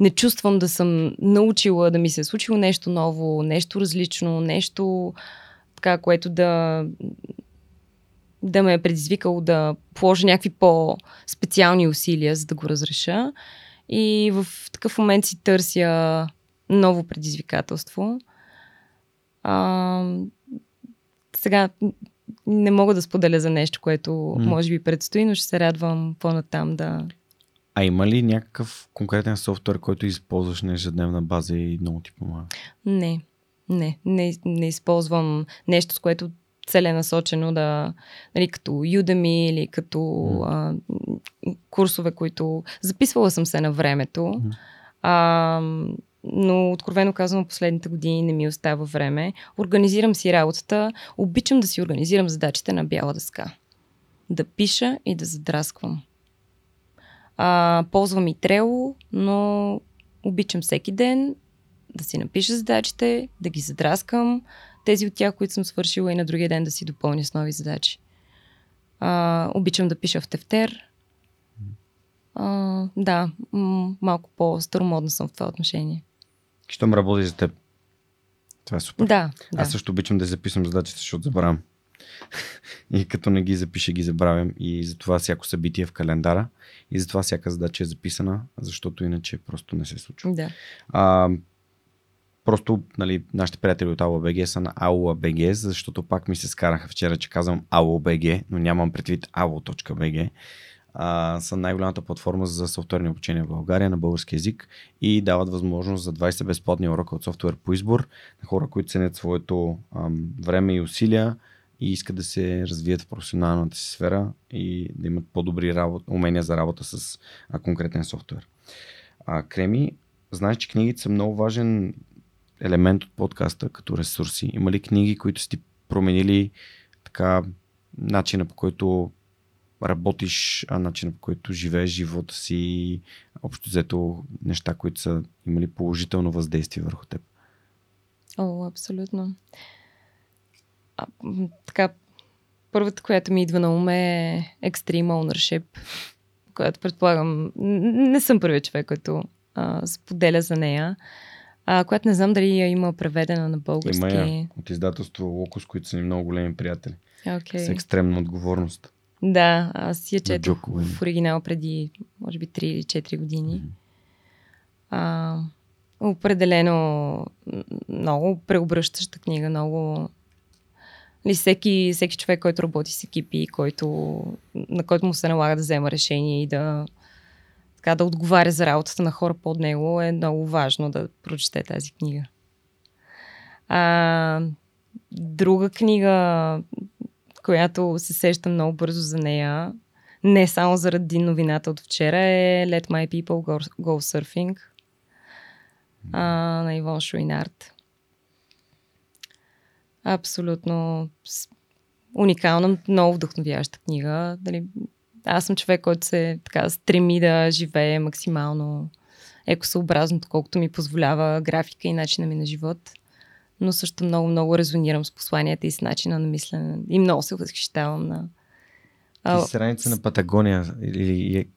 Speaker 2: не чувствам да съм научила да ми се е случило нещо ново, нещо различно, нещо така, което да, да ме е предизвикало да положа някакви по-специални усилия, за да го разреша. И в такъв момент си търся ново предизвикателство. А, сега не мога да споделя за нещо, което mm. може би предстои, но ще се радвам по-натам да.
Speaker 1: А има ли някакъв конкретен софтуер, който използваш на ежедневна база и много ти помага?
Speaker 2: Не, не, не, не използвам нещо, с което целенасочено да, нали, като Udemy или като а, курсове, които записвала съм се на времето. А, но откровено казвам, последните години не ми остава време. Организирам си работата, обичам да си организирам задачите на бяла дъска. Да пиша и да задрасквам. А, ползвам и Трело, но обичам всеки ден да си напиша задачите, да ги задраскам, тези от тях, които съм свършила и на другия ден да си допълня с нови задачи. А, обичам да пиша в тефтер. А, да, м- малко по-старомодна съм в това отношение.
Speaker 1: Щом работи за теб. Това е супер.
Speaker 2: Да, да.
Speaker 1: Аз също обичам да записвам задачите, защото забравям. и като не ги запиша, ги забравям. И затова всяко събитие е в календара. И затова всяка задача е записана, защото иначе просто не се случва.
Speaker 2: Да.
Speaker 1: А, просто нали, нашите приятели от AUBG са на AUBG, защото пак ми се скараха вчера, че казвам AUBG, но нямам предвид AU.BG а, са най-голямата платформа за софтуерни обучения в България на български язик и дават възможност за 20 безплатни урока от софтуер по избор на хора, които ценят своето ам, време и усилия и искат да се развият в професионалната си сфера и да имат по-добри работ, умения за работа с а, конкретен софтуер. А, Креми, знаеш, че книгите са много важен елемент от подкаста като ресурси. Има ли книги, които сте променили така начина по който работиш, а начинът по който живееш живота си, общо взето неща, които са имали положително въздействие върху теб?
Speaker 2: О, абсолютно. А, така, първата, която ми идва на ум е Extreme Ownership, която предполагам, не съм първият човек, който а, споделя за нея, а, която не знам дали я има преведена на български.
Speaker 1: Има я от издателство Локус, които са ни много големи приятели.
Speaker 2: Okay.
Speaker 1: С екстремна отговорност.
Speaker 2: Да, аз я четох в оригинал преди, може би, 3 или 4 години. Mm-hmm. А, определено много преобръщаща книга, много... Ли, всеки, всеки човек, който работи с екипи, който, на който му се налага да взема решение и да, така, да отговаря за работата на хора под него, е много важно да прочете тази книга. А, друга книга, която се сещам много бързо за нея, не само заради новината от вчера, е Let My People Go, go Surfing а, на Ивон Шуинарт. Абсолютно уникална, много вдъхновяща книга. Дали, аз съм човек, който се така стреми да живее максимално екосъобразно, колкото ми позволява графика и начина ми на живот но също много, много резонирам с посланията и с начина на мислене. И много се възхищавам на...
Speaker 1: А, страница на Патагония или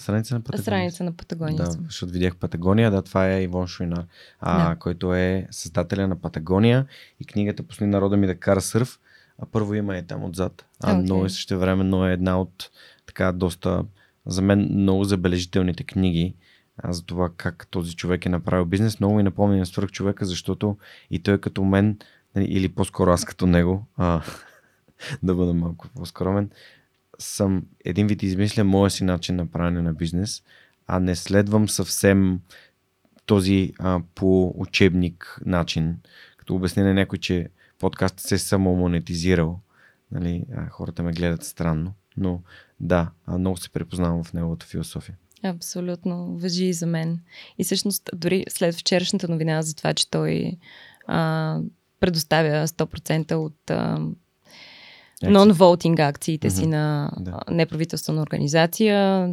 Speaker 2: Страница на Патагония. Страница на Патагония.
Speaker 1: Да, защото видях Патагония, да, това е Ивон Шуйнар, а, да. който е създателя на Патагония и книгата Пусни народа ми да кара сърф, а първо има е там отзад. А, okay. но и също време, но е една от така доста, за мен много забележителните книги за това как този човек е направил бизнес. Много ми напомня на свърх човека, защото и той като мен, нали, или по-скоро аз като него, а, да бъда малко по-скромен, съм един вид измисля моя си начин на правене на бизнес, а не следвам съвсем този а, по учебник начин. Като обясня на някой, че подкастът се е само монетизирал. Нали, а, хората ме гледат странно. Но да, много се препознавам в неговата философия.
Speaker 2: Абсолютно. Въжи и за мен. И всъщност, дори след вчерашната новина за това, че той а, предоставя 100% от а, нон-волтинг акциите mm-hmm. си на да. неправителствена организация.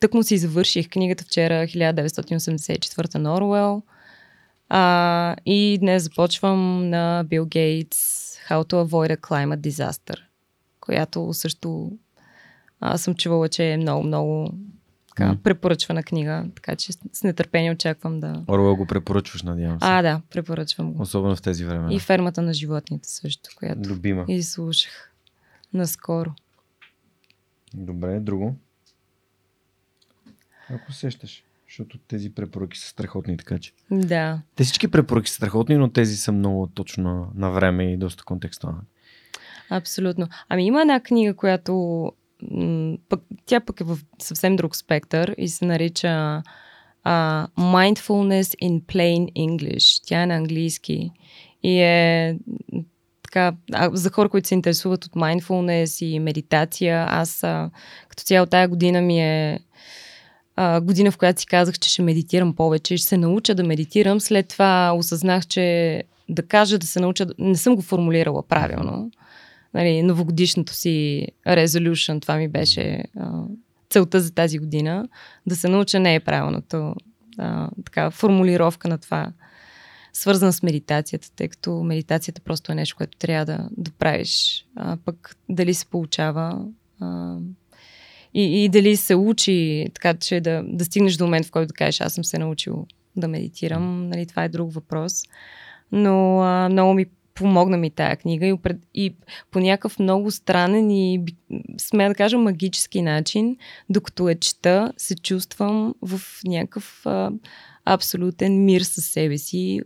Speaker 2: Тък му си завърших книгата вчера 1984 на Оруел. А, и днес започвам на Бил Гейтс How to Avoid a Climate Disaster, която също аз съм чувала, че е много, много така, mm. препоръчвана книга, така че с нетърпение очаквам да...
Speaker 1: Орвел го препоръчваш, надявам се.
Speaker 2: А, да, препоръчвам го.
Speaker 1: Особено в тези времена.
Speaker 2: И фермата на животните също, която
Speaker 1: Любима.
Speaker 2: и слушах наскоро.
Speaker 1: Добре, друго? Ако сещаш, защото тези препоръки са страхотни, така че.
Speaker 2: Да.
Speaker 1: Те всички препоръки са страхотни, но тези са много точно на, на време и доста контекстуални.
Speaker 2: Абсолютно. Ами има една книга, която пък, тя пък е в съвсем друг спектър и се нарича uh, Mindfulness in Plain English. Тя е на английски и е така, за хора, които се интересуват от mindfulness и медитация, аз а, като цяло тая година ми е а, година, в която си казах, че ще медитирам повече и ще се науча да медитирам. След това осъзнах, че да кажа да се науча, не съм го формулирала правилно нали, новогодишното си resolution, това ми беше а, целта за тази година, да се науча не е правилното а, така, формулировка на това, свързана с медитацията, тъй като медитацията просто е нещо, което трябва да, да а пък дали се получава а, и, и дали се учи, така че да, да стигнеш до момент, в който да кажеш, аз съм се научил да медитирам, нали, това е друг въпрос. Но а, много ми помогна ми тая книга и, и по някакъв много странен и, сме да кажа, магически начин, докато я чета, се чувствам в някакъв а, абсолютен мир със себе си.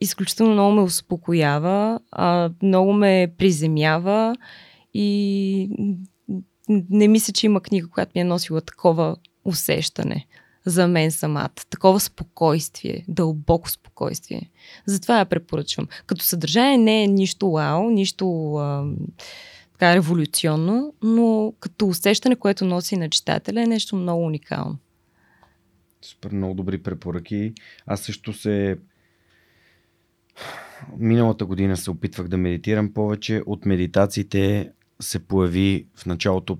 Speaker 2: Изключително много ме успокоява, а, много ме приземява и не мисля, че има книга, която ми е носила такова усещане за мен самата. Такова спокойствие, дълбоко спокойствие. Затова я препоръчвам. Като съдържание не е нищо вау, нищо а, така революционно, но като усещане, което носи на читателя е нещо много уникално.
Speaker 1: Супер, много добри препоръки. Аз също се миналата година се опитвах да медитирам повече. От медитациите се появи в началото,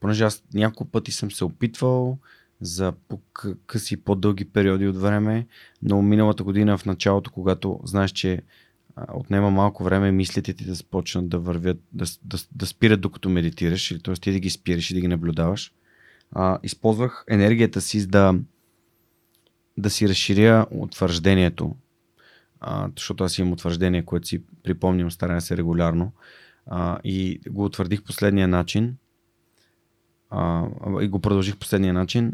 Speaker 1: понеже аз няколко пъти съм се опитвал, за къси по-дълги периоди от време, но миналата година в началото, когато знаеш, че отнема малко време мислите ти да започнат да вървят, да, да, да спират докато медитираш, или т.е. ти да ги спираш и да ги наблюдаваш, а, използвах енергията си да, да си разширя утвърждението, а, защото аз имам утвърждение, което си припомням, старая се регулярно, а, и го утвърдих последния начин, а, и го продължих последния начин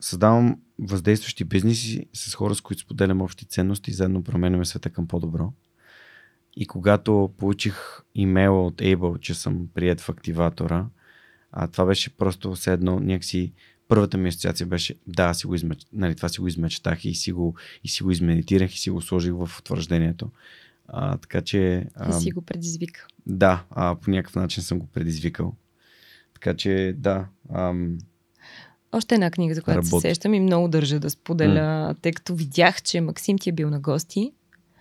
Speaker 1: създавам въздействащи бизнеси с хора, с които споделям общи ценности и заедно променяме света към по-добро. И когато получих имейла от Able, че съм прият в активатора, а това беше просто все едно някакси първата ми асоциация беше да, си го измеч... нали, това си го измечтах и си го, и си го измедитирах и си го сложих в утвърждението. А, така че...
Speaker 2: А, и си го предизвикал.
Speaker 1: Да, а, по някакъв начин съм го предизвикал. Така че да, ам,
Speaker 2: още една книга, за която Работи. се сещам и много държа да споделя, mm. тъй като видях, че Максим ти е бил на гости.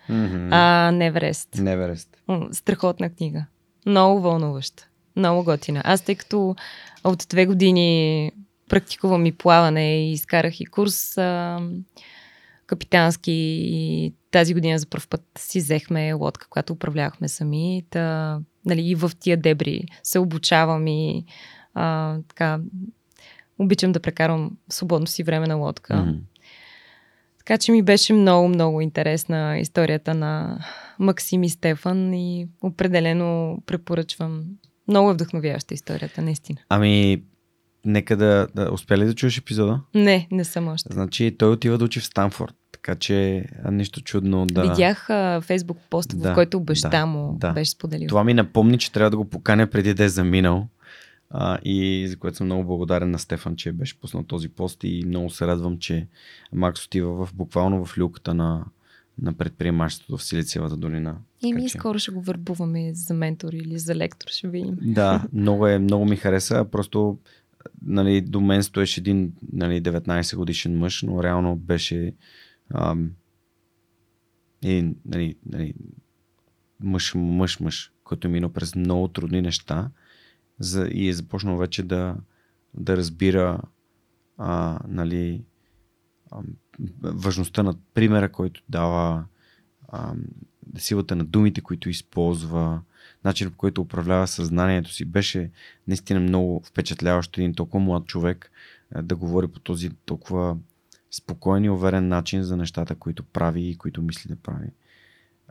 Speaker 2: Mm-hmm. А, Неверест.
Speaker 1: Неверест.
Speaker 2: Страхотна книга. Много вълнуваща. Много готина. Аз тъй като от две години практикувам и плаване и изкарах и курс а, капитански и тази година за първ път си взехме лодка, която управлявахме сами. Та, нали, и в тия дебри се обучавам и а, така, обичам да прекарвам свободно си време на лодка. Mm-hmm. Така че ми беше много, много интересна историята на Максим и Стефан и определено препоръчвам Много е вдъхновяваща историята, наистина.
Speaker 1: Ами, нека да, да успя ли да чуеш епизода?
Speaker 2: Не, не съм още.
Speaker 1: Значи той отива да учи в Станфорд, така че нищо чудно да...
Speaker 2: Видях а, фейсбук пост,
Speaker 1: Да,
Speaker 2: в който баща
Speaker 1: да,
Speaker 2: му
Speaker 1: да.
Speaker 2: беше споделил.
Speaker 1: Това ми напомни, че трябва да го поканя преди да е заминал. А, и за което съм много благодарен на Стефан, че беше пуснал този пост и много се радвам, че Макс отива в, буквално в люката на, на предприемачеството в Силициевата долина.
Speaker 2: И ние
Speaker 1: че-
Speaker 2: скоро ще го върбуваме за ментор или за лектор, ще видим.
Speaker 1: Да, много, е, много ми хареса. Просто нали, до мен стоеше един нали, 19 годишен мъж, но реално беше ам, един нали, нали, мъж, мъж, мъж, който е минал през много трудни неща за, и е започнал вече да, да разбира а, нали, ам, важността на примера, който дава, ам, силата на думите, които използва, начинът по който управлява съзнанието си. Беше наистина много впечатляващо един толкова млад човек а, да говори по този толкова спокоен и уверен начин за нещата, които прави и които мисли да прави.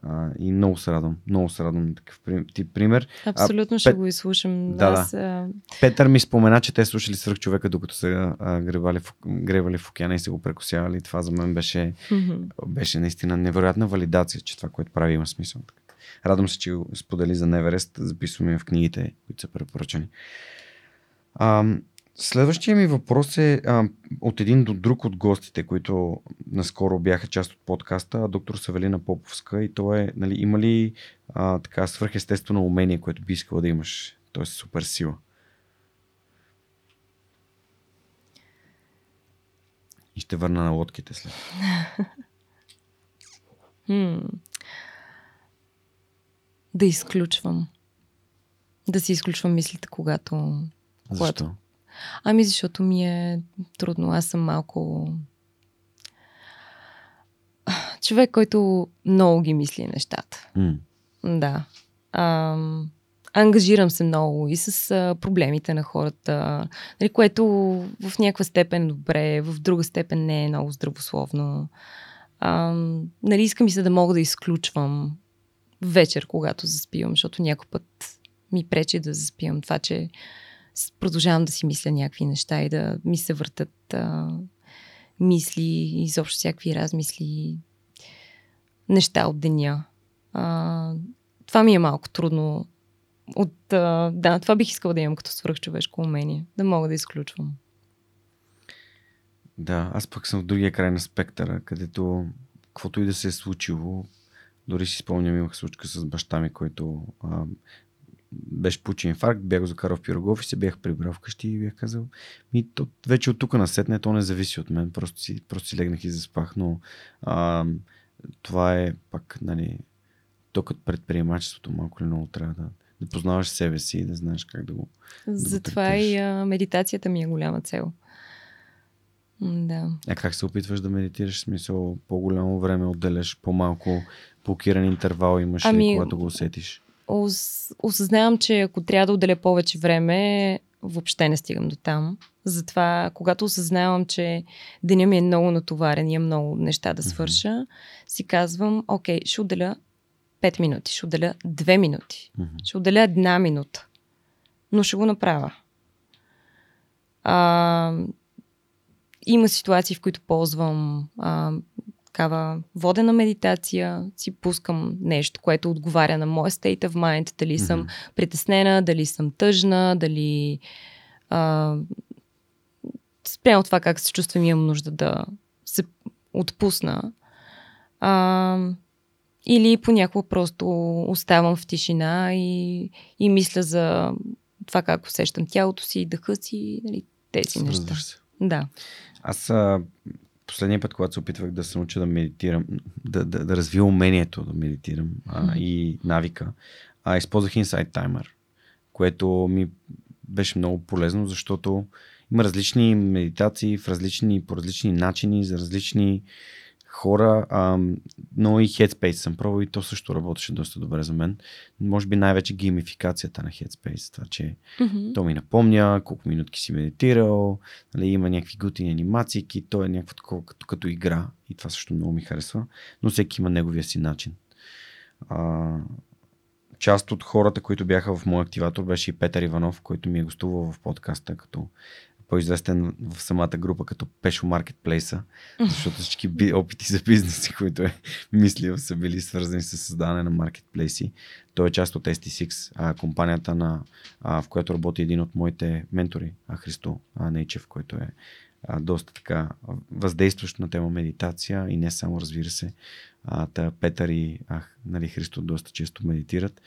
Speaker 1: А, и много се радвам. Много се радвам на такъв тип пример.
Speaker 2: Абсолютно ще
Speaker 1: Пет-
Speaker 2: го изслушам.
Speaker 1: Да,
Speaker 2: Аз, а,
Speaker 1: Петър ми спомена, че те слушали свърх човека, докато са а, гребали, в, гребали в океана и се го прекосявали. Това за мен беше,
Speaker 2: мгм.
Speaker 1: беше наистина невероятна валидация, че това, което прави, има смисъл. Радвам се, че го сподели за Неверест. Записваме в книгите, които са препоръчани. А, следващия ми въпрос е а, от един до друг от гостите, които наскоро бяха част от подкаста, доктор Савелина Поповска. И то е, нали, има ли а, така свръхестествено умение, което би искала да имаш? Тоест супер сила. И ще върна на лодките след.
Speaker 2: Да изключвам. Да си изключвам мислите, когато...
Speaker 1: Защо?
Speaker 2: Ами защото ми е трудно. Аз съм малко... Човек, който много ги мисли нещата.
Speaker 1: М.
Speaker 2: Да. Ам, ангажирам се много и с а, проблемите на хората, нали, което в някаква степен е добре, в друга степен не е много здравословно. Ам, нали, искам и се да мога да изключвам вечер, когато заспивам, защото някой път ми пречи да заспивам това, че продължавам да си мисля някакви неща и да ми се въртат а, мисли, изобщо всякакви размисли, неща от деня. А, това ми е малко трудно. От, а, да, това бих искала да имам като свръхчовешко умение. Да мога да изключвам.
Speaker 1: Да, аз пък съм в другия край на спектъра, където каквото и да се е случило, дори си спомням, имах случка с баща ми, който беше получен инфаркт, бях го закарал в Пирогов и се бях прибрал вкъщи и бях казал, ми, то, вече от тук насетне то не зависи от мен, просто си, просто си легнах и заспах, но а, това е пак, нали, то като предприемачеството малко или много трябва да, да познаваш себе си и да знаеш как да го...
Speaker 2: Затова
Speaker 1: притежиш.
Speaker 2: и а, медитацията ми е голяма цел. Да.
Speaker 1: А как се опитваш да медитираш? В смисъл, по-голямо време отделяш, по-малко блокиран интервал имаш ами... ли, когато го усетиш?
Speaker 2: Ос, осъзнавам, че ако трябва да отделя повече време, въобще не стигам до там. Затова, когато осъзнавам, че деня ми е много натоварен и имам много неща да свърша, си казвам, окей, ще отделя 5 минути, ще отделя 2 минути,
Speaker 1: Мгм.
Speaker 2: ще отделя една минута, но ще го направя. А, има ситуации, в които ползвам а, такава водена медитация, си пускам нещо, което отговаря на моя state of mind, дали съм
Speaker 1: Мгм.
Speaker 2: притеснена, дали съм тъжна, дали а, спрямо това как се чувствам, имам нужда да се отпусна. А, или понякога просто оставам в тишина и, и мисля за това как усещам тялото си, дъха си, нали, тези неща.
Speaker 1: Се.
Speaker 2: Да.
Speaker 1: Аз а, последния път, когато се опитвах да се науча да медитирам, да, да, да развия умението да медитирам а, и навика, а, използвах Insight Timer, което ми беше много полезно, защото има различни медитации в различни, по различни начини, за различни хора, а, но и Headspace съм пробвал и то също работеше доста добре за мен. Може би най-вече геймификацията на Headspace, това, че
Speaker 2: Мгм.
Speaker 1: то ми напомня колко минутки си медитирал, нали, има някакви готини анимации, то е някакво такова като, като игра и това също много ми харесва, но всеки има неговия си начин. А, част от хората, които бяха в моя активатор, беше и Петър Иванов, който ми е гостувал в подкаста, като по-известен в самата група като Пешо Маркетплейса, защото всички би, опити за бизнеси, които е мислил, са били свързани с създаване на маркетплейси. Той е част от ST6, а, компанията, на, а, в която работи един от моите ментори, а, Христо а, Нейчев, който е а, доста така въздействащ на тема медитация и не само, разбира се. А, та Петър и а, нали, Христо доста често медитират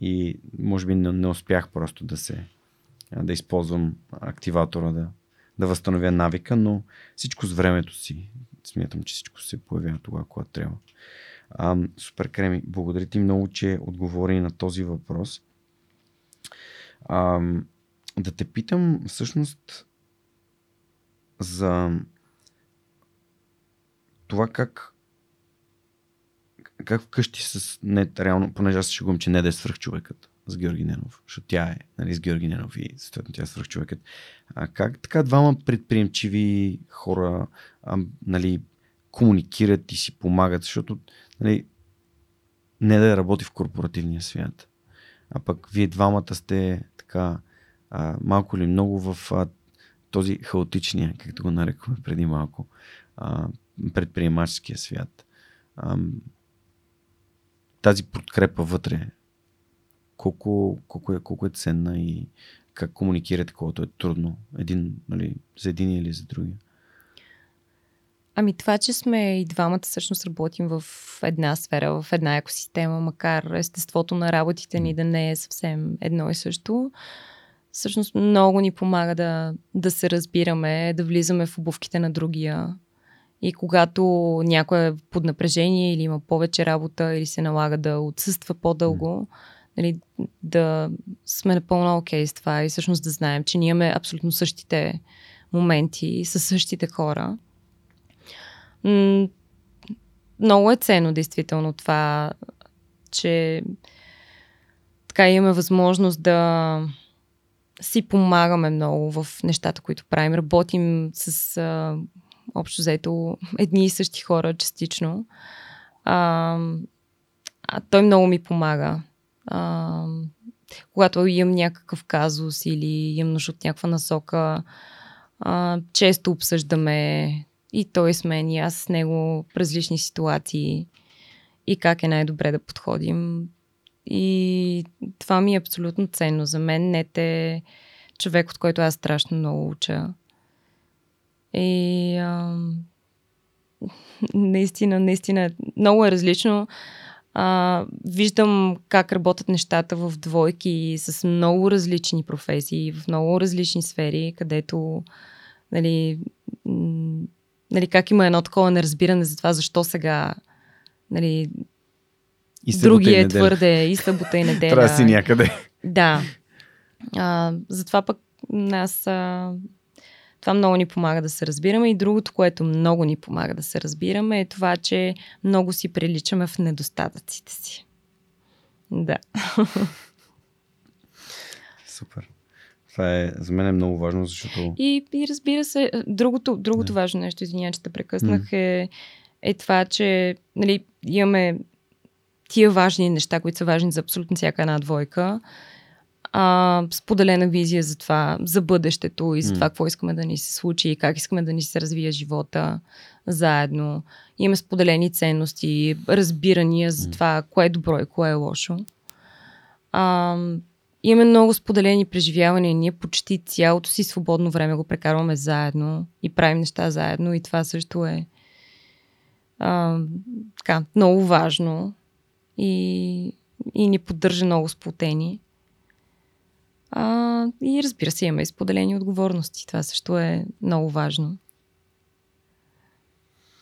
Speaker 1: и може би не, не успях просто да се да използвам активатора да, да възстановя навика, но всичко с времето си. Смятам, че всичко се появява тогава, когато трябва. А, супер Креми, благодаря ти много, че отговори на този въпрос. А, да те питам всъщност за това как как вкъщи с не, реално, понеже аз ще губим, че не да е свръх човекът с Георги Ненов, защото тя е нали, с Георги Ненов и съответно тя е свръх човекът. А как така двама предприемчиви хора а, нали, комуникират и си помагат, защото нали, не да работи в корпоративния свят, а пък вие двамата сте така а, малко или много в а, този хаотичния, както го нарекохме преди малко, а, предприемаческия свят. А, тази подкрепа вътре, колко, колко, е, колко е ценна и как комуникирате, колкото е трудно един, нали, за един или за другия?
Speaker 2: Ами това, че сме и двамата всъщност работим в една сфера, в една екосистема, макар естеството на работите ни да не е съвсем едно и също, всъщност много ни помага да, да се разбираме, да влизаме в обувките на другия. И когато някой е под напрежение или има повече работа или се налага да отсъства по-дълго, нали, да сме напълно окей okay с това и всъщност да знаем, че ние имаме абсолютно същите моменти с същите хора. Много е ценно, действително, това, че така имаме възможност да си помагаме много в нещата, които правим. Работим с а, общо взето едни и същи хора частично. А, а той много ми помага. А, когато имам някакъв казус или имам нужда от някаква насока, а, често обсъждаме и той с мен и аз с него в различни ситуации и как е най-добре да подходим. И това ми е абсолютно ценно. За мен не е човек, от който аз страшно много уча. И а, наистина, наистина, много е различно. А, виждам как работят нещата в двойки с много различни професии, в много различни сфери, където нали, нали, как има едно такова неразбиране за това, защо сега нали, и другия е твърде и събота и неделя.
Speaker 1: Трябва си някъде.
Speaker 2: Да. А, затова пък нас а, това много ни помага да се разбираме. И другото, което много ни помага да се разбираме, е това, че много си приличаме в недостатъците си. Да.
Speaker 1: Супер. Това е, за мен е много важно, защото...
Speaker 2: И, и разбира се, другото, другото да. важно нещо, извиня, че те прекъснах, mm. е, е това, че нали, имаме тия важни неща, които са важни за абсолютно всяка една двойка а, споделена визия за това, за бъдещето и за това какво искаме да ни се случи и как искаме да ни се развие живота заедно. Имаме споделени ценности, разбирания за това кое е добро и кое е лошо. А, имаме много споделени преживявания. Ние почти цялото си свободно време го прекарваме заедно и правим неща заедно и това също е а, така, много важно и, и ни поддържа много сплотени. А, и разбира се, имаме споделени отговорности. Това също е много важно.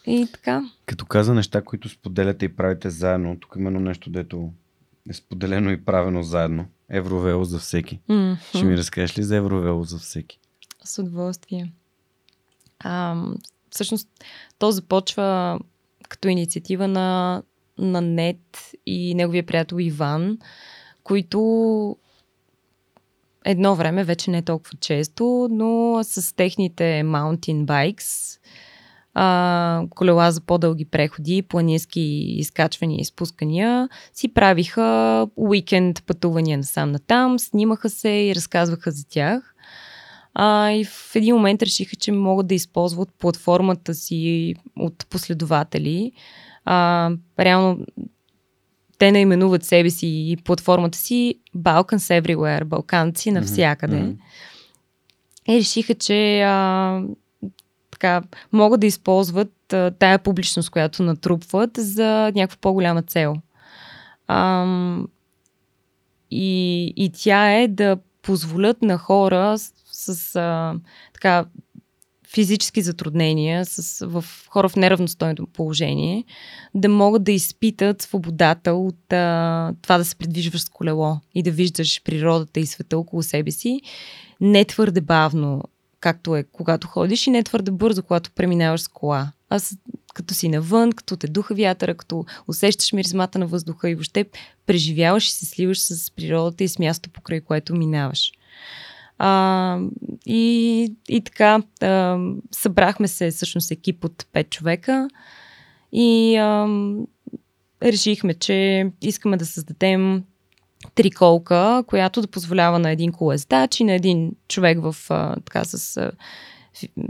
Speaker 2: И така.
Speaker 1: Като каза неща, които споделяте и правите заедно, тук именно нещо, дето е споделено и правено заедно. Евровело за всеки. Mm-hmm. Ще ми разкажеш ли за Евровело за всеки?
Speaker 2: С удоволствие. А, всъщност, то започва като инициатива на, на Нет и неговия приятел Иван, които едно време, вече не толкова често, но с техните mountain bikes а, колела за по-дълги преходи, планински изкачвания и спускания, си правиха уикенд пътувания насам натам, снимаха се и разказваха за тях. А, и в един момент решиха, че могат да използват платформата си от последователи. А, реално те наименуват себе си и платформата си Balkans Everywhere, Балканци навсякъде. Mm-hmm. И решиха, че а, така, могат да използват а, тая публичност, която натрупват за някаква по-голяма цел. А, и, и тя е да позволят на хора с, с а, така, физически затруднения, с, в хора в неравностойно положение, да могат да изпитат свободата от а, това да се придвижваш с колело и да виждаш природата и света около себе си не твърде бавно, както е когато ходиш и не твърде бързо, когато преминаваш с кола. А с, като си навън, като те духа вятъра, като усещаш миризмата на въздуха и въобще преживяваш и се сливаш с природата и с място, покрай което минаваш. А, и, и така, а, събрахме се всъщност екип от 5 човека и а, решихме, че искаме да създадем триколка, която да позволява на един колездач и на един човек в, а, така, с а,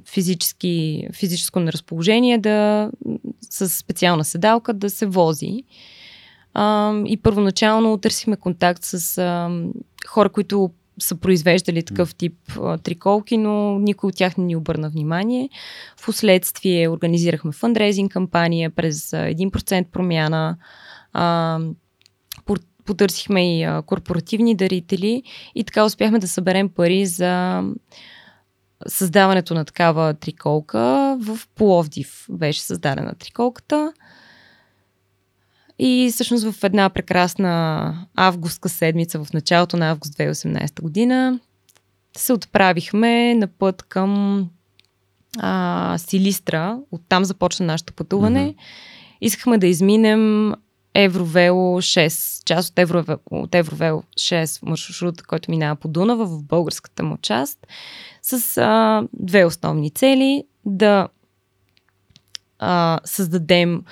Speaker 2: физически, физическо неразположение да с специална седалка да се вози. А, и първоначално търсихме контакт с а, хора, които са произвеждали такъв тип а, триколки, но никой от тях не ни обърна внимание. Впоследствие организирахме фандрейзинг кампания през а, 1% промяна. А, потърсихме и а, корпоративни дарители и така успяхме да съберем пари за създаването на такава триколка в Пловдив беше създадена триколката. И всъщност в една прекрасна августка седмица в началото на август 2018 година се отправихме на път към а, Силистра. Оттам започна нашето пътуване. Mm-hmm. Искахме да изминем Евровело 6, част от, Евровело, от Евровело 6 маршрут, който минава по Дунава в българската му част, с а, две основни цели. Да а, създадем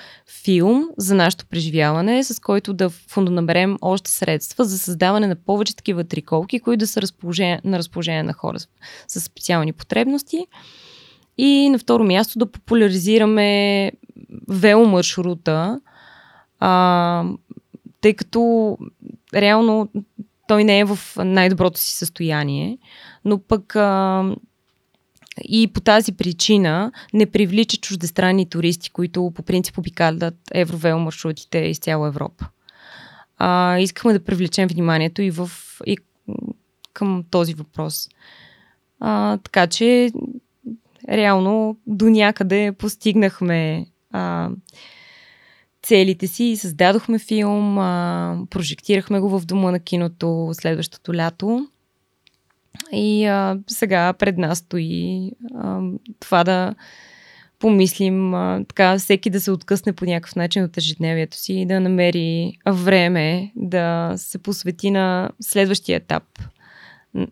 Speaker 2: филм за нашето преживяване, с който да фондонаберем още средства за създаване на повече такива триколки, които да са разположение, на разположение на хора с, с специални потребности. И на второ място да популяризираме веломаршрута, а, тъй като реално той не е в най-доброто си състояние, но пък а, и по тази причина не привлича чуждестранни туристи, които по принцип обикалят евровел маршрутите из цяла Европа. А, искахме да привлечем вниманието и, в, и към този въпрос. А, така че реално до някъде постигнахме а, целите си и създадохме филм, а, прожектирахме го в дома на киното следващото лято. И а, сега пред нас стои а, това да помислим, а, така всеки да се откъсне по някакъв начин от ежедневието си и да намери време да се посвети на следващия етап,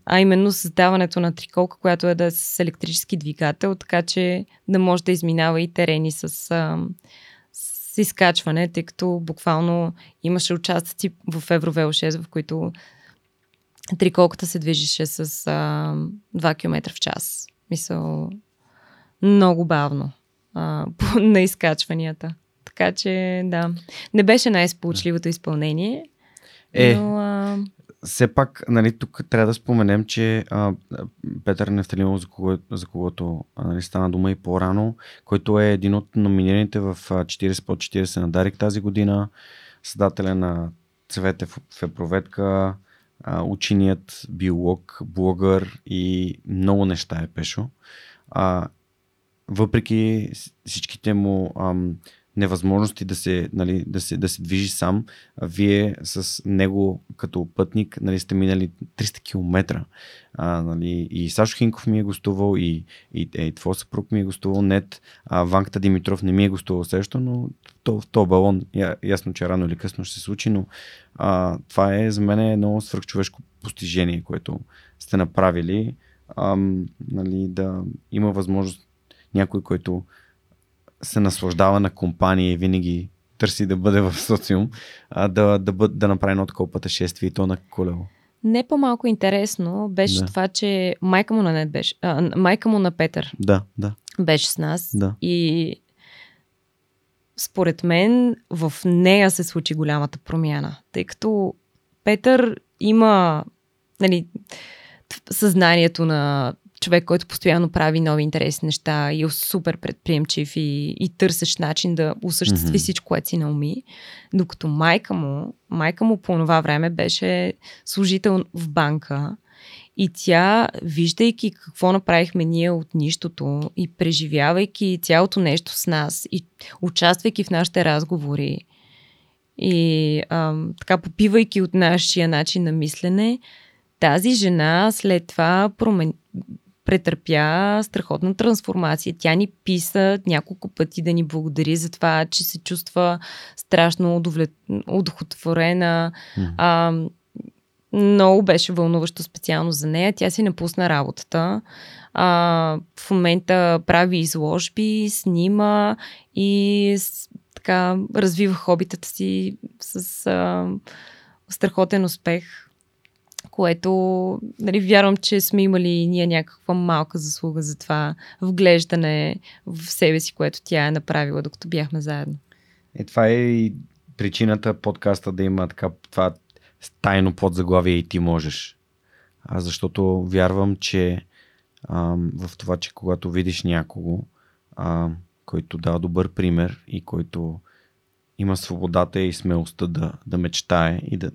Speaker 2: а именно създаването на триколка, която е да е с електрически двигател, така че да може да изминава и терени с, а, с изкачване, тъй като буквално имаше участъци в Евровел 6, в които триколката се движеше с а, 2 км в час. Мисъл, много бавно а, на изкачванията. Така че, да, не беше най-сполучливото изпълнение. Е, но, а...
Speaker 1: все пак, нали, тук трябва да споменем, че а, Петър Нефталимов, за, кого, за когото нали, стана дума и по-рано, който е един от номинираните в 40 по 40 на Дарик тази година, създателя на Цвете в, в Епроветка, ученият биолог, блогър и много неща е Пешо. А, въпреки всичките му ам, невъзможности да се, нали, да, се, да се движи сам, вие с него като пътник нали, сте минали 300 км. А, нали, и Сашо Хинков ми е гостувал, и, и, и твой съпруг ми е гостувал, нет. А, Ванката Димитров не ми е гостувал също, но то, в то балон я, ясно, че рано или късно ще се случи, но а, това е за мен едно свръхчовешко постижение, което сте направили. А, нали, да има възможност някой, който се наслаждава на компания и винаги търси да бъде в социум, а да, да, бъд, да направи едно такова пътешествие и то на колело.
Speaker 2: Не по-малко интересно беше
Speaker 1: Да.
Speaker 2: това, че майка му на Нет беше, а, майка му на Петър
Speaker 1: Да, да.
Speaker 2: беше с нас
Speaker 1: Да.
Speaker 2: и според мен в нея се случи голямата промяна, тъй като Петър има нали, съзнанието на човек, който постоянно прави нови интересни неща и е супер предприемчив и, и търсещ начин да осъществи
Speaker 1: Мгм.
Speaker 2: всичко, което си науми. Докато майка му, майка му по това време беше служител в банка и тя, виждайки какво направихме ние от нищото и преживявайки цялото нещо с нас и участвайки в нашите разговори и ам, така попивайки от нашия начин на мислене, тази жена след това промен... претърпя страхотна трансформация. Тя ни писа няколко пъти да ни благодари за това, че се чувства страшно удовлет... удохотворена.
Speaker 1: М.
Speaker 2: А, много беше вълнуващо специално за нея. Тя си напусна работата. А, в момента прави изложби, снима и с, така развива хобитата си с а, страхотен успех, което нали, вярвам, че сме имали ние някаква малка заслуга за това вглеждане в себе си, което тя е направила, докато бяхме заедно.
Speaker 1: Е, това е и причината подкаста да има така това тайно подзаглавие и ти можеш. А защото вярвам, че ам, в това, че когато видиш някого, ам, който дава добър пример и който има свободата и смелостта да, да мечтае и да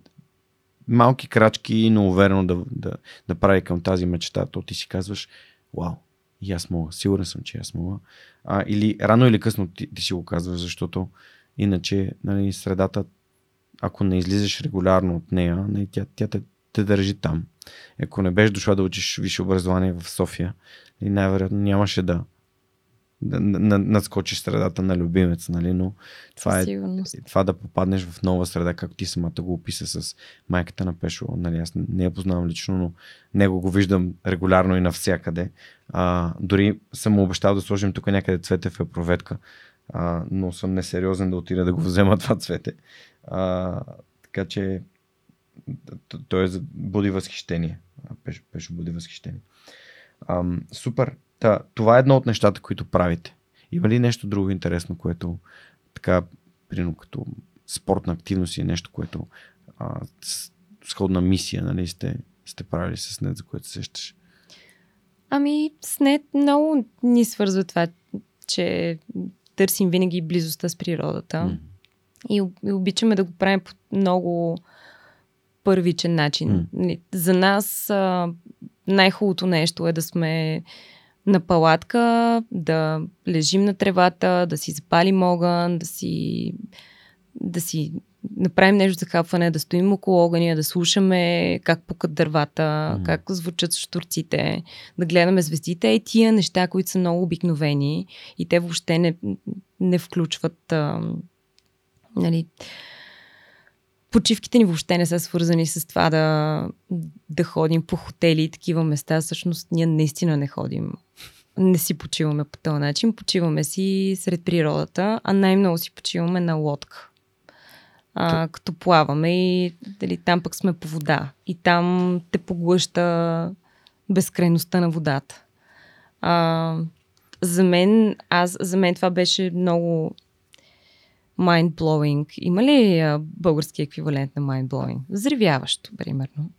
Speaker 1: малки крачки, но уверено да, да, да прави към тази мечта, то ти си казваш, вау, и аз мога, сигурен съм, че аз мога. А, или рано или късно ти, ти си го казваш, защото иначе нали, средата, ако не излизаш регулярно от нея, нали, тя, тя те, те държи там. Ако не беше дошла да учиш висше образование в София, и най-вероятно нямаше да, да, да надскочиш средата на любимец, нали? но това е
Speaker 2: сигурност.
Speaker 1: това да попаднеш в нова среда, както ти самата го описа с майката на Пешо. Нали, аз не я познавам лично, но него го виждам регулярно и навсякъде. А, дори съм му обещал да сложим тук някъде цвете в проветка, а, но съм несериозен да отида да го взема това цвете. А, така че той е буди възхищение. Пешо, Пешо буди възхищение. Ам, супер. Та, това е едно от нещата, които правите. Има ли нещо друго интересно, което така, примерно като спортна активност и нещо, което а, сходна мисия, нали, сте, сте правили с нет, за което се сещаш?
Speaker 2: Ами, с нет много ни свързва това, че търсим винаги близостта с природата.
Speaker 1: М.
Speaker 2: И, и обичаме да го правим по много първичен начин. Нали, За нас а, най-хубавото нещо е да сме на палатка, да лежим на тревата, да си запалим огън, да си, да си направим нещо за хапване, да стоим около огъня, да слушаме как пукат дървата,
Speaker 1: М.
Speaker 2: как звучат штурците, да гледаме звездите и тия неща, които са много обикновени и те въобще не, не включват а, нали, почивките ни въобще не са свързани с това да, да ходим по хотели и такива места. Всъщност ние наистина не ходим. Не си почиваме по този начин. Почиваме си сред природата, а най-много си почиваме на лодка. А, като плаваме и дали, там пък сме по вода. И там те поглъща безкрайността на водата. А, за мен, аз, за мен това беше много mind-blowing. Има ли а, български еквивалент на mind-blowing? Взривяващо, примерно.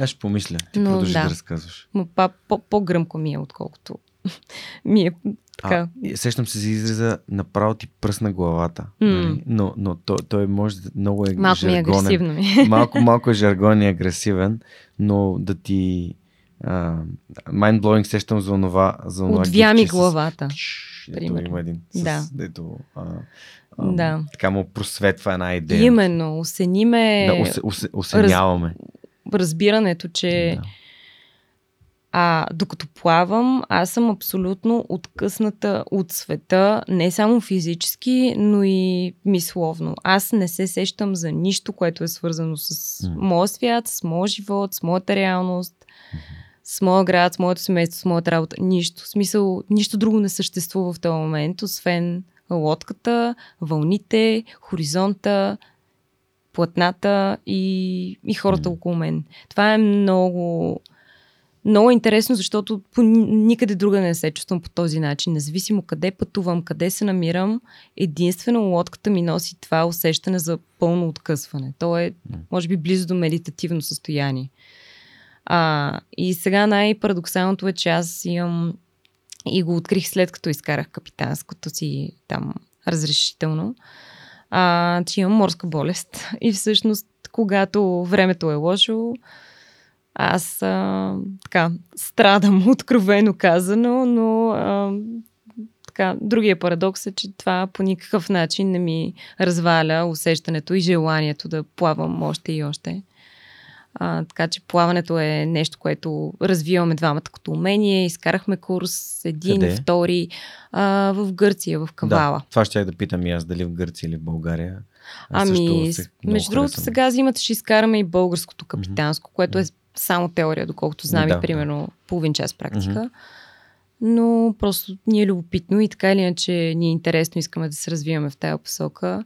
Speaker 1: Аз ще помисля. Ти
Speaker 2: Но,
Speaker 1: продължи да.
Speaker 2: да.
Speaker 1: разказваш.
Speaker 2: Ма па, по, по-гръмко ми е, отколкото ми е така.
Speaker 1: А, сещам се за израза направо ти пръсна главата.
Speaker 2: М.
Speaker 1: Нали? Но, но той, той може да много е
Speaker 2: Малко ми е
Speaker 1: жаргонен.
Speaker 2: агресивно ми.
Speaker 1: малко, малко е жаргон и агресивен, но да ти uh, mind-blowing сещам за онова, за онова
Speaker 2: Отвя ми
Speaker 1: гифче с-
Speaker 2: главата.
Speaker 1: Ето
Speaker 2: примерно.
Speaker 1: има един. С,
Speaker 2: Да.
Speaker 1: Дето, а, а,
Speaker 2: Да.
Speaker 1: Така му просветва една идея.
Speaker 2: Именно, осени ме
Speaker 1: Да, усе, усе, осеняваме.
Speaker 2: разбирането, че
Speaker 1: Да.
Speaker 2: А докато плавам, аз съм абсолютно откъсната от света, не само физически, но и мисловно. Аз не се сещам за нищо, което е свързано с
Speaker 1: М.
Speaker 2: моя свят, с моя живот, с моята реалност, с моя град, с моето семейство, с моята работа. Нищо. В смисъл, нищо друго не съществува в този момент, освен лодката, вълните, хоризонта, платната и, и хората mm. около мен. Това е много, много интересно, защото по никъде друга не се чувствам по този начин. Независимо къде пътувам, къде се намирам, единствено лодката ми носи това усещане за пълно откъсване. То е, може би, близо до медитативно състояние. А, и сега най-парадоксалното е, че аз имам и го открих след като изкарах капитанското си там разрешително, а, че имам морска болест. И всъщност, когато времето е лошо, аз а, така страдам, откровено казано, но а, така, другия парадокс е, че това по никакъв начин не ми разваля усещането и желанието да плавам още и още. А, така че плаването е нещо, което развиваме двамата като умение. Изкарахме курс един, Къде? втори а, в Гърция, в Кавала.
Speaker 1: Да, това ще я да питам и аз, дали в Гърция или в България.
Speaker 2: Аз ами, между другото, сега зимата ще изкараме и българското капитанско, mm-hmm. което е само теория, доколкото знам да, и примерно половин час практика. Mm-hmm. Но просто ни е любопитно и така или иначе ни е интересно, искаме да се развиваме в тази посока.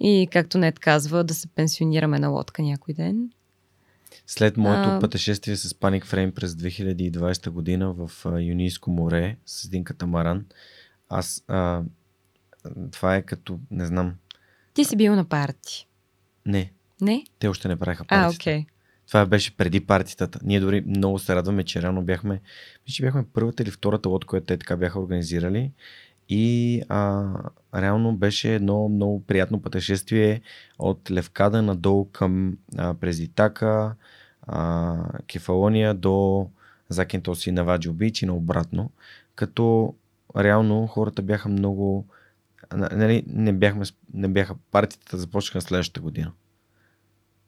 Speaker 2: И както Нет казва, да се пенсионираме на лодка някой ден.
Speaker 1: След моето а... пътешествие с Panic Frame през 2020 година в Юнийско море с един катамаран, аз а, това е като, не знам.
Speaker 2: Ти си бил на парти.
Speaker 1: Не.
Speaker 2: Не?
Speaker 1: Те още не правиха парти.
Speaker 2: А, окей. Okay.
Speaker 1: Това беше преди партитата. Ние дори много се радваме, че рано бяхме, мисля, бяхме първата или втората лодка, която те така бяха организирали. И а, реално беше едно много приятно пътешествие от Левкада надолу към а, през Итака, а, Кефалония до Закентос и Наваджо Бич и наобратно. Като реално хората бяха много... Нали, не, бяхме, не бяха партията, започнаха следващата година.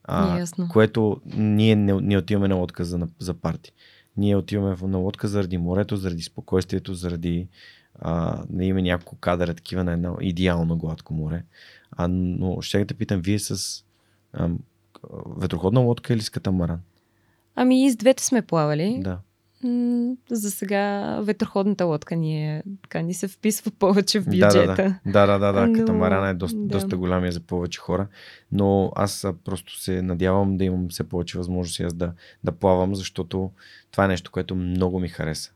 Speaker 2: А, Ясно.
Speaker 1: Което ние не, не отиваме на лодка за, за парти. Ние отиваме на лодка заради морето, заради спокойствието, заради а, да има няколко кадъра такива на едно идеално гладко море. А, но ще да питам, вие с а, ветроходна лодка или с катамаран?
Speaker 2: Ами и с двете сме плавали.
Speaker 1: Да.
Speaker 2: За сега ветроходната лодка ни, е, така, ни се вписва повече в бюджета.
Speaker 1: Да, да, да, да, да, да. Но... катамарана е доста, да. доста голямия за повече хора, но аз просто се надявам да имам все повече възможности аз да, да плавам, защото това е нещо, което много ми хареса.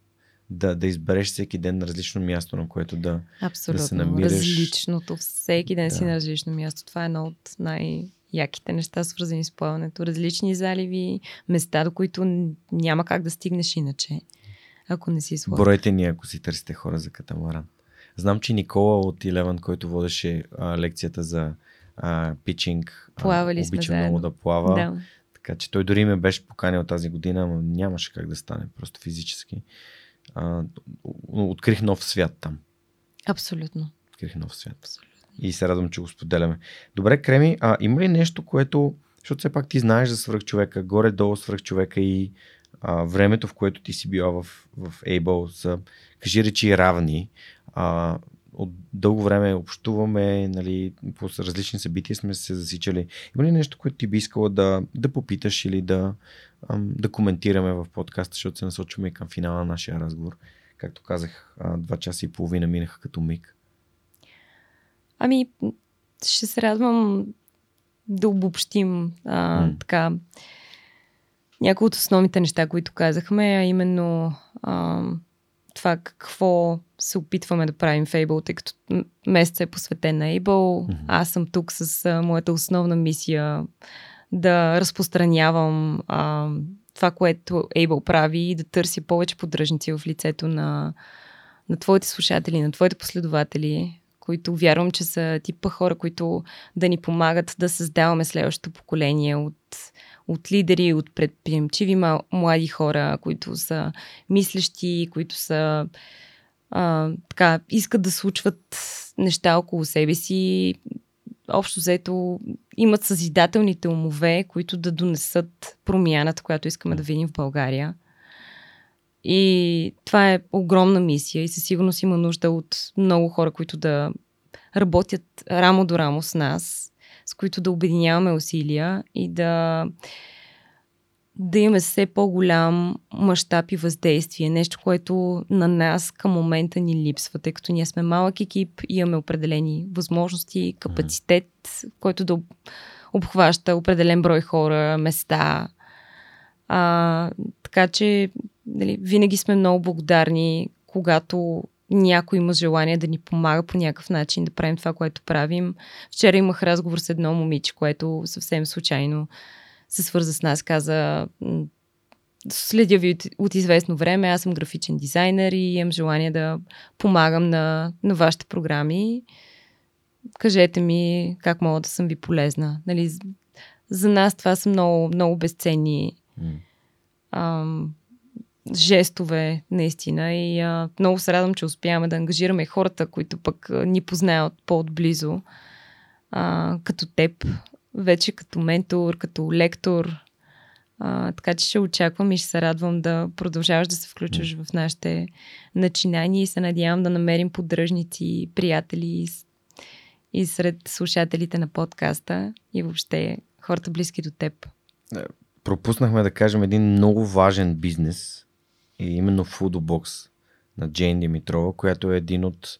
Speaker 1: Да, да избереш всеки ден на различно място, на което да,
Speaker 2: Абсолютно.
Speaker 1: да
Speaker 2: се намираш. Различното. Всеки ден да. си на различно място. Това е едно от най- яките неща, свързани с плаването. Различни заливи, места, до които няма как да стигнеш иначе, ако не си сложи.
Speaker 1: Бройте ни, ако си търсите хора за катамаран. Знам, че Никола от Илеван, който водеше а, лекцията за а, питчинг,
Speaker 2: Плавали
Speaker 1: обича
Speaker 2: сме
Speaker 1: много
Speaker 2: да
Speaker 1: плава.
Speaker 2: Да.
Speaker 1: Така че той дори ме беше поканил тази година, но нямаше как да стане, просто физически. А, открих нов свят там.
Speaker 2: Абсолютно.
Speaker 1: Открих нов свят.
Speaker 2: Абсолютно
Speaker 1: и се радвам, че го споделяме. Добре, Креми, а има ли нещо, което, защото все пак ти знаеш за свръхчовека, горе-долу свръхчовека и а, времето, в което ти си била в, в Able, са, кажи речи, равни. А, от дълго време общуваме, нали, по различни събития сме се засичали. Има ли нещо, което ти би искала да, да попиташ или да, да коментираме в подкаста, защото се насочваме и към финала на нашия разговор? Както казах, два часа и половина минаха като миг.
Speaker 2: Ами, ще се радвам да обобщим а, mm. така някои от основните неща, които казахме, а именно а, това какво се опитваме да правим Able, тъй като месец е посветен на Able. Mm-hmm. Аз съм тук с а, моята основна мисия да разпространявам а, това, което Able прави и да търся повече поддръжници в лицето на, на твоите слушатели, на твоите последователи, които вярвам, че са типа хора, които да ни помагат да създаваме следващото поколение от, от лидери, от предприемчиви млади хора, които са мислещи, които са а, така, искат да случват неща около себе си. Общо взето имат съзидателните умове, които да донесат промяната, която искаме да видим в България. И това е огромна мисия и със сигурност има нужда от много хора, които да работят рамо до рамо с нас, с които да обединяваме усилия и да да имаме все по-голям мащаб и въздействие. Нещо, което на нас към момента ни липсва, тъй като ние сме малък екип, имаме определени възможности, капацитет, който да обхваща определен брой хора, места. А, така че дали, винаги сме много благодарни, когато някой има желание да ни помага по някакъв начин да правим това, което правим. Вчера имах разговор с едно момиче, което съвсем случайно се свърза с нас, каза следя ви от, от известно време, аз съм графичен дизайнер и имам желание да помагам на, на вашите програми. Кажете ми как мога да съм ви полезна. Нали, за нас това са много, много безценни mm. ам, жестове, наистина. И а, много се радвам, че успяваме да ангажираме хората, които пък а, ни познаят по-отблизо, а, като теб, вече като ментор, като лектор. А, така че ще очаквам и ще се радвам да продължаваш да се включваш в нашите начинания и се надявам да намерим поддръжници, приятели и сред слушателите на подкаста и въобще хората близки до теб.
Speaker 1: Е, пропуснахме да кажем един много важен бизнес и именно Foodbox на Джейн Димитрова, която е един от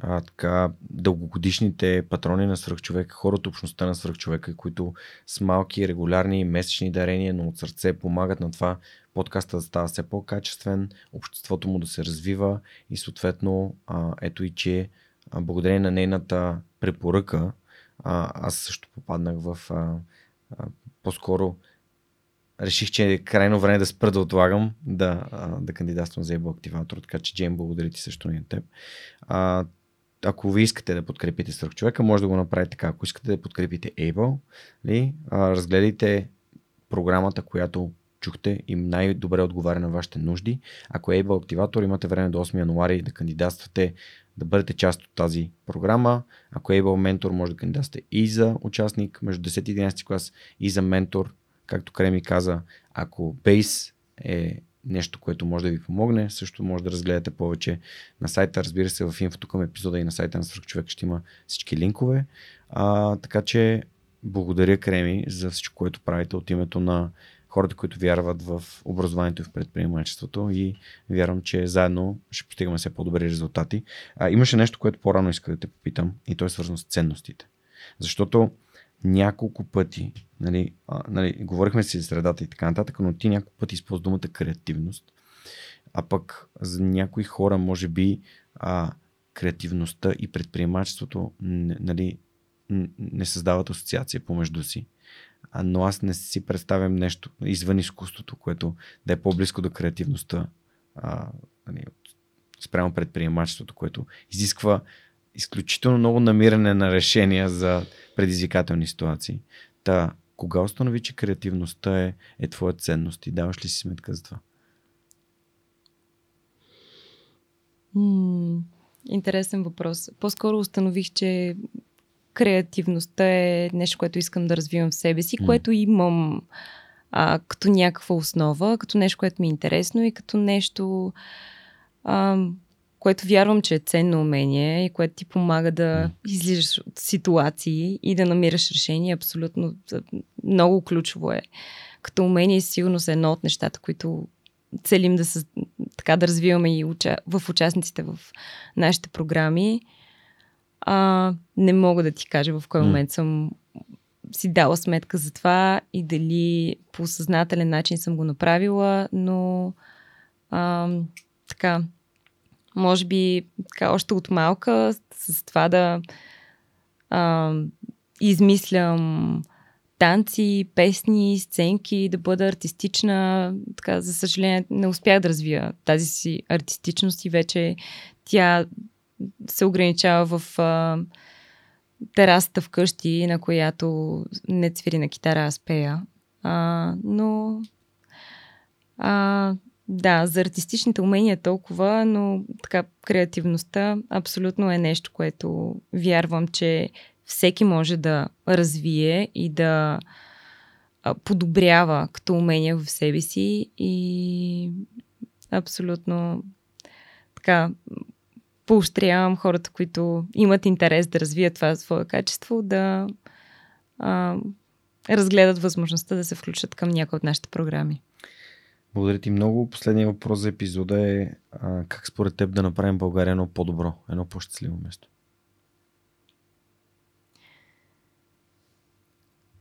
Speaker 1: а, така, дългогодишните патрони на свръхчовека, хора от общността на свръхчовека, които с малки, регулярни месечни дарения, но от сърце помагат на това подкаста да става все по-качествен, обществото му да се развива и съответно а, ето и че а, благодарение на нейната препоръка а, аз също попаднах в а, а, по-скоро реших, че е крайно време да спра да отлагам да, да кандидатствам за Able Активатор, така че Джейм, благодаря ти също на теб. А, ако ви искате да подкрепите свърх човека, може да го направите така. Ако искате да подкрепите Able, ли, а, разгледайте програмата, която чухте и най-добре отговаря на вашите нужди. Ако е Able активатор, имате време до 8 януари да кандидатствате, да бъдете част от тази програма. Ако е Able ментор, може да кандидатствате и за участник между 10 и 11 клас, и за ментор, както Креми каза, ако Base е нещо, което може да ви помогне, също може да разгледате повече на сайта. Разбира се, в инфото към епизода и на сайта на Свърхчовек ще има всички линкове. А, така че благодаря Креми за всичко, което правите от името на хората, които вярват в образованието и в предприемачеството и вярвам, че заедно ще постигаме все по-добри резултати. А, имаше нещо, което по-рано исках да те попитам и то е свързано с ценностите. Защото няколко пъти, нали, а, нали, говорихме си за средата и така нататък, но ти няколко пъти използва думата креативност, а пък за някои хора, може би, а, креативността и предприемачеството нали, не създават асоциация помежду си. А, но аз не си представям нещо извън изкуството, което да е по-близко до креативността а, нали, спрямо предприемачеството, което изисква изключително много намиране на решения за предизвикателни ситуации. Та, кога установи, че креативността е, е твоя ценност и даваш ли си сметка за това?
Speaker 2: М- интересен въпрос. По-скоро установих, че креативността е нещо, което искам да развивам в себе си, което имам а, като някаква основа, като нещо, което ми е интересно и като нещо, а, което вярвам, че е ценно умение и което ти помага да излизаш от ситуации и да намираш решение. Абсолютно много ключово е. Като умение сигурно е едно от нещата, които целим да, се, така, да развиваме и уча, в участниците в нашите програми. А, не мога да ти кажа в кой момент съм си дала сметка за това и дали по съзнателен начин съм го направила, но а, така, може би така, още от малка с това да а, измислям танци, песни, сценки, да бъда артистична. Така, за съжаление, не успях да развия тази си артистичност и вече тя се ограничава в а, терасата вкъщи, на която не цвири на китара, аз пея. А, но а, да, за артистичните умения толкова, но така креативността абсолютно е нещо, което вярвам, че всеки може да развие и да подобрява като умения в себе си и абсолютно така поощрявам хората, които имат интерес да развият това свое качество, да а, разгледат възможността да се включат към някои от нашите програми.
Speaker 1: Благодаря ти много. Последният въпрос за епизода е а, как според теб да направим България едно по-добро, едно по-щастливо место?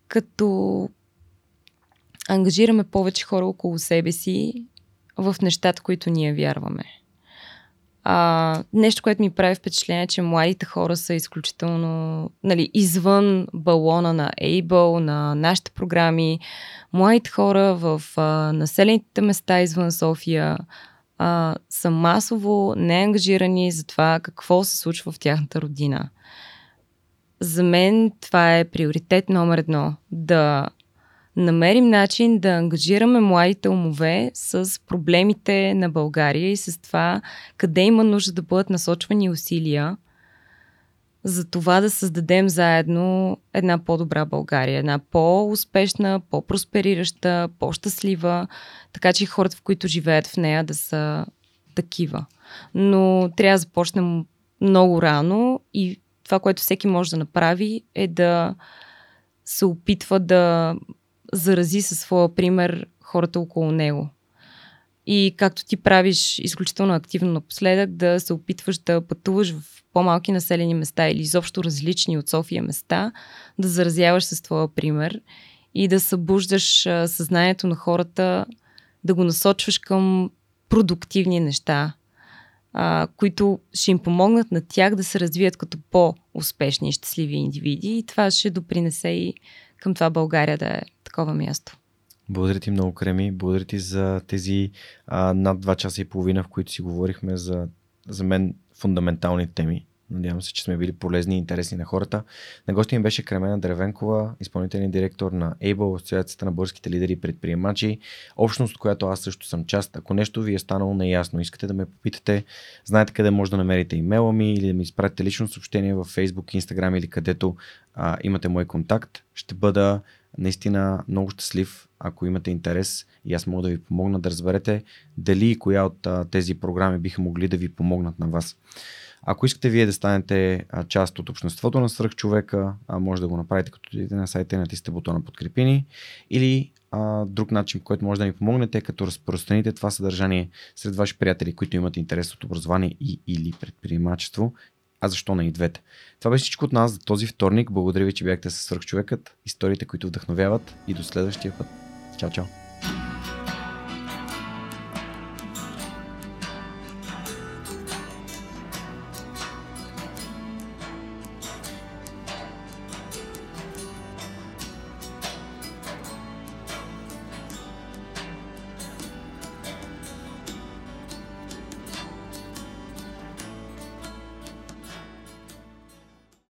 Speaker 2: Като ангажираме повече хора около себе си в нещата, които ние вярваме. А, нещо, което ми прави впечатление, че младите хора са изключително нали, извън балона на Able, на нашите програми. Младите хора в а, населените места извън София а, са масово неангажирани за това какво се случва в тяхната родина. За мен това е приоритет номер едно. Да намерим начин да ангажираме младите умове с проблемите на България и с това къде има нужда да бъдат насочвани усилия за това да създадем заедно една по-добра България, една по-успешна, по-просперираща, по-щастлива, така че хората, в които живеят в нея, да са такива. Но трябва да започнем много рано и това, което всеки може да направи, е да се опитва да зарази със своя пример хората около него. И както ти правиш изключително активно напоследък, да се опитваш да пътуваш в по-малки населени места или изобщо различни от София места, да заразяваш с твоя пример и да събуждаш съзнанието на хората, да го насочваш към продуктивни неща, които ще им помогнат на тях да се развият като по-успешни и щастливи индивиди. И това ще допринесе и към това България да е такова място.
Speaker 1: Благодаря ти много, Креми. Благодаря ти за тези а, над 2 часа и половина, в които си говорихме за, за мен фундаментални теми. Надявам се, че сме били полезни и интересни на хората. На гости ми беше Кремена Древенкова, изпълнителен директор на Able, Асоциацията на българските лидери и предприемачи, общност, която аз също съм част. Ако нещо ви е станало неясно, искате да ме попитате, знаете къде може да намерите имейла ми или да ми изпратите лично съобщение в Facebook, Instagram или където а, имате мой контакт. Ще бъда наистина много щастлив, ако имате интерес и аз мога да ви помогна да разберете дали и коя от а, тези програми биха могли да ви помогнат на вас. Ако искате вие да станете а, част от обществото на свръхчовека, а, може да го направите като идете на сайта и натиснете бутона подкрепини или а, друг начин, който може да ми помогнете, като разпространите това съдържание сред ваши приятели, които имат интерес от образование и или предприемачество а защо не и двете? Това беше всичко от нас за този вторник. Благодаря ви, че бяхте с свърхчовекът, историите, които вдъхновяват и до следващия път. Чао, чао!